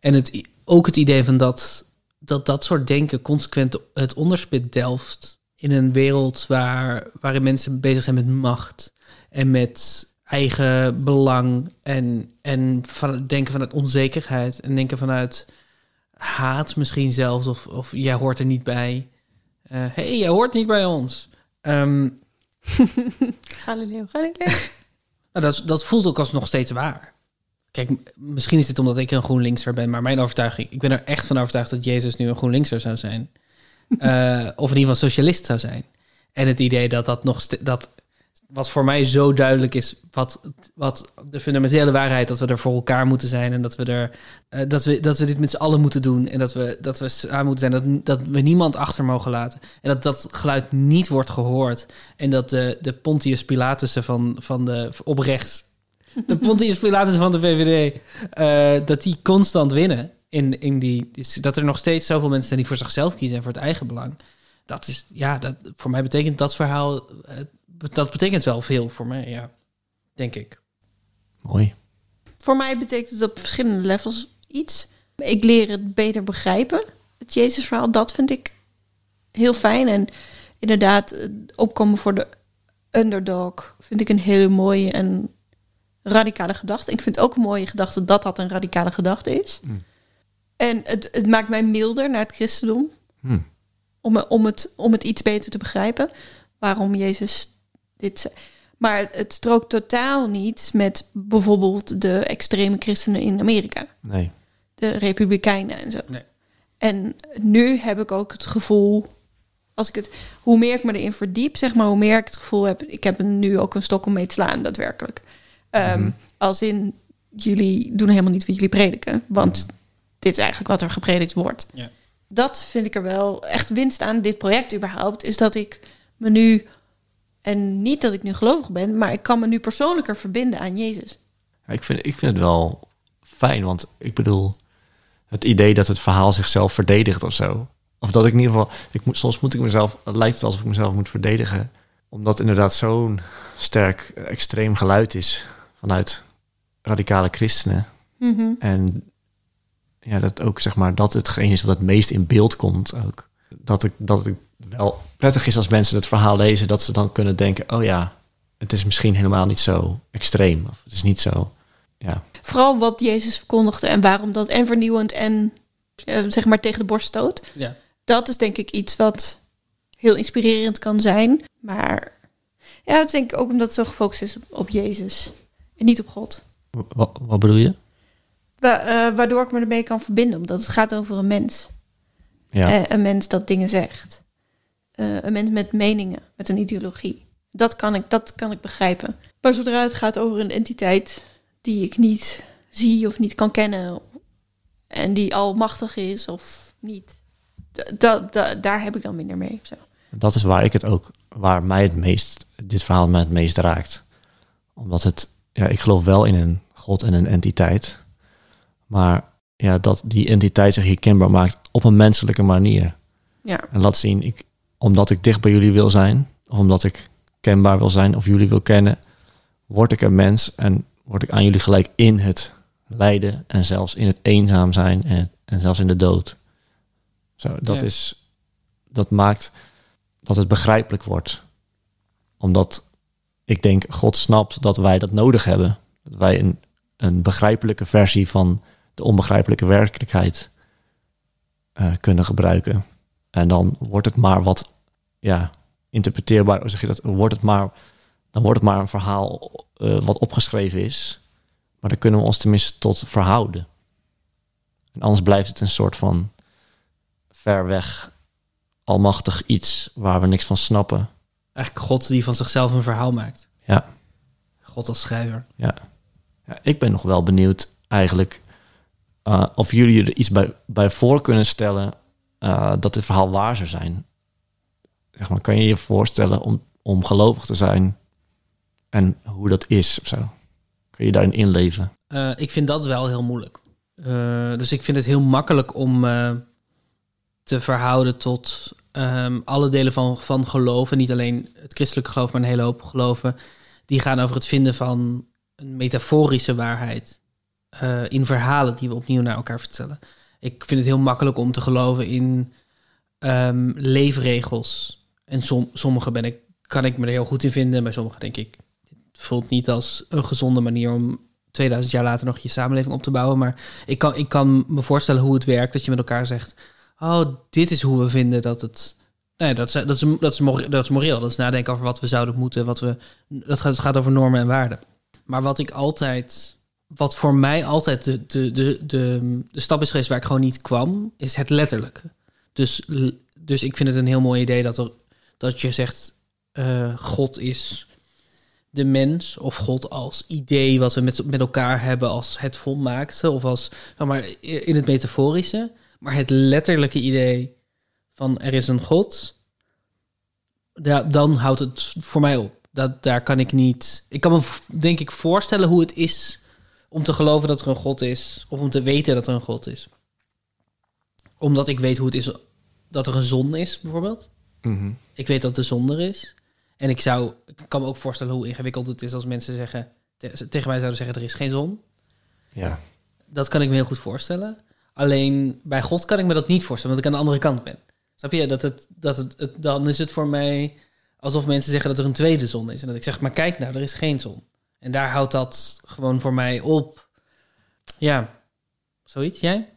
En het, ook het idee van dat, dat dat soort denken consequent het onderspit delft. In een wereld waar, waarin mensen bezig zijn met macht. En met eigen belang en, en van, denken vanuit onzekerheid en denken vanuit haat misschien zelfs of, of jij hoort er niet bij. Hé, hey, jij hoort niet bij ons. Ehm, *laughs* Galileo, Galileo. *laughs* nou, dat, dat voelt ook als nog steeds waar. Kijk, misschien is dit omdat ik een GroenLinkser ben, maar mijn overtuiging, ik ben er echt van overtuigd dat Jezus nu een GroenLinkser zou zijn. *laughs* Eh, of in ieder geval socialist zou zijn. En het idee dat dat nog dat wat voor mij zo duidelijk is, wat, wat de fundamentele waarheid, dat we er voor elkaar moeten zijn en dat we er eh, dat, we, dat we dit met z'n allen moeten doen en dat we, dat we samen moeten zijn, dat, dat we niemand achter mogen laten. En dat dat geluid niet wordt gehoord. En dat de, de Pontius Pilatussen van, van de op rechts, de *laughs* Pontius Pilatussen van de VVD, eh, dat die constant winnen. In, in die, dus dat er nog steeds zoveel mensen zijn die voor zichzelf kiezen en voor het eigen belang. Dat is, ja, dat, voor mij betekent dat verhaal, eh, dat betekent wel veel voor mij, ja. Denk ik. Mooi. Voor mij betekent het op verschillende levels iets. Ik leer het beter begrijpen. Het Jezusverhaal, dat vind ik heel fijn. En inderdaad, het opkomen voor de underdog vind ik een hele mooie en radicale gedachte. Ik vind ook een mooie gedachte dat dat een radicale gedachte is. Mm. En het, het maakt mij milder naar het christendom. Hm. Om, om, het, om het iets beter te begrijpen. Waarom Jezus dit. Maar het, strookt totaal niet met bijvoorbeeld de extreme christenen in Amerika. Nee. De republikeinen en zo. Nee. En nu heb ik ook het gevoel, als ik het, hoe meer ik me erin verdiep, zeg maar, hoe meer ik het gevoel heb, ik heb nu ook een stok om mee te slaan, daadwerkelijk. Ehm, Als in, jullie doen helemaal niet wat jullie prediken, want dit is eigenlijk wat er gepredikt wordt. Ja. Dat vind ik er wel echt winst aan dit project überhaupt, is dat ik me nu, en niet dat ik nu gelovig ben, maar ik kan me nu persoonlijker verbinden aan Jezus. Ja, ik, vind, ik vind het wel fijn, want ik bedoel, het idee dat het verhaal zichzelf verdedigt of zo. Of dat ik in ieder geval, ik moet, soms moet ik mezelf, het lijkt het alsof ik mezelf moet verdedigen. Omdat inderdaad zo'n sterk extreem geluid is vanuit radicale christenen. Mhm. En ja, dat ook zeg maar, dat hetgeen is wat het meest in beeld komt ook. Dat, ik, dat het wel prettig is als mensen het verhaal lezen, dat ze dan kunnen denken, oh ja, het is misschien helemaal niet zo extreem. Of het is niet zo, ja. Vooral wat Jezus verkondigde en waarom dat en vernieuwend en eh, zeg maar tegen de borst stoot. Ja. Dat is denk ik iets wat heel inspirerend kan zijn. Maar ja, dat is denk ik ook omdat het zo gefocust is op, op Jezus en niet op God. Wat, wat bedoel je? Wa- eh, waardoor ik me ermee kan verbinden, omdat het gaat over een mens. Ja. Eh, een mens dat dingen zegt. Eh, een mens met meningen, met een ideologie. Dat kan, ik, dat kan ik begrijpen. Maar zodra het gaat over een entiteit die ik niet zie of niet kan kennen... en die almachtig is of niet... da- da- da- daar heb ik dan minder mee. Zo. Dat is waar ik het ook, waar mij het meest, dit verhaal mij het meest raakt. Omdat het, ja, ik geloof wel in een God en een entiteit. Maar ja, dat die entiteit zich hier kenbaar maakt op een menselijke manier. Ja. En laat zien, ik, omdat ik dicht bij jullie wil zijn, of omdat ik kenbaar wil zijn of jullie wil kennen, word ik een mens en word ik aan jullie gelijk in het lijden en zelfs in het eenzaam zijn en, het- en zelfs in de dood. Zo, dat Ja. is, dat maakt dat het begrijpelijk wordt. Omdat ik denk, God snapt dat wij dat nodig hebben. Dat wij een, een begrijpelijke versie van de onbegrijpelijke werkelijkheid eh, kunnen gebruiken. En dan wordt het maar wat ja, interpreteerbaar, hoe zeg je dat? Wordt het maar, dan wordt het maar een verhaal eh, wat opgeschreven is. Maar dan kunnen we ons tenminste tot verhouden. En anders blijft het een soort van ver weg, almachtig iets waar we niks van snappen. Eigenlijk God die van zichzelf een verhaal maakt. Ja. God als schrijver. Ja. ja ik ben nog wel benieuwd eigenlijk eh, of jullie er iets bij, bij voor kunnen stellen eh, dat dit verhaal waar zou zijn. Zeg maar, kan je je voorstellen om, om gelovig te zijn en hoe dat is of zo? Kun je daarin inleven? Eh, ik vind dat wel heel moeilijk. Eh, dus ik vind het heel makkelijk om te verhouden tot ehm, alle delen van, van geloven. Niet alleen het christelijke geloof, maar een hele hoop geloven. Die gaan over het vinden van een metaforische waarheid. in verhalen die we opnieuw naar elkaar vertellen. Ik vind het heel makkelijk om te geloven in ehm, leefregels. En som, sommige ben ik, kan ik me er heel goed in vinden. Bij sommige denk ik, voelt niet als een gezonde manier om 2000 jaar later nog je samenleving op te bouwen. Maar ik kan, ik kan me voorstellen hoe het werkt. Dat je met elkaar zegt: Oh, dit is hoe we vinden dat het. Nee, dat is, dat, is, dat, is moreel, dat is moreel. Dat is nadenken over wat we zouden moeten. Wat we, dat gaat, het gaat over normen en waarden. Maar wat ik altijd. Wat voor mij altijd de, de, de, de, de stap is geweest waar ik gewoon niet kwam, is het letterlijke. Dus, dus ik vind het een heel mooi idee dat, er, dat je zegt: eh, God is de mens of God als idee wat we met, met elkaar hebben als het volmaakte of als maar, in het metaforische, maar het letterlijke idee van er is een God, ja, dan houdt het voor mij op. Dat, daar kan ik niet. Ik kan me denk ik voorstellen hoe het is om te geloven dat er een God is, of om te weten dat er een God is. Omdat ik weet hoe het is dat er een zon is, bijvoorbeeld. Mhm. Ik weet dat de zon er is. En ik, zou, ik kan me ook voorstellen hoe ingewikkeld het is als mensen zeggen, te- tegen mij zouden zeggen: er is geen zon. Ja. Dat kan ik me heel goed voorstellen. Alleen bij God kan ik me dat niet voorstellen, want ik aan de andere kant ben. Snap je? Dat het, dat het, het- dan is het voor mij alsof mensen zeggen dat er een tweede zon is. En dat ik zeg, maar kijk nou, er is geen zon. En daar houdt dat gewoon voor mij op. Ja, zoiets. Jij?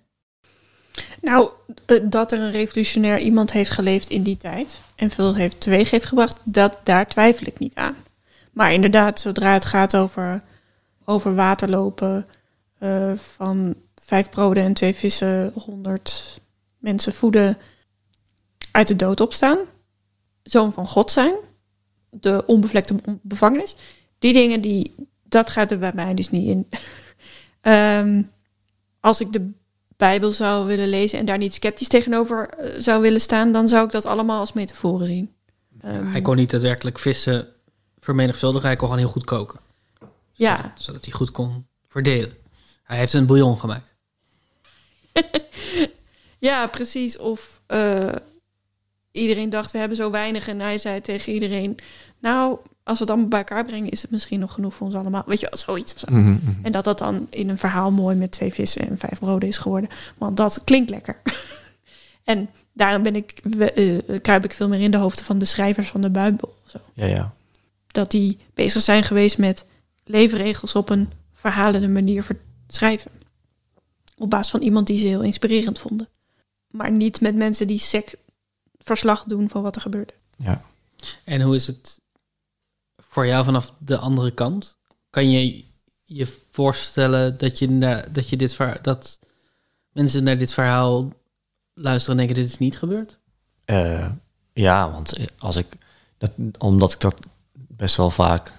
Nou, eh, dat er een revolutionair iemand heeft geleefd in die tijd en veel heeft teweeg heeft gebracht, dat, daar twijfel ik niet aan. Maar inderdaad, zodra het gaat over, over waterlopen, eh, van vijf broden en twee vissen, honderd mensen voeden, uit de dood opstaan, zoon van God zijn, de onbevlekte bevangenis, die dingen, die, dat gaat er bij mij dus niet in. *laughs* Ehm, als ik de Bijbel zou willen lezen en daar niet sceptisch tegenover eh, zou willen staan, dan zou ik dat allemaal als metaforen zien. Ehm, Hij kon niet daadwerkelijk vissen vermenigvuldigen, hij kon gewoon heel goed koken. ja, Zodat hij goed kon verdelen. Hij heeft een bouillon gemaakt. *laughs* ja, precies. Of eh, iedereen dacht, we hebben zo weinig. En hij zei tegen iedereen, nou, als we het allemaal bij elkaar brengen, is het misschien nog genoeg voor ons allemaal. Weet je, wel, zoiets. of zo. Mhm, mhm. En dat dat dan in een verhaal mooi met twee vissen en vijf broden is geworden. Want dat klinkt lekker. *laughs* en daarom ben ik, we- eh, kruip ik veel meer in de hoofden van de schrijvers van de Bijbel. Zo. Ja, ja. Dat die bezig zijn geweest met leefregels op een verhalende manier schrijven. Op basis van iemand die ze heel inspirerend vonden. Maar niet met mensen die sec verslag doen van wat er gebeurde. Ja. En hoe is het voor jou vanaf de andere kant? Kan je je voorstellen dat je, na, dat je dit verhaal, dat mensen naar dit verhaal luisteren en denken: dit is niet gebeurd? Eh, ja, want als ik, dat, omdat ik dat best wel vaak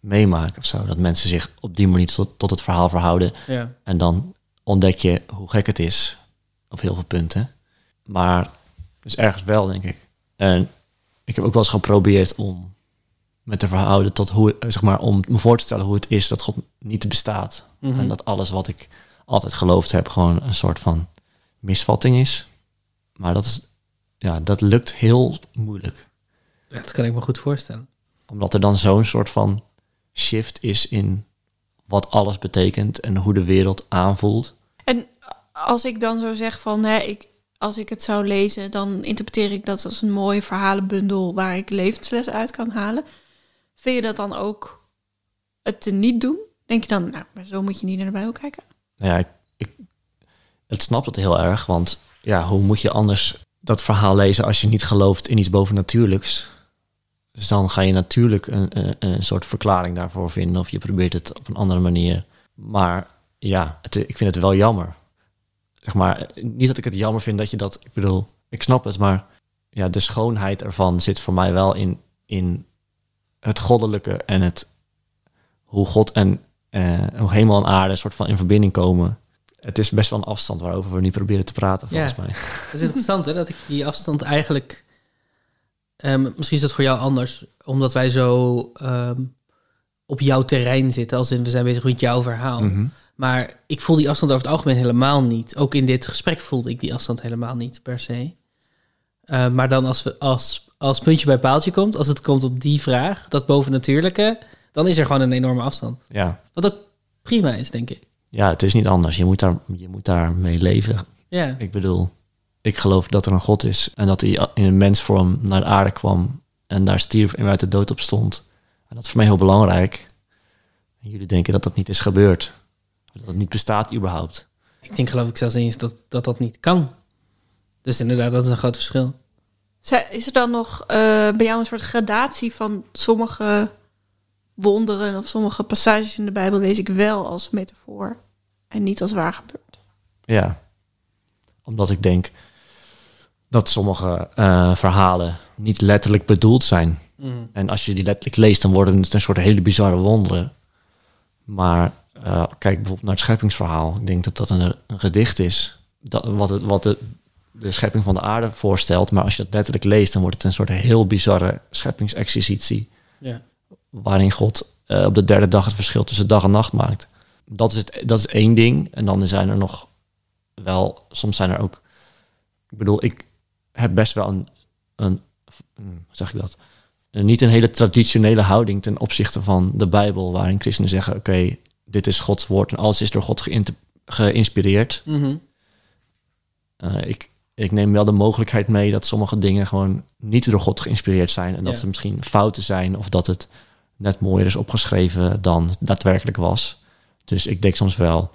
meemaak of zo, dat mensen zich op die manier tot, tot het verhaal verhouden. Ja. En dan ontdek je hoe gek het is op heel veel punten. Maar dus ergens wel, denk ik. En ik heb ook wel eens geprobeerd om me te verhouden tot hoe, zeg maar, om me voor te stellen hoe het is dat God niet bestaat. Mhm. En dat alles wat ik altijd geloofd heb gewoon een soort van misvatting is. Maar dat is, ja, dat lukt heel moeilijk. Dat kan ik me goed voorstellen. Omdat er dan zo'n soort van shift is in wat alles betekent en hoe de wereld aanvoelt. En als ik dan zo zeg van, hè, ik, als ik het zou lezen, dan interpreteer ik dat als een mooie verhalenbundel waar ik levenslessen uit kan halen. Vind je dat dan ook het te niet doen? Denk je dan, nou, maar zo moet je niet naar de Bijbel kijken? Nou ja, ik, ik het snap het heel erg, want ja, hoe moet je anders dat verhaal lezen als je niet gelooft in iets bovennatuurlijks? Dus dan ga je natuurlijk een, een, een soort verklaring daarvoor vinden of je probeert het op een andere manier. Maar ja, het, ik vind het wel jammer. Zeg maar, niet dat ik het jammer vind dat je dat, ik bedoel, ik snap het, maar ja, de schoonheid ervan zit voor mij wel in, in het goddelijke en het hoe God en eh, hoe hemel en aarde soort van in verbinding komen. Het is best wel een afstand waarover we nu proberen te praten, volgens mij. *laughs* Dat is interessant, hè? Dat ik die afstand eigenlijk... ehm, misschien is dat voor jou anders, omdat wij zo ehm, op jouw terrein zitten. Als in, we zijn bezig met jouw verhaal. Mhm. Maar ik voel die afstand over het algemeen helemaal niet. Ook in dit gesprek voelde ik die afstand helemaal niet, per se. Eh, maar dan als, we, als, als puntje bij paaltje komt, als het komt op die vraag, dat bovennatuurlijke, dan is er gewoon een enorme afstand. Ja. Wat ook prima is, denk ik. Ja, het is niet anders. Je moet, daar, je moet daarmee leven. Ja. Ik bedoel, ik geloof dat er een God is en dat hij in een mensvorm naar de aarde kwam en daar stierf en uit de dood op stond. En dat is voor mij heel belangrijk. En jullie denken dat dat niet is gebeurd. Dat het niet bestaat überhaupt. Ik denk geloof ik zelfs eens dat, dat dat niet kan. Dus inderdaad, dat is een groot verschil. Zij- Is er dan nog eh, bij jou een soort gradatie van sommige wonderen of sommige passages in de Bijbel lees ik wel als metafoor en niet als waar gebeurd? Ja. Omdat ik denk dat sommige eh, verhalen niet letterlijk bedoeld zijn. Mhm. En als je die letterlijk leest, dan worden het een soort hele bizarre wonderen. Maar eh, kijk bijvoorbeeld naar het scheppingsverhaal. Ik denk dat dat een, een gedicht is. Dat, wat het, wat de, de schepping van de aarde voorstelt. Maar als je dat letterlijk leest, dan wordt het een soort heel bizarre scheppingsexercitie. Ja. Waarin God eh, op de derde dag het verschil tussen dag en nacht maakt. Dat is, het, dat is één ding. En dan zijn er nog wel, soms zijn er ook. Ik bedoel, ik heb best wel een, een hm, hoe zeg ik dat? Een- niet een hele traditionele houding ten opzichte van de Bijbel, waarin christenen zeggen: Oké, dit is Gods woord en alles is door God geïnspireerd. Mhm. Eh, ik, ik neem wel de mogelijkheid mee dat sommige dingen gewoon niet door God geïnspireerd zijn. En dat Ja. ze misschien fouten zijn of dat het net mooier is opgeschreven dan het daadwerkelijk was. Dus ik denk soms wel,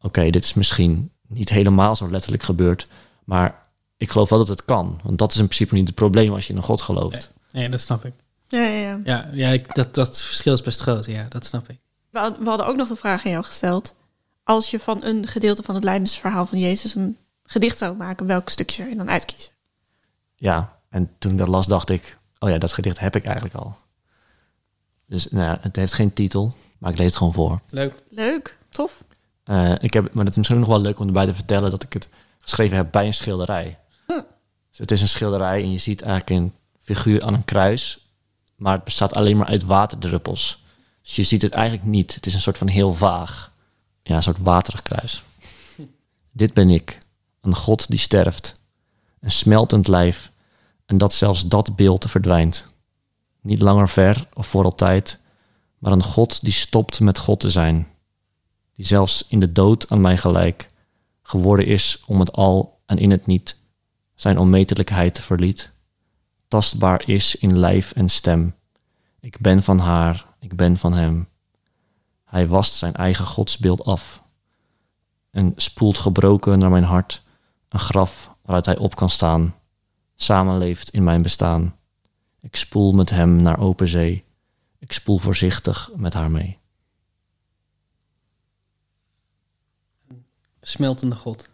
oké, dit is misschien niet helemaal zo letterlijk gebeurd. Maar ik geloof wel dat het kan. Want dat is in principe niet het probleem als je in een God gelooft. Nee, dat snap ik. Ja, ja, ja. Ja, ja ik, dat, dat verschil is best groot. Ja, dat snap ik. We we hadden ook nog de vraag aan jou gesteld. Als je van een gedeelte van het lijdensverhaal van Jezus een gedicht zou maken, welk stukje zou je dan uitkiezen? Ja, en toen ik dat las, dacht ik, oh ja, dat gedicht heb ik eigenlijk al. Dus nou ja, het heeft geen titel, maar ik lees het gewoon voor. Leuk. Leuk, tof. Eh, ik heb, maar het is misschien nog wel leuk om erbij te vertellen dat ik het geschreven heb bij een schilderij. Hm. Dus het is een schilderij en je ziet eigenlijk een figuur aan een kruis, maar het bestaat alleen maar uit waterdruppels. Dus je ziet het eigenlijk niet. Het is een soort van heel vaag, ja, een soort waterig kruis. *laughs* Dit ben ik, een God die sterft, een smeltend lijf, en dat zelfs dat beeld verdwijnt. Niet langer ver of voor altijd, maar een God die stopt met God te zijn die zelfs in de dood aan mij gelijk geworden is om het al en in het niet zijn onmetelijkheid verliet, tastbaar is in lijf en stem. Ik ben van haar, ik ben van hem. Hij wast zijn eigen godsbeeld af en spoelt gebroken naar mijn hart een graf waaruit hij op kan staan, samenleeft in mijn bestaan. Ik spoel met hem naar open zee, ik spoel voorzichtig met haar mee. Smeltende God.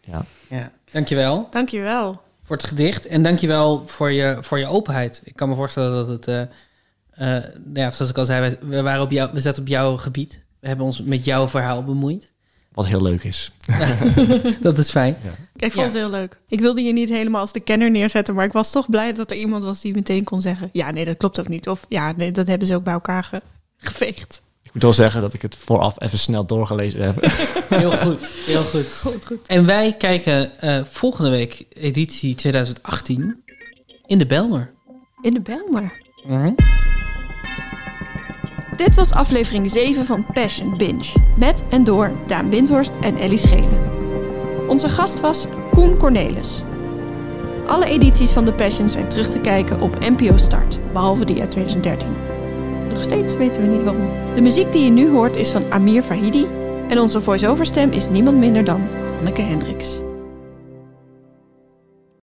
Ja. Ja, dankjewel. Dankjewel. Voor het gedicht. En dankjewel voor je, voor je openheid. Ik kan me voorstellen dat het... eh, eh, ja, zoals ik al zei, we, waren op jou, we zaten op jouw gebied. We hebben ons met jouw verhaal bemoeid. Wat heel leuk is. *laughs* dat is fijn. Ik vond het heel leuk. Ik wilde je niet helemaal als de kenner neerzetten, maar ik was toch blij dat er iemand was die meteen kon zeggen: Ja, nee, dat klopt ook niet. Of ja, nee, dat hebben ze ook bij elkaar ge- geveegd. Ik moet wel zeggen dat ik het vooraf even snel doorgelezen heb. *laughs* Heel goed, heel goed. En wij kijken eh, volgende week, editie 2018, in de Belmer. In de Belmer. Dit was aflevering 7 van Passion Binge. Met en door Daan Windhorst en Ellie Schelen. Onze gast was Koen Cornelis. Alle edities van The Passion zijn terug te kijken op NPO Start, behalve die uit 2013. Nog steeds weten we niet waarom. De muziek die je nu hoort is van Amir Fahidi en onze voice-over stem is niemand minder dan Hanneke Hendricks.